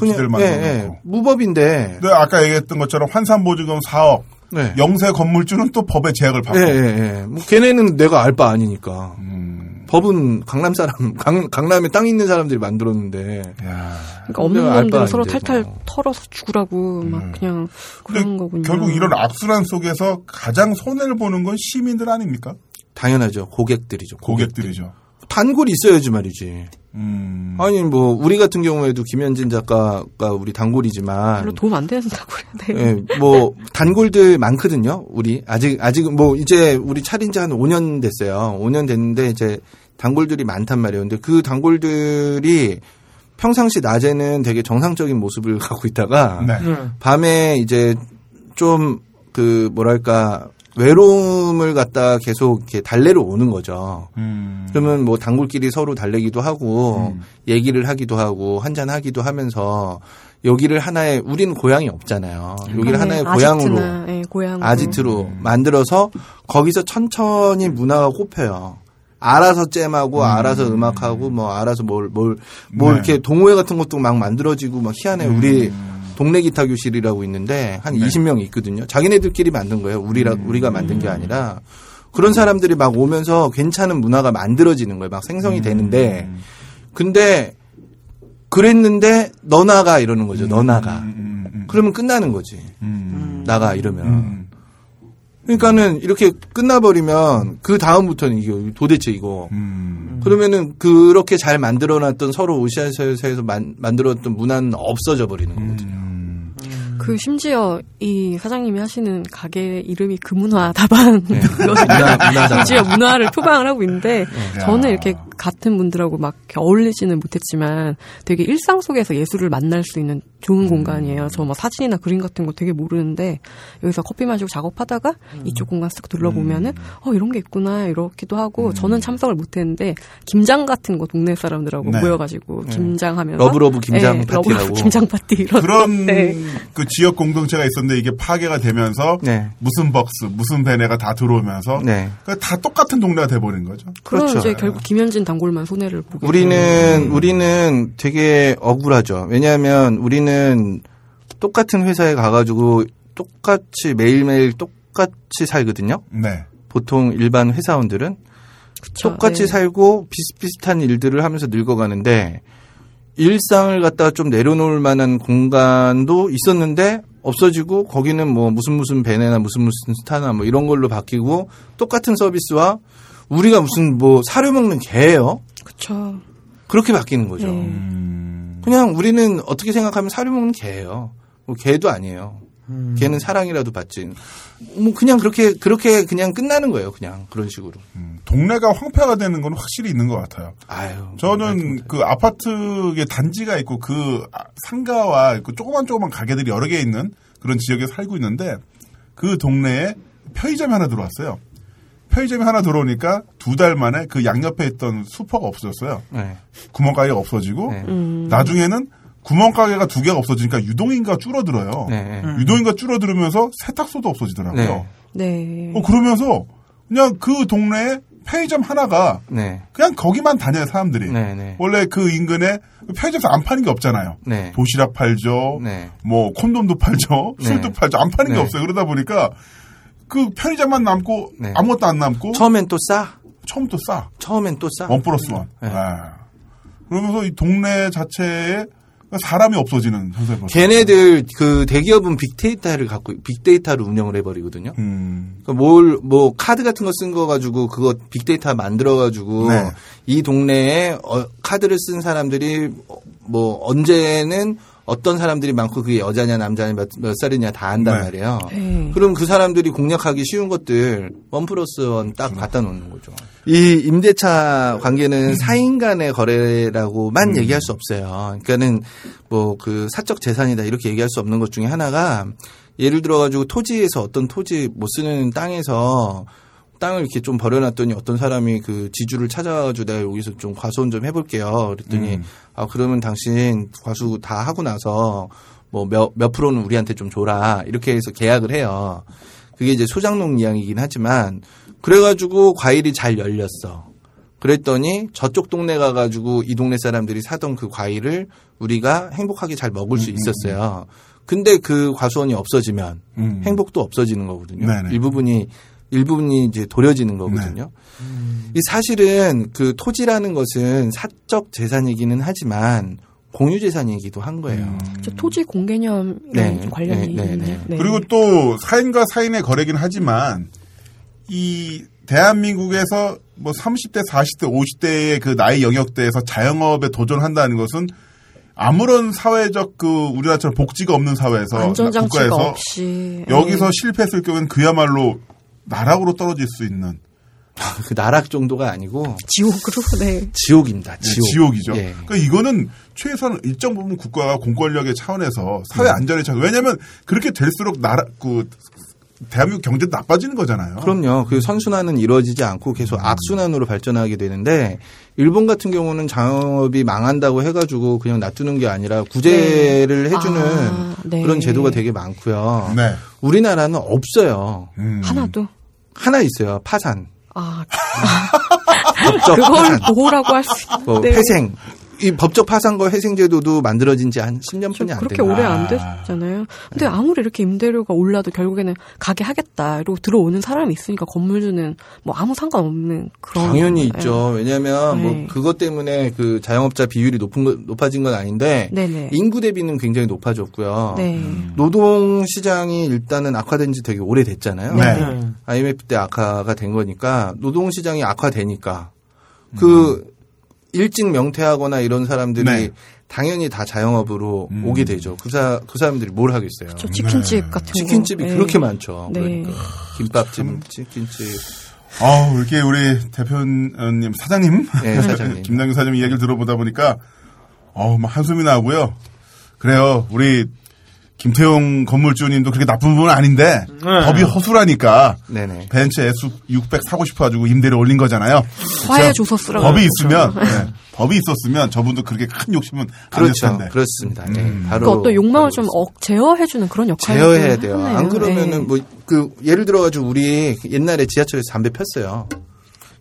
그냥, 예. 예. 무법인데. 근데 아까 얘기했던 것처럼 환산보증금 4억, 네. 영세 건물주는 또 법의 제약을 받고. 예, 예, 예. 뭐 걔네는 내가 알 바 아니니까. 음, 법은 강남 사람, *laughs* 강, 강남에 땅 있는 사람들이 만들었는데. 야. 그러니까 없는 바 서로 아닌데, 탈탈 뭐. 털어서 죽으라고 막 그냥 그런 거군요. 결국 이런 악순환 속에서 가장 손해를 보는 건 시민들 아닙니까? 당연하죠. 고객들이죠. 고객들이죠. 단골이 있어야지 말이지. 음. 아니 뭐 우리 같은 경우에도 김현진 작가가 우리 단골이지만 별로 도움 안 된다고 그래야 돼. 예, 뭐 단골들 많거든요. 우리 아직 아직 뭐 이제 우리 차린 지 한 5년 됐어요. 5년 됐는데 이제 단골들이 많단 말이에요. 근데 그 단골들이 평상시 낮에는 되게 정상적인 모습을 *laughs* 갖고 있다가 네. 음. 밤에 이제 좀 그 뭐랄까 외로움을 갖다 계속 이렇게 달래러 오는 거죠. 음. 그러면 뭐 단골끼리 서로 달래기도 하고 음. 얘기를 하기도 하고 한잔 하기도 하면서 여기를 하나의 우리는 고향이 없잖아요. 여기를 네, 하나의 고향으로 예, 고향으로. 아지트로 만들어서 거기서 천천히 문화가 꼽혀요. 알아서 잼하고 알아서 음악하고 뭐 알아서 뭘뭘뭐 네. 이렇게 동호회 같은 것도 막 만들어지고 막 희한해 우리 동네 기타 교실이라고 있는데 한 20명 있거든요. 자기네들끼리 만든 거예요. 우리라 우리가 만든 게 아니라 그런 사람들이 막 오면서 괜찮은 문화가 만들어지는 거예요. 막 생성이 되는데 근데 그랬는데 너 나가 이러는 거죠. 너 나가. 음, 음, 그러면 끝나는 거지. 음. 나가 이러면. 음. 그러니까는 이렇게 끝나버리면 그 다음부터는 이거 도대체 이거 음. 그러면은 그렇게 잘 만들어놨던 서로 오시아에서 만, 만들었던 문화는 없어져 버리는 거거든요. 음. 그 심지어 이 사장님이 하시는 가게 이름이 금문화 다방 네. *laughs* 문화, 문화 심지어 문화를 표방을 하고 있는데 야. 저는 이렇게 같은 분들하고 막 어울리지는 못했지만 되게 일상 속에서 예술을 만날 수 있는 좋은 음. 공간이에요. 저뭐 사진이나 그림 같은 거 되게 모르는데 여기서 커피 마시고 작업하다가 음. 이쪽 공간 쓱 둘러보면은 어 이런 게 있구나 이렇기도 음. 하고 저는 참석을 못했는데 김장 같은 거 동네 사람들하고 네. 모여가지고 김장하면서 love love 김장 네, 파티라고. love love 김장 파티 이런 그런 네. 그 지역 공동체가 있었는데 이게 파괴가 되면서 네. 무슨 벅스, 무슨 베네가 다 들어오면서 네. 그 다 똑같은 동네가 돼버린 거죠. 그럼 그렇죠. 이제 결국 김현진 단골만 손해를 보게 되는 우리는 우리는 되게 억울하죠. 왜냐하면 우리는 똑같은 회사에 가가지고 똑같이 매일매일 똑같이 살거든요. 네. 보통 일반 회사원들은 그쵸, 똑같이 네. 살고 비슷비슷한 일들을 하면서 늙어가는데 일상을 갖다가 좀 내려놓을 만한 공간도 있었는데 없어지고 거기는 뭐 무슨 무슨 베네나 무슨 무슨 스타나 뭐 이런 걸로 바뀌고 똑같은 서비스와 우리가 무슨 뭐 사료 먹는 개예요? 그쵸. 그렇게 바뀌는 거죠. 네. 음. 그냥 우리는 어떻게 생각하면 사료 먹는 개예요. 뭐 개도 아니에요. 개는 사랑이라도 받지. 뭐 그냥 그렇게 그렇게 그냥 끝나는 거예요. 그냥 그런 식으로. 음. 동네가 황폐가 되는 건 확실히 있는 것 같아요. 아유. 저는 그 아파트에 단지가 있고 그 아- 상가와 그 조그만 조그만 가게들이 여러 개 있는 그런 지역에 살고 있는데 그 동네에 편의점이 하나 들어왔어요. 편의점이 하나 들어오니까 두 달 만에 그 양옆에 있던 슈퍼가 없어졌어요. 네. 구멍가게가 없어지고 네. 음. 나중에는 구멍가게가 두 개가 없어지니까 유동인구가 줄어들어요. 네. 유동인구가 줄어들으면서 세탁소도 없어지더라고요. 네. 네. 어, 그러면서 그냥 그 동네에 편의점 하나가 네. 그냥 거기만 다녀요 사람들이. 네. 네. 원래 그 인근에 편의점에서 안 파는 게 없잖아요. 네. 도시락 팔죠. 네. 뭐 콘돔도 팔죠. 네. 술도 팔죠. 안 파는 게 네. 없어요. 그러다 보니까 그 편의점만 남고 네. 아무것도 안 남고 처음엔 또 싸. 처음부터 싸. 처음엔 또 싸. one plus one. 네. 아. 그러면서 이 동네 자체에 사람이 없어지는 현상이. 걔네들 그 대기업은 빅데이터를 갖고 빅데이터를 운영을 해버리거든요. 음. 그러니까 뭘, 뭐, 카드 같은 거 쓴 거 가지고 그거 빅데이터 만들어 가지고 네. 이 동네에 어, 카드를 쓴 사람들이 어, 뭐 언제는 어떤 사람들이 많고 그게 여자냐 남자냐 몇, 몇 살이냐 다 안단 네. 말이에요. 네. 그럼 그 사람들이 공략하기 쉬운 것들 one plus one 딱 갖다 놓는 거죠. 이 임대차 관계는 사인 간의 거래라고만 얘기할 수 없어요. 그러니까는 뭐 그 사적 재산이다 이렇게 얘기할 수 없는 것 중에 하나가 예를 들어 가지고 토지에서 어떤 토지 못 쓰는 땅에서 땅을 이렇게 좀 버려놨더니 어떤 사람이 그 지주를 찾아가지고 내가 여기서 좀 과수원 좀 해볼게요. 그랬더니 음. 아 그러면 당신 과수 다 하고 나서 뭐몇몇 프로는 우리한테 좀 줘라 이렇게 해서 계약을 해요. 그게 이제 소장농 이야기이긴 하지만 그래가지고 과일이 잘 열렸어. 그랬더니 저쪽 동네 가가지고 이 동네 사람들이 사던 그 과일을 우리가 행복하게 잘 먹을 수 있었어요. 근데 그 과수원이 없어지면 음. 행복도 없어지는 거거든요. 네네. 일부분이 일부분이 이제 도려지는 거거든요. 이 사실은 그 토지라는 것은 사적 재산이기는 하지만 공유 재산이기도 한 거예요. 저 토지 공개념 네, 좀 관련이 네, 네, 있는데. 네. 그리고 또 사인과 사인의 거래긴 하지만 이 대한민국에서 뭐 30대, 40대, 50대의 그 나이 영역대에서 자영업에 도전한다는 것은 아무런 사회적 그 우리나라처럼 복지가 없는 사회에서 국가에서 없이 여기서 네. 실패했을 경우에는 그야말로 나락으로 떨어질 수 있는 그 나락 정도가 아니고 지옥으로 *laughs* 네. 지옥입니다. 네, 지옥. 지옥이죠. 예. 그러니까 이거는 최소한 일정 부분 국가가 공권력의 차원에서 사회 안전의 차원. 왜냐하면 그렇게 될수록 나라 그 대한민국 경제도 나빠지는 거잖아요. 그럼요. 그 선순환은 이루어지지 않고 계속 악순환으로 발전하게 되는데 일본 같은 경우는 장업이 망한다고 해가지고 그냥 놔두는 게 아니라 구제를 해주는 아, 네. 그런 제도가 되게 많고요. 네. 우리나라는 없어요. 음. 하나도 하나 있어요. 파산, 아 그걸 보호라고 할수뭐 네. 회생. 이 법적 파산과 회생 제도도 만들어진 지 한 10년 좀 편이 안 그렇게. 오래 안 됐잖아요. 근데 아무리 이렇게 임대료가 올라도 결국에는 가게 하겠다 이러고 들어오는 사람이 있으니까 건물주는 뭐 아무 상관없는 그런 당연히 예. 있죠. 왜냐하면 뭐 네. 그것 때문에 그 자영업자 비율이 높은 거, 높아진 건 아닌데 네네. 인구 대비는 굉장히 높아졌고요. 네. 노동 시장이 일단은 악화된 지 되게 오래 됐잖아요. 네. 네. IMF 때 악화가 된 거니까 노동 시장이 악화되니까 그 일찍 명퇴하거나 이런 사람들이 네. 당연히 다 자영업으로 음. 오게 되죠. 그, 사, 그 사람들이 뭘 하겠어요. 저 치킨집 같은 거. 치킨집이 네. 그렇게 많죠. 네. 그러니까 김밥집, 치킨집. 아 이렇게 우리 대표님 사장님, 네, 사장님. *laughs* 김남규 사장님 이야기를 들어보다 보니까 어우 막 한숨이 나고요. 그래요, 우리 김태용 건물주님도 그렇게 나쁜 분은 아닌데 네. 법이 허술하니까 네네. 벤츠 S 600 사고 싶어가지고 임대료 올린 거잖아요. 화해? 조서 쓰라고. 법이. 있으면 네, 법이 있었으면 저분도 그렇게 큰 욕심은 안 냈을 그렇죠. 텐데. 그렇습니다. 예, 음. 바로 그 어떤 욕망을 좀. 억, 제어해주는 그런 역할을 제어해야 돼요. 하네요. 안 그러면은 네. 뭐그 예를 들어가지고 우리 옛날에 지하철에서 담배 폈어요.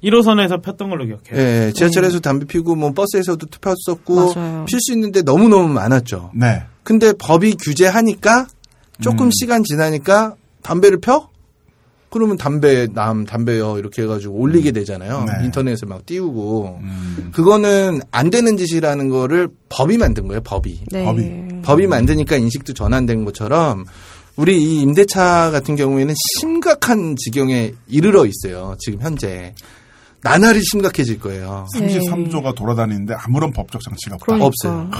1호선에서 폈던 걸로 기억해요. 예, 지하철에서 담배 피고 뭐 버스에서도 폈었고 맞아요. 필수 있는데 너무 너무 많았죠. 네. 근데 법이 규제하니까 조금 음. 시간 지나니까 담배를 펴? 그러면 담배 남 담배요 이렇게 해가지고 올리게 되잖아요. 네. 인터넷에 막 띄우고 음. 그거는 안 되는 짓이라는 거를 법이 만든 거예요. 법이. 네. 법이. 법이 만드니까 인식도 전환된 것처럼 우리 이 임대차 같은 경우에는 심각한 지경에 이르러 있어요. 지금 현재 나날이 심각해질 거예요. 33조가 돌아다니는데 아무런 법적 장치가 없다. 그러니까. 없어요. 네.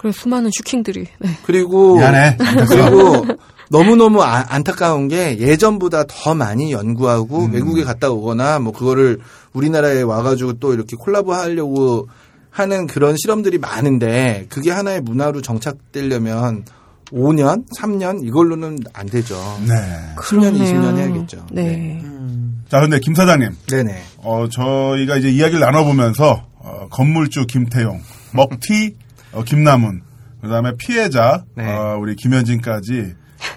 그래서 수많은 슈킹들이. 네. 그리고 미안해. 그리고 너무너무 아- 안타까운 게 예전보다 더 많이 연구하고 외국에 갔다 오거나 뭐 그거를 우리나라에 와가지고 또 이렇게 콜라보 하려고 하는 그런 실험들이 많은데 그게 하나의 문화로 정착되려면 5년, 3년 이걸로는 안 되죠. 네. 10년, 그러네요. 20년 해야겠죠. 네. 자, 근데 김 사장님, 네네. 어, 저희가 이제 이야기를 나눠보면서, 어, 건물주 김태용, 먹튀, 어, 김남훈, 그 다음에 피해자, 네. 어, 우리 김현진까지,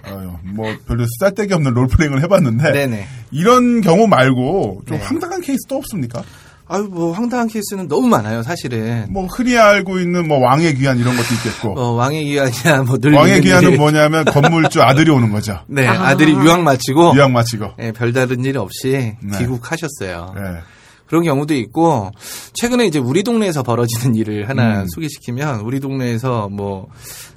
어, 뭐, 별로 쓸데기 없는 롤플레잉을 해봤는데, 네네. 이런 경우 말고, 좀 네. 황당한 케이스 또 없습니까? 아유, 뭐, 황당한 케이스는 너무 많아요, 사실은. 뭐, 흔히 알고 있는 뭐, 왕의 귀환 이런 것도 있겠고, 어, 왕의 귀환이야, 뭐, 늘. 왕의 귀환은 뭐냐면, 건물주 아들이 오는 거죠. 네, 아. 아들이 유학 마치고. 유학 마치고. 예, 별다른 일 없이 네. 귀국하셨어요. 네. 그런 경우도 있고 최근에 이제 우리 동네에서 벌어지는 일을 하나 음. 소개시키면 우리 동네에서 뭐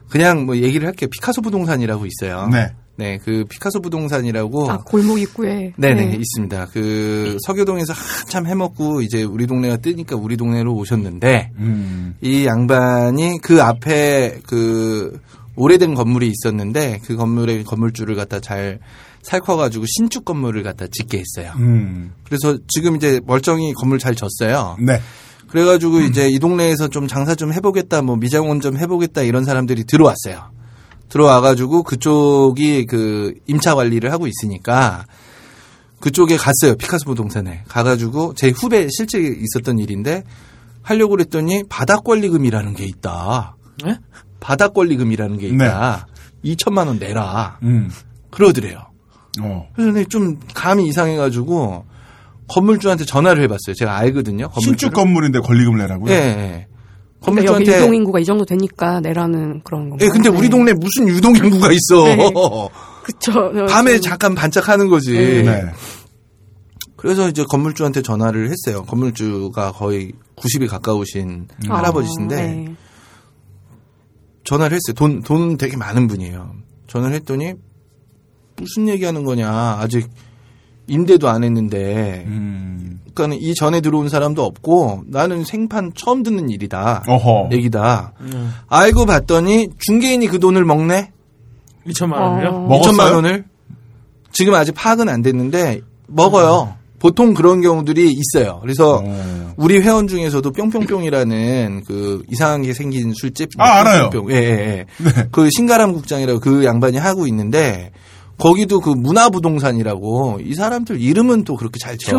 그냥 뭐 얘기를 할게요. 피카소 부동산이라고 있어요. 네. 네, 그 피카소 부동산이라고 아, 골목 입구에. 네네 네. 있습니다. 그 서교동에서 한참 해먹고 이제 우리 동네가 뜨니까 우리 동네로 오셨는데 음. 이 양반이 그 앞에 그 오래된 건물이 있었는데 그 건물의 건물주를 갖다 잘 살커가지고 신축 건물을 갖다 짓게 했어요. 음. 그래서 지금 이제 멀쩡히 건물 잘 졌어요. 네. 그래가지고 이제 이 동네에서 좀 장사 좀 해보겠다, 뭐 미장원 좀 해보겠다 이런 사람들이 들어왔어요. 들어와가지고 그쪽이 그 임차 관리를 하고 있으니까 그쪽에 갔어요. 피카소 부동산에. 가가지고 제 후배 실제 있었던 일인데 하려고 그랬더니 바닥 권리금이라는 게 있다. 네? 바닥 권리금이라는 게 있다. 2천만 원 내라. 음. 그러더래요. 어. 그래서 좀 감이 이상해가지고 건물주한테 전화를 해봤어요. 제가 알거든요. 신축 건물주를. 건물인데 권리금을 내라고요? 예, 예. 그러니까 건물주한테 유동 인구가 이 정도 되니까 내라는 그런 건가요? 예, 근데 우리 네. 동네 무슨 유동 인구가 있어. 네. *laughs* 그쵸. 밤에 좀- 잠깐 반짝하는 거지. 네. 네. 그래서 이제 건물주한테 전화를 했어요. 건물주가 거의 90이 가까우신 아, 할아버지신데 네. 전화를 했어요. 돈, 돈 되게 많은 분이에요. 전화를 했더니 무슨 얘기하는 거냐. 아직 임대도 안 했는데. 음. 그러니까 이 전에 들어온 사람도 없고 나는 생판 처음 듣는 일이다. 어허. 얘기다. 음. 알고 봤더니 중개인이 그 돈을 먹네. 2천만 원을요? 어. 먹었어요? 2천만 원을 지금 아직 파악은 안 됐는데 먹어요. 보통 그런 경우들이 있어요. 그래서 어. 우리 회원 중에서도 뿅뿅뿅이라는 그 이상하게 생긴 술집 아, 알아요. 뿅뿅뿅. 예, 예, 예. 그 신가람 국장이라고 그 양반이 하고 있는데 거기도 그 문화부동산이라고 이 사람들 이름은 또 그렇게 잘 쳐.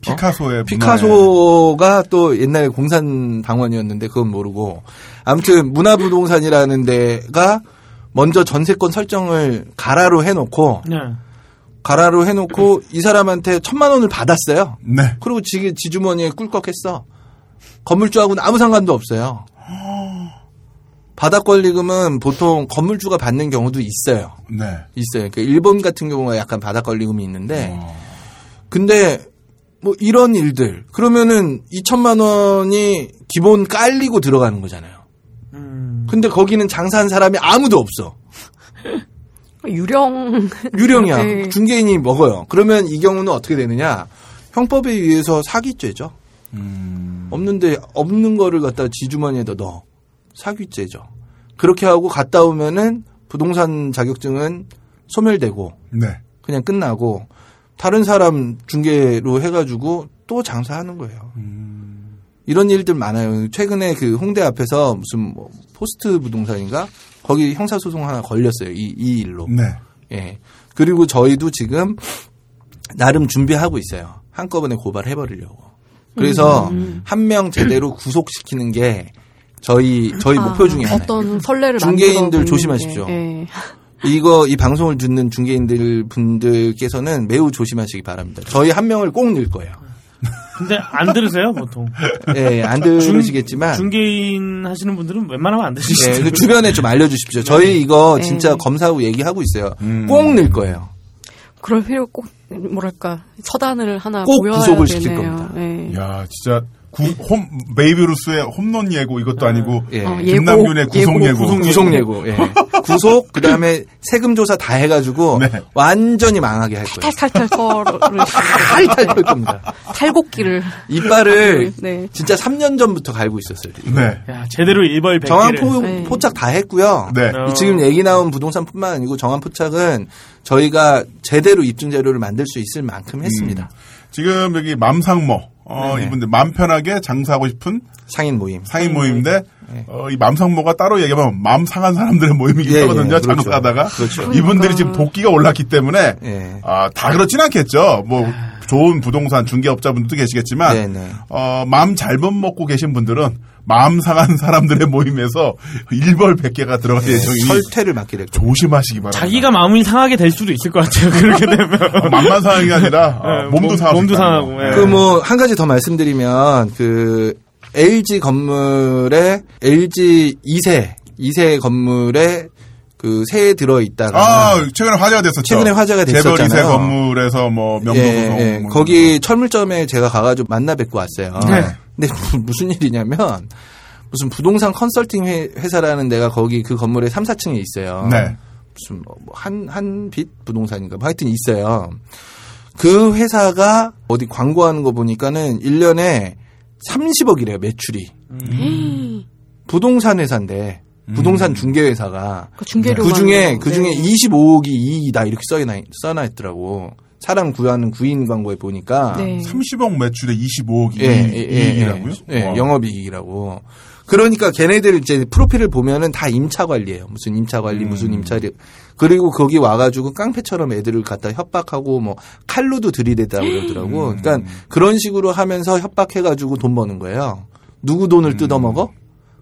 피카소의 문화에. 피카소가 또 옛날에 공산 당원이었는데 그건 모르고 아무튼 문화부동산이라는 데가 먼저 전세권 설정을 가라로 해놓고 네. 가라로 해놓고 이 사람한테 천만 원을 받았어요. 네. 그리고 지, 지주머니에 꿀꺽했어. 건물주하고는 아무 상관도 없어요. 바닥 권리금은 보통 건물주가 받는 경우도 있어요. 네. 있어요. 그러니까 일본 같은 경우가 약간 바닥 권리금이 있는데 어. 근데 뭐 이런 일들 그러면은 2천만 원이 기본 깔리고 들어가는 거잖아요. 음. 근데 거기는 장사한 사람이 아무도 없어. 유령. 유령이야. *laughs* 네. 중개인이 먹어요. 그러면 이 경우는 어떻게 되느냐? 형법에 의해서 사기죄죠. 음. 없는데 없는 거를 갖다 지주머니에다 넣어. 사기죄죠. 그렇게 하고 갔다 오면은 부동산 자격증은 소멸되고 네. 그냥 끝나고 다른 사람 중개로 해가지고 또 장사하는 거예요. 이런 일들 많아요. 최근에 그 홍대 앞에서 무슨 뭐 포스트 부동산인가 거기 형사 소송 하나 걸렸어요. 이, 이 일로. 네. 예. 그리고 저희도 지금 나름 준비하고 있어요. 한꺼번에 고발해버리려고. 그래서 한명 제대로 구속시키는 게 저희 저희 아, 목표 중에 하나예요. 어떤 선례를 중개인들 조심하십시오. 게, 예. *laughs* 이거 이 방송을 듣는 중개인들 분들께서는 매우 조심하시기 바랍니다. 저희 한 명을 꼭 넣을 거예요. 근데 안 들으세요, 보통. *laughs* 예, 안 들으시겠지만 중개인 하시는 분들은 웬만하면 안 예, 들으시죠. 그 주변에 좀 알려주십시오. 저희 이거 네. 진짜 검사하고 얘기하고 있어요. 음. 꼭 넣을 거예요. 그럴 필요 꼭 뭐랄까 처단을 하나 꼭 구속을 시킬 되네요. 겁니다. 예. 야, 진짜 구, 홈 베이비루스의 홈런 예고 이것도 아니고 예. 어, 김남균의 구속 예고. 예고, 구속 예고. 예. *laughs* 구속 그다음에 세금 조사 다 해가지고 네. 완전히 망하게 할 거예요. 탈탈탈 털을 탈탈 털 겁니다. 탈곡기를 이빨을 네. 진짜 3년 전부터 갈고 있었어요. 네. 야, 제대로 일벌 정한. 포, 네. 포착 다 했고요. 네. 어. 이 지금 얘기 나온 부동산뿐만 아니고 정한 포착은 저희가 제대로 입증 자료를 만들 수 있을 만큼 했습니다. 지금 여기 맘상모 어, 네네. 이분들 맘 편하게 장사하고 싶은 상인 모임. 상인 모임인데 네. 어, 이 맘상모가 따로 얘기하면 마음 상한 사람들의 모임이긴 예, 하거든요. 예, 그렇죠. 장사하다가 그렇죠. 이분들이 지금 도끼가 올랐기 때문에 예. 아, 다 그렇진 않겠죠. 뭐 좋은 부동산 중개업자분들도 계시겠지만 네네. 어, 마음 잘 못 먹고 계신 분들은 마음 상한 사람들의 모임에서 일벌 100개가 들어갈 예정이니 설태를 맡게 됐고. 조심하시기 바랍니다. 자기가 마음이 상하게 될 수도 있을 것 같아요. 그렇게 *laughs* 되면. 어, 맘만 상한 게 아니라 어, 네, 몸도 몸- 상하고 몸도 상하고, 거. 예. 그뭐 한 가지 더 말씀드리면 그 LG 건물에 LG 2세 2세 건물에 그 새에 들어 있다가 아, 최근에 화제가 됐었죠. 최근에 화제가 됐었잖아요. 재벌 2세 건물에서 뭐 명동 예, 예. 뭐 거기 철물점에 제가 가가지고 만나 뵙고 왔어요. 네. 근데 *laughs* 무슨 일이냐면 무슨 부동산 컨설팅 회, 회사라는 데가 거기 그 건물에 3, 4층에 있어요. 네. 무슨 뭐 한, 한빛 부동산인가 뭐 하여튼 있어요. 그 회사가 어디 광고하는 거 보니까는 1년에 30억이래요, 매출이. 부동산 회사인데, 부동산 중개 회사가. 그그 중에. 그 중에 네. 25억이 이익이다, 이렇게 써놔, 써놔 있더라고. 사람 구하는 구인 광고에 보니까. 네. 30억 매출에 25억이 예, 예, 예, 이익이라고요? 예, 와. 영업이익이라고. 그러니까 걔네들 이제 프로필을 보면은 다 임차 관리예요. 무슨 임차 관리, 음. 무슨 임차리. 그리고 거기 와가지고 깡패처럼 애들을 갖다 협박하고 뭐 칼로도 들이대다고 그러더라고. 음. 그러니까 그런 식으로 하면서 협박해가지고 돈 버는 거예요. 누구 돈을 음. 뜯어먹어?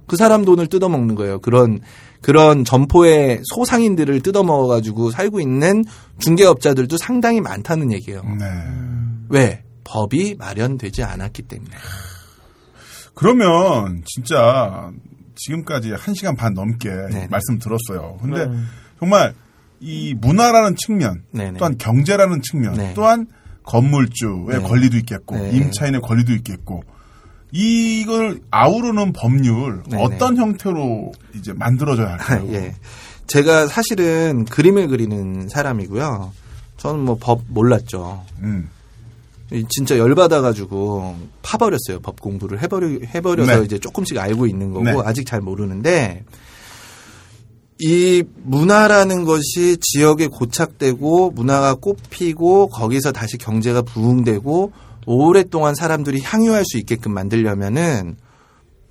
그 사람 돈을 뜯어먹는 거예요. 그런 그런 점포의 소상인들을 뜯어먹어가지고 살고 있는 중개업자들도 상당히 많다는 얘기예요. 네. 왜? 법이 마련되지 않았기 때문에. 그러면 진짜 지금까지 한 시간 반 넘게 네네. 말씀 들었어요. 근데 네. 정말 이 문화라는 측면, 네네. 또한 경제라는 측면, 네. 또한 건물주의 네. 권리도 있겠고, 네. 임차인의 권리도 있겠고, 이걸 아우르는 법률 네네. 어떤 형태로 이제 만들어져야 할까요? *laughs* 예. 제가 사실은 그림을 그리는 사람이고요. 저는 뭐 법 몰랐죠. 음. 이 진짜 열받아가지고 파버렸어요. 법 공부를 해버려, 해버려서 네. 이제 조금씩 알고 있는 거고, 네. 아직 잘 모르는데, 이 문화라는 것이 지역에 고착되고, 문화가 꽃피고, 거기서 다시 경제가 부흥되고, 오랫동안 사람들이 향유할 수 있게끔 만들려면은,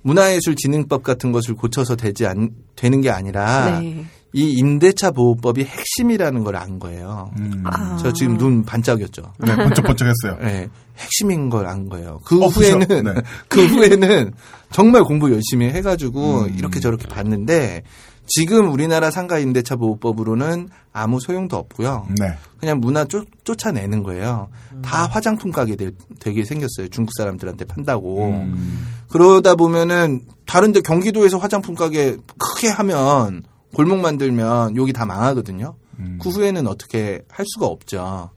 문화예술진흥법 같은 것을 고쳐서 되지 않, 되는 게 아니라, 네. 이 임대차 보호법이 핵심이라는 걸 안 거예요. 음. 아. 저 지금 눈 반짝였죠. 네, 번쩍번쩍했어요. 네, 핵심인 걸 안 거예요. 그 어? 후에는 네. 그 후에는 정말 공부 열심히 해가지고 음. 이렇게 저렇게 봤는데 지금 우리나라 상가 임대차 보호법으로는 아무 소용도 없고요. 네. 그냥 문화 쫓, 쫓아내는 거예요. 다 화장품 가게 되, 되게 생겼어요. 중국 사람들한테 판다고. 음. 그러다 보면은 다른데 경기도에서 화장품 가게 크게 하면 골목 만들면 여기 다 망하거든요. 음. 그 후에는 어떻게 할 수가 없죠.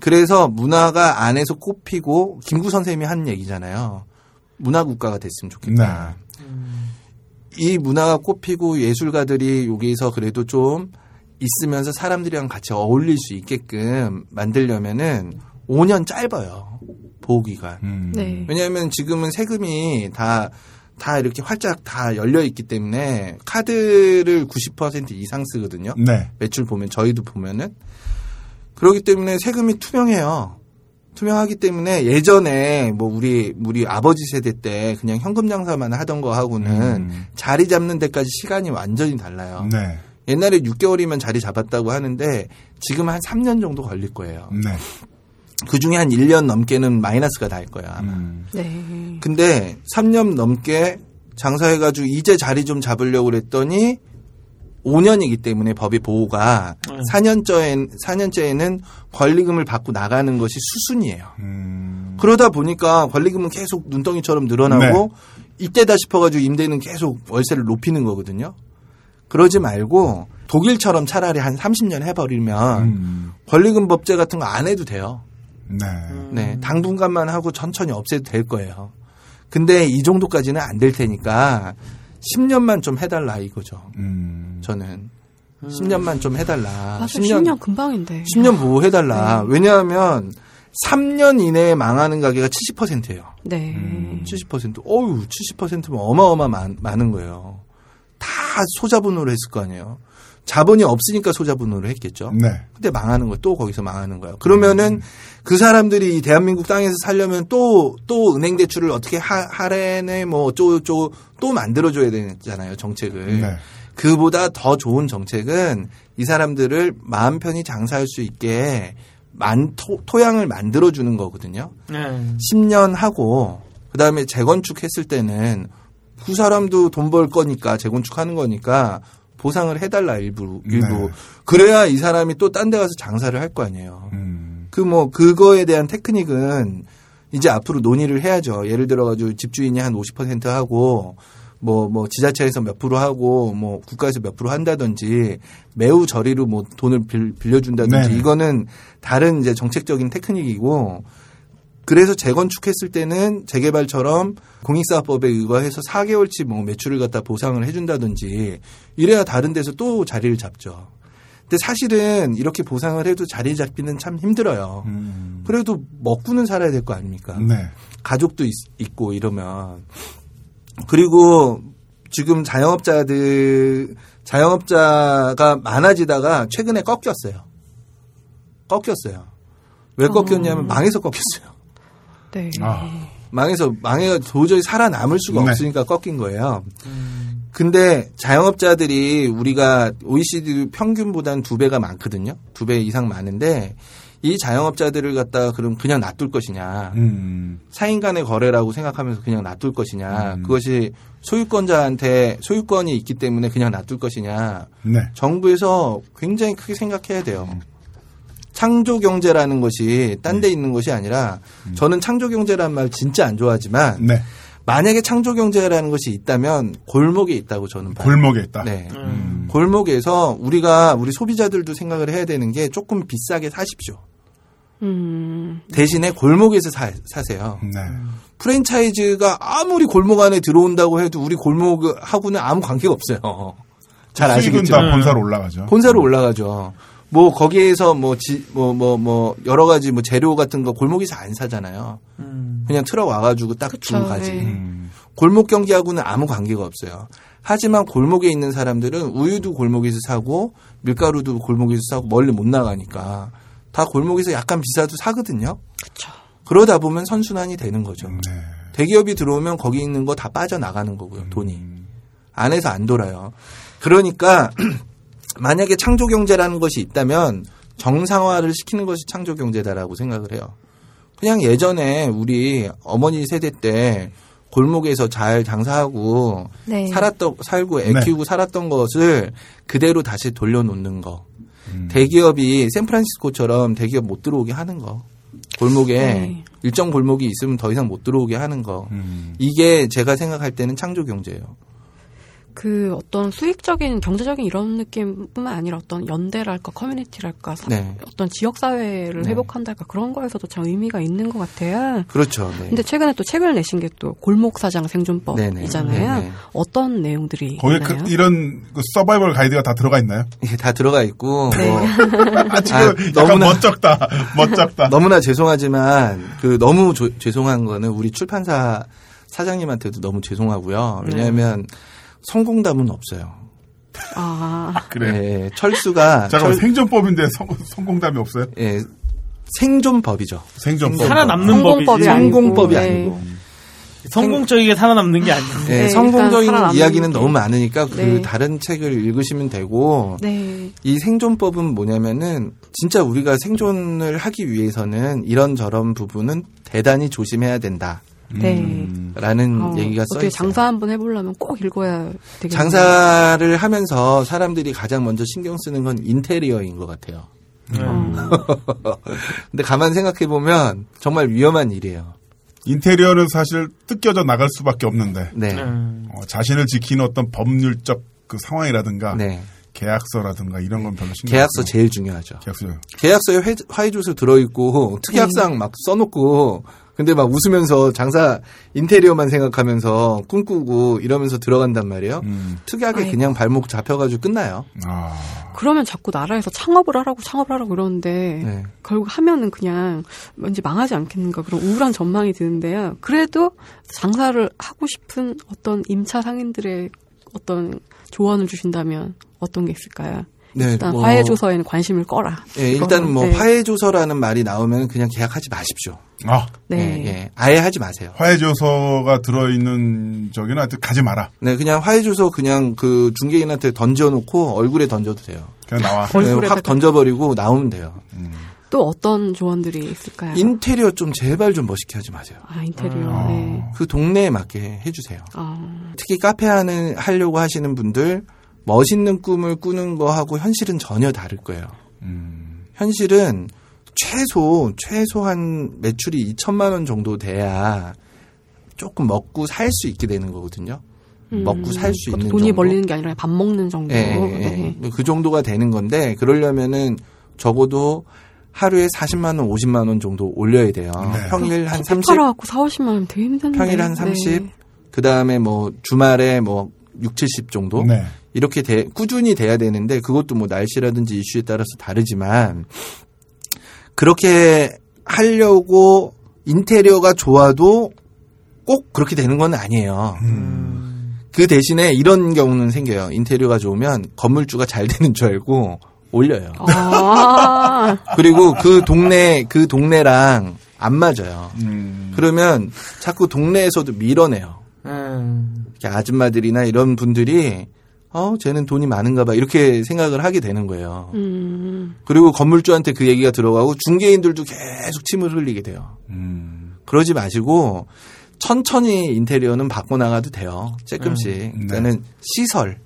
그래서 문화가 안에서 꽃피고 김구 선생님이 한 얘기잖아요. 문화 국가가 됐으면 좋겠다. 네. 이 문화가 꽃피고 예술가들이 여기서 그래도 좀 있으면서 사람들이랑 같이 어울릴 수 있게끔 만들려면은 5년 짧아요. 보호기간. 음. 네. 왜냐하면 지금은 세금이 다, 다 이렇게 활짝 다 열려 있기 때문에 카드를 90% 이상 쓰거든요. 네. 매출 보면 저희도 보면은 그렇기 때문에 세금이 투명해요. 투명하기 때문에 예전에 뭐 우리 우리 아버지 세대 때 그냥 현금 장사만 하던 거 하고는 음. 자리 잡는 데까지 시간이 완전히 달라요. 네. 옛날에 6개월이면 자리 잡았다고 하는데 지금 한 3년 정도 걸릴 거예요. 네. 그 중에 한 1년 넘게는 마이너스가 날 거야. 아마. 음. 네. 근데 3년 넘게 장사해가지고 이제 자리 좀 잡으려고 그랬더니 5년이기 때문에 법의 보호가 네. 4년째엔, 4년째에는 권리금을 받고 나가는 것이 수순이에요. 음. 그러다 보니까 권리금은 계속 눈덩이처럼 늘어나고 이때다 싶어가지고 임대는 계속 월세를 높이는 거거든요. 그러지 말고 독일처럼 차라리 한 30년 해버리면 음. 권리금 법제 같은 거 안 해도 돼요. 네. 네, 당분간만 하고 천천히 없애도 될 거예요. 근데 이 정도까지는 안 될 테니까 10년만 좀 해달라 이거죠. 음. 저는 10년만 좀 해달라. 맞아, 10년, 금방인데. 10년 보호해달라. 왜냐하면 3년 이내에 망하는 가게가 70%예요. 네. 음. 70%. 어유 70%면 어마어마 많, 많은 거예요. 다 소자본으로 했을 거 아니에요. 자본이 없으니까 소자본으로 했겠죠. 네. 근데 망하는 거예요. 또 거기서 망하는 거예요. 그러면은 그 사람들이 이 대한민국 땅에서 살려면 또, 또 은행 대출을 어떻게 하, 하래네 뭐 어쩌고저쩌고 또 만들어줘야 되잖아요. 정책을. 네. 그보다 더 좋은 정책은 이 사람들을 마음 편히 장사할 수 있게 만, 토, 토양을 만들어주는 거거든요. 네. 10년 하고 그 다음에 재건축했을 때는 그 사람도 돈 벌 거니까 재건축하는 거니까 보상을 해달라 일부 일부 네. 그래야 이 사람이 또 딴 데 가서 장사를 할 거 아니에요. 음. 그뭐 그거에 대한 테크닉은 이제 앞으로 논의를 해야죠. 예를 들어 가지고 집주인이 한 50% 하고 뭐, 뭐, 지자체에서 몇 프로 하고, 뭐, 국가에서 몇 프로 한다든지, 매우 저리로 뭐, 돈을 빌, 빌려준다든지, 네네. 이거는 다른 이제 정책적인 테크닉이고, 그래서 재건축했을 때는 재개발처럼 공익사업법에 의거해서 4개월치 뭐 매출을 갖다 보상을 해준다든지, 이래야 다른 데서 또 자리를 잡죠. 근데 사실은 이렇게 보상을 해도 자리 잡기는 참 힘들어요. 음. 그래도 먹고는 살아야 될 거 아닙니까? 네. 가족도 있, 고 이러면 그리고 지금 자영업자들 자영업자가 많아지다가 최근에 꺾였어요. 꺾였어요. 왜 꺾였냐면 망해서 꺾였어요. 네. 아. 망해서 망해가 도저히 살아남을 수가 네. 없으니까 꺾인 거예요. 근데 자영업자들이 우리가 OECD 평균보다는 두 배가 많거든요. 두 배 이상 많은데 이 자영업자들을 갖다가 그럼 그냥 놔둘 것이냐. 음. 사인 간의 거래라고 생각하면서 그냥 놔둘 것이냐. 음. 그것이 소유권자한테 소유권이 있기 때문에 그냥 놔둘 것이냐. 네. 정부에서 굉장히 크게 생각해야 돼요. 창조 경제라는 것이 딴 데 있는 것이 아니라 저는 창조 경제라는 말 진짜 안 좋아하지만 네. 만약에 창조 경제라는 것이 있다면 골목에 있다고 저는 봐요. 골목에 있다. 네. 음. 골목에서 우리가 우리 소비자들도 생각을 해야 되는 게 조금 비싸게 사십시오. 음. 대신에 골목에서 사, 사세요. 네. 프랜차이즈가 아무리 골목 안에 들어온다고 해도 우리 골목하고는 아무 관계가 없어요. 잘 아시겠죠? 다 본사로 올라가죠. 본사로 올라가죠. 뭐 거기에서 뭐지뭐뭐 뭐 여러 가지 뭐 재료 같은 거 골목에서 안 사잖아요. 음. 그냥 틀어 와가지고 딱 주고 가지. 네. 음. 골목 경기하고는 아무 관계가 없어요. 하지만 골목에 있는 사람들은 우유도 골목에서 사고 밀가루도 골목에서 사고 멀리 못 나가니까 다 골목에서 약간 비싸도 사거든요. 그쵸. 그러다 보면 선순환이 되는 거죠. 네. 대기업이 들어오면 거기 있는 거 다 빠져나가는 거고요. 돈이. 안에서 안 돌아요. 그러니까 *clears throat* 만약에 창조 경제라는 것이 있다면 정상화를 시키는 것이 창조 경제다라고 생각을 해요. 그냥 예전에 우리 어머니 세대 때 골목에서 잘 장사하고 네. 살았던 살고 애 네. 키우고 살았던 것을 그대로 다시 돌려놓는 거. 음. 대기업이 샌프란시스코처럼 대기업 못 들어오게 하는 거. 골목에 네. 일정 골목이 있으면 더 이상 못 들어오게 하는 거. 음. 이게 제가 생각할 때는 창조 경제예요. 그 어떤 수익적인 경제적인 이런 느낌뿐만 아니라 어떤 연대랄까 커뮤니티랄까 사- 네. 어떤 지역 사회를 네. 회복한달까 그런 거에서도 참 의미가 있는 것 같아요. 그렇죠. 네. 근데 최근에 또 책을 내신 게 또 골목 사장 생존법이잖아요. 네네. 어떤 내용들이 거기에 있나요? 그, 이런 그 서바이벌 가이드가 다 들어가 있나요? *laughs* 예, 다 들어가 있고 네. 뭐 아, 지금 아, 약간 너무나- 멋쩍다. 멋쩍다. *laughs* 너무나 죄송하지만 그 너무 조- 죄송한 거는 우리 출판사 사장님한테도 너무 죄송하고요. 네. 왜냐하면 성공담은 없어요. 아, 그래. 예, 철수가 잠깐만, 철- 생존법인데 성, 성공담이 없어요? 예, 생존법이죠. 생존법. 살아남는 성공법이 법이지. 아니고. 성공법이 네. 아니고. 성공적이게 살아남는 게 아니에요. 예, 네, 성공적인 이야기는 게. 너무 많으니까 그 네. 다른 책을 읽으시면 되고 네. 이 생존법은 뭐냐면은 진짜 우리가 생존을 하기 위해서는 이런저런 부분은 대단히 조심해야 된다 라는 네. 음, 어, 얘기가 써 어떻게 있어요. 장사 한번 해보려면 꼭 읽어야 되겠네요. 장사를 하면서 사람들이 가장 먼저 신경 쓰는 건 인테리어인 것 같아요. 어, *laughs* 근데 가만 생각해 보면 정말 위험한 일이에요. 인테리어는 사실 뜯겨져 나갈 수밖에 없는데, 네. 음. 어, 자신을 지키는 어떤 법률적 그 상황이라든가, 네. 계약서라든가 이런 건 별로 신경 계약서. 제일 중요하죠. 계약서. 계약서에 회, 화해 조서 들어 있고 특약사항 막 써놓고 근데 막 웃으면서 장사 인테리어만 생각하면서 꿈꾸고 이러면서 들어간단 말이에요. 음. 특이하게 아이고. 그냥 발목 잡혀가지고 끝나요. 아. 그러면 자꾸 나라에서 창업을 하라고 창업을 하라고 이러는데 네. 결국 하면은 그냥 왠지 망하지 않겠는가 그런 우울한 전망이 드는데요. 그래도 장사를 하고 싶은 어떤 임차 상인들의 어떤 조언을 주신다면 어떤 게 있을까요? 네, 일단 뭐- 화해 조서에는 관심을 꺼라. 예, 일단 뭐 네. 화해 조서라는 말이 나오면 그냥 계약하지 마십시오. 아, 네. 예, 예. 아예 하지 마세요. 화해 조서가 들어있는 저기는 하여튼 가지 마라. 네, 그냥 화해 조서 그냥 그 중개인한테 던져놓고 얼굴에 던져도 돼요. 그냥 나와. 얼- 네. 확 던져버리고 나오면 돼요. 또 어떤 조언들이 있을까요? 인테리어 좀 제발 좀 멋있게 하지 마세요. 아 인테리어. 아. 네. 그 동네에 맞게 해주세요. 아, 특히 카페 하는 하려고 하시는 분들 멋있는 꿈을 꾸는 거하고 현실은 전혀 다를 거예요. 음. 현실은 최소 최소한 매출이 2천만 원 정도 돼야 조금 먹고 살 수 있게 되는 거거든요. 음. 먹고 살 수 있는 돈이 정도. 벌리는 게 아니라 밥 먹는 정도. 예, 예, 네. 예. 그 정도가 되는 건데 그러려면은 적어도 하루에 40만 원, 50만 원 정도 올려야 돼요. 네. 평일 한 30, 팔아갖고 4, 50만 원 되게 힘든데. 평일 한 30, 네. 그 다음에 뭐 주말에 뭐 6, 70 정도 네. 이렇게 돼- 꾸준히 돼야 되는데 그것도 뭐 날씨라든지 이슈에 따라서 다르지만 그렇게 하려고 인테리어가 좋아도 꼭 그렇게 되는 건 아니에요. 그 대신에 이런 경우는 생겨요. 인테리어가 좋으면 건물주가 잘 되는 줄 알고 올려요. 아, *laughs* 그리고 그 동네 그 동네랑 안 맞아요. 음. 그러면 자꾸 동네에서도 밀어내요. 음. 이렇게 아줌마들이나 이런 분들이 어 쟤는 돈이 많은가 봐 이렇게 생각을 하게 되는 거예요. 음, 그리고 건물주한테 그 얘기가 들어가고 중개인들도 계속 침을 흘리게 돼요. 음. 그러지 마시고 천천히 인테리어는 바꿔 나가도 돼요. 조금씩. 네. 그러니까는 시설.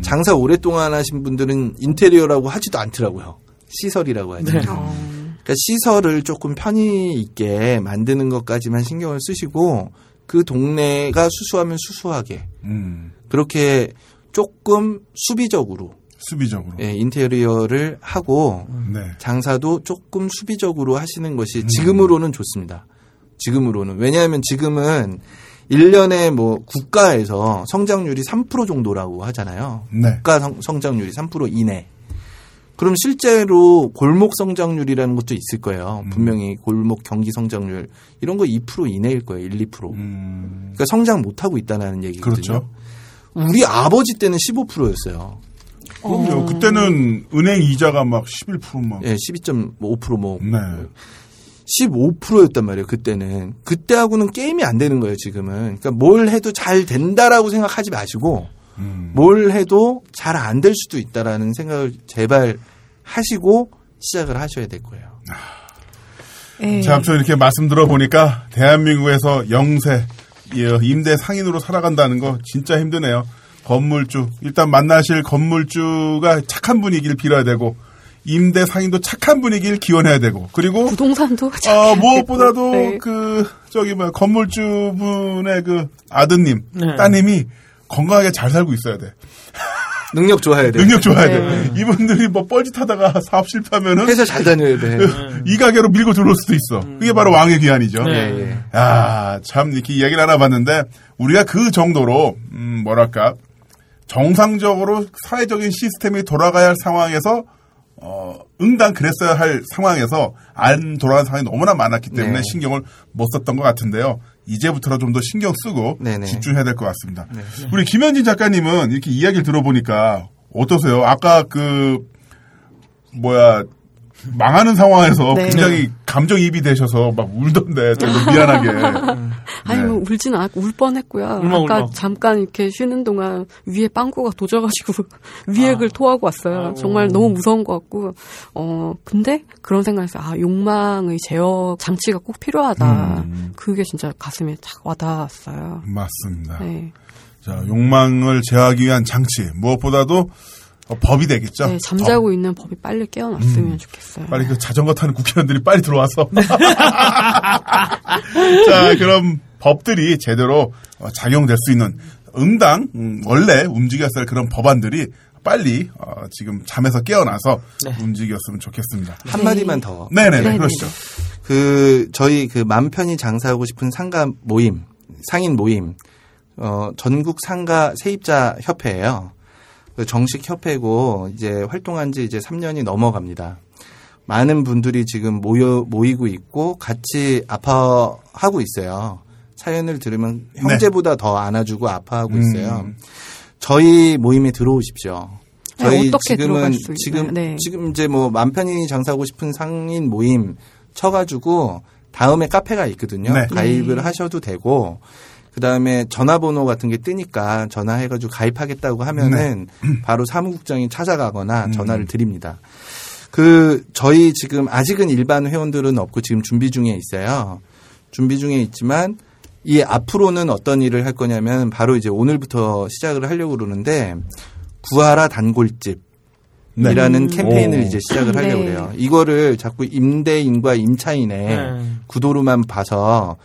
장사 오랫동안 하신 분들은 인테리어라고 하지도 않더라고요. 시설이라고 하죠. 네. 어, 그러니까 시설을 조금 편의 있게 만드는 것까지만 신경을 쓰시고 그 동네가 수수하면 수수하게 음. 그렇게 조금 수비적으로 수비적으로. 예, 인테리어를 하고 네. 장사도 조금 수비적으로 하시는 것이 지금으로는 좋습니다. 지금으로는. 왜냐하면 지금은 1년에 뭐 국가에서 성장률이 3% 정도라고 하잖아요. 네. 국가 성, 성장률이 3% 이내. 그럼 실제로 골목 성장률이라는 것도 있을 거예요. 분명히 골목 경기 성장률 이런 거 2% 이내일 거예요. 1, 2%. 음. 그러니까 성장 못 하고 있다는 얘기거든요. 그렇죠. 우리 아버지 때는 15%였어요. 그럼요. 어. 그때는 은행 이자가 막 11%막. 예, 12.5%뭐 네. 15%였단 말이에요. 그때는 그때하고는 게임이 안 되는 거예요. 지금은 그러니까 뭘 해도 잘 된다라고 생각하지 마시고 음. 뭘 해도 잘 안 될 수도 있다라는 생각을 제발 하시고 시작을 하셔야 될 거예요. 예. 자, 아무튼 이렇게 말씀 들어보니까 대한민국에서 영세, 예, 임대 상인으로 살아간다는 거 진짜 힘드네요. 건물주, 일단 만나실 건물주가 착한 분이길 빌어야 되고, 임대 상인도 착한 분이길 기원해야 되고, 그리고, 부동산도 어, 무엇보다도 네. 그, 저기 뭐야, 건물주분의 그 아드님, 네. 따님이 건강하게 잘 살고 있어야 돼. 능력 좋아야 돼. 능력 좋아야 네. 돼. 이분들이 뭐 뻘짓하다가 *laughs* 사업 실패하면은 회사 잘 다녀야 돼. 이 가게로 밀고 들어올 수도 있어. 그게 바로 왕의 귀환이죠. 네. 예, 예. 아, 참, 이렇게 이야기를 알아봤는데, 우리가 그 정도로, 음, 뭐랄까, 정상적으로 사회적인 시스템이 돌아가야 할 상황에서, 어, 응당 그랬어야 할 상황에서 안 돌아가는 상황이 너무나 많았기 때문에 네. 신경을 못 썼던 것 같은데요. 이제부터는 좀더 신경 쓰고 네네. 집중해야 될 것 같습니다. 우리 김현진 작가님은 이렇게 이야기를 들어보니까 어떠세요? 아까 그, 뭐야, 망하는 상황에서 네. 굉장히 감정이입이 되셔서 막 울던데 좀 미안하게. *laughs* 아니 네. 뭐 울진 않고 울 뻔했고요. 울먹, 아까 울먹. 잠깐 이렇게 쉬는 동안 위에 빵꾸가 도져가지고 *laughs* 위액을 토하고 왔어요. 아이고. 정말 너무 무서운 것 같고 어 근데 그런 생각에서 아 욕망의 제어 장치가 꼭 필요하다. 음. 그게 진짜 가슴에 착 와닿았어요. 맞습니다. 네. 자, 욕망을 제어하기 위한 장치 무엇보다도 어, 법이 되겠죠. 네, 잠자고 있는 법이 빨리 깨어났으면 좋겠어요. 음. 빨리 그 자전거 타는 국회의원들이 빨리 들어와서. *laughs* *laughs* 자, 그럼 법들이 제대로 어, 작용될 수 있는 응당, 음, 원래 움직였어야 할 그런 법안들이 빨리 어, 지금 잠에서 깨어나서 네. 움직였으면 좋겠습니다. 한마디만 더. 네네네, 네 네네. 그러시죠. 그 저희 그 맘 편히 장사하고 싶은 상가 모임, 상인 모임, 어 전국 상가 세입자 협회예요. 그 정식 협회고 이제 활동한 지 이제 3년이 넘어갑니다. 많은 분들이 지금 모여 모이고 있고 같이 아파하고 있어요. 사연을 들으면 네. 형제보다 더 안아주고 아파하고 있어요. 음. 저희 모임에 들어오십시오. 네, 저희 지금은? 지금 네. 지금 이제 뭐 맘 편히 장사하고 싶은 상인 모임 쳐가지고 다음에 카페가 있거든요. 네. 가입을 네. 하셔도 되고 그 다음에 전화번호 같은 게 뜨니까 전화해가지고 가입하겠다고 하면은 바로 사무국장이 찾아가거나 음. 전화를 드립니다. 그 저희 지금 아직은 일반 회원들은 없고 지금 준비 중에 있어요. 준비 중에 있지만 이 앞으로는 어떤 일을 할 거냐면 바로 이제 오늘부터 시작을 하려고 그러는데 구하라 단골집 네. 이라는 캠페인을 오. 이제 시작을 하려고 네. 그래요. 이거를 자꾸 임대인과 임차인의 네. 구도로만 봐서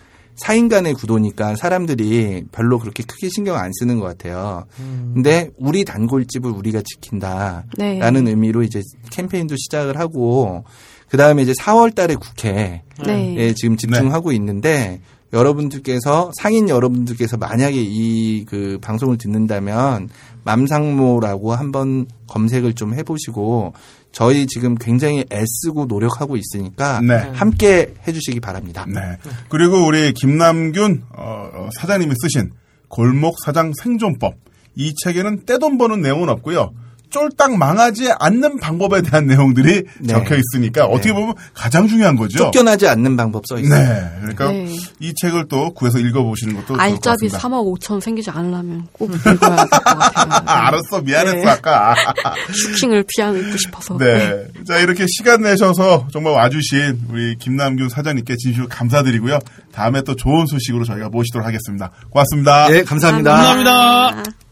4인 간의 구도니까 사람들이 별로 그렇게 크게 신경 안 쓰는 것 같아요. 근데 우리 단골집을 우리가 지킨다라는 네. 의미로 이제 캠페인도 시작을 하고 그 다음에 이제 4월 달에 국회에 네. 지금 집중하고 있는데 여러분들께서 상인 여러분들께서 만약에 이 그 방송을 듣는다면 맘상모라고 한번 검색을 좀 해보시고 저희 지금 굉장히 애쓰고 노력하고 있으니까 네. 함께 해주시기 바랍니다. 네. 그리고 우리 김남균 어, 어, 사장님이 쓰신 골목 사장 생존법 이 책에는 떼돈 버는 내용은 없고요. 쫄딱 망하지 않는 방법에 대한 *laughs* 내용들이 네. 적혀 있으니까 어떻게 보면 가장 중요한 거죠. 쫓겨나지 않는 방법 써 있어요. 네. 그러니까 네. 이 책을 또 구해서 읽어보시는 것도 좋을 것 알짜비 같습니다. 3억 5천 생기지 않으려면 꼭 읽어야 될 것 같아요. 아, *laughs* 알았어. 미안했어, 네. 아까. *laughs* 슈킹을 피하고 싶어서. 네. 자, 이렇게 시간 내셔서 정말 와주신 우리 김남균 사장님께 진심으로 감사드리고요. 다음에 또 좋은 소식으로 저희가 모시도록 하겠습니다. 고맙습니다. 네, 감사합니다. 감사합니다.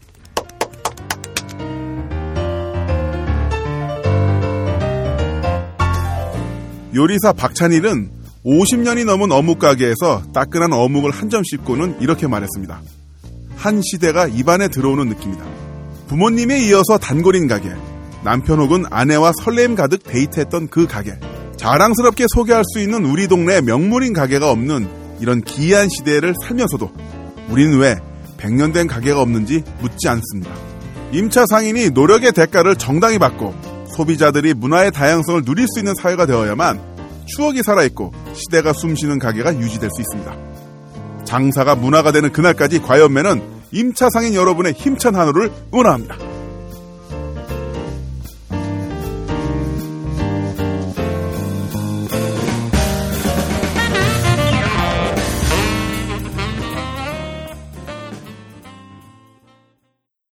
요리사 박찬일은 50년이 넘은 어묵 가게에서 따끈한 어묵을 한 점 씹고는 이렇게 말했습니다. 한 시대가 입안에 들어오는 느낌이다. 부모님에 이어서 단골인 가게. 남편 혹은 아내와 설렘 가득 데이트했던 그 가게. 자랑스럽게 소개할 수 있는 우리 동네 명물인 가게가 없는 이런 기이한 시대를 살면서도 우리는 왜 100년 된 가게가 없는지 묻지 않습니다. 임차 상인이 노력의 대가를 정당히 받고 소비자들이 문화의 다양성을 누릴 수 있는 사회가 되어야만 추억이 살아있고 시대가 숨쉬는 가게가 유지될 수 있습니다. 장사가 문화가 되는 그날까지 과연매는 임차 상인 여러분의 힘찬 한우를 응원합니다.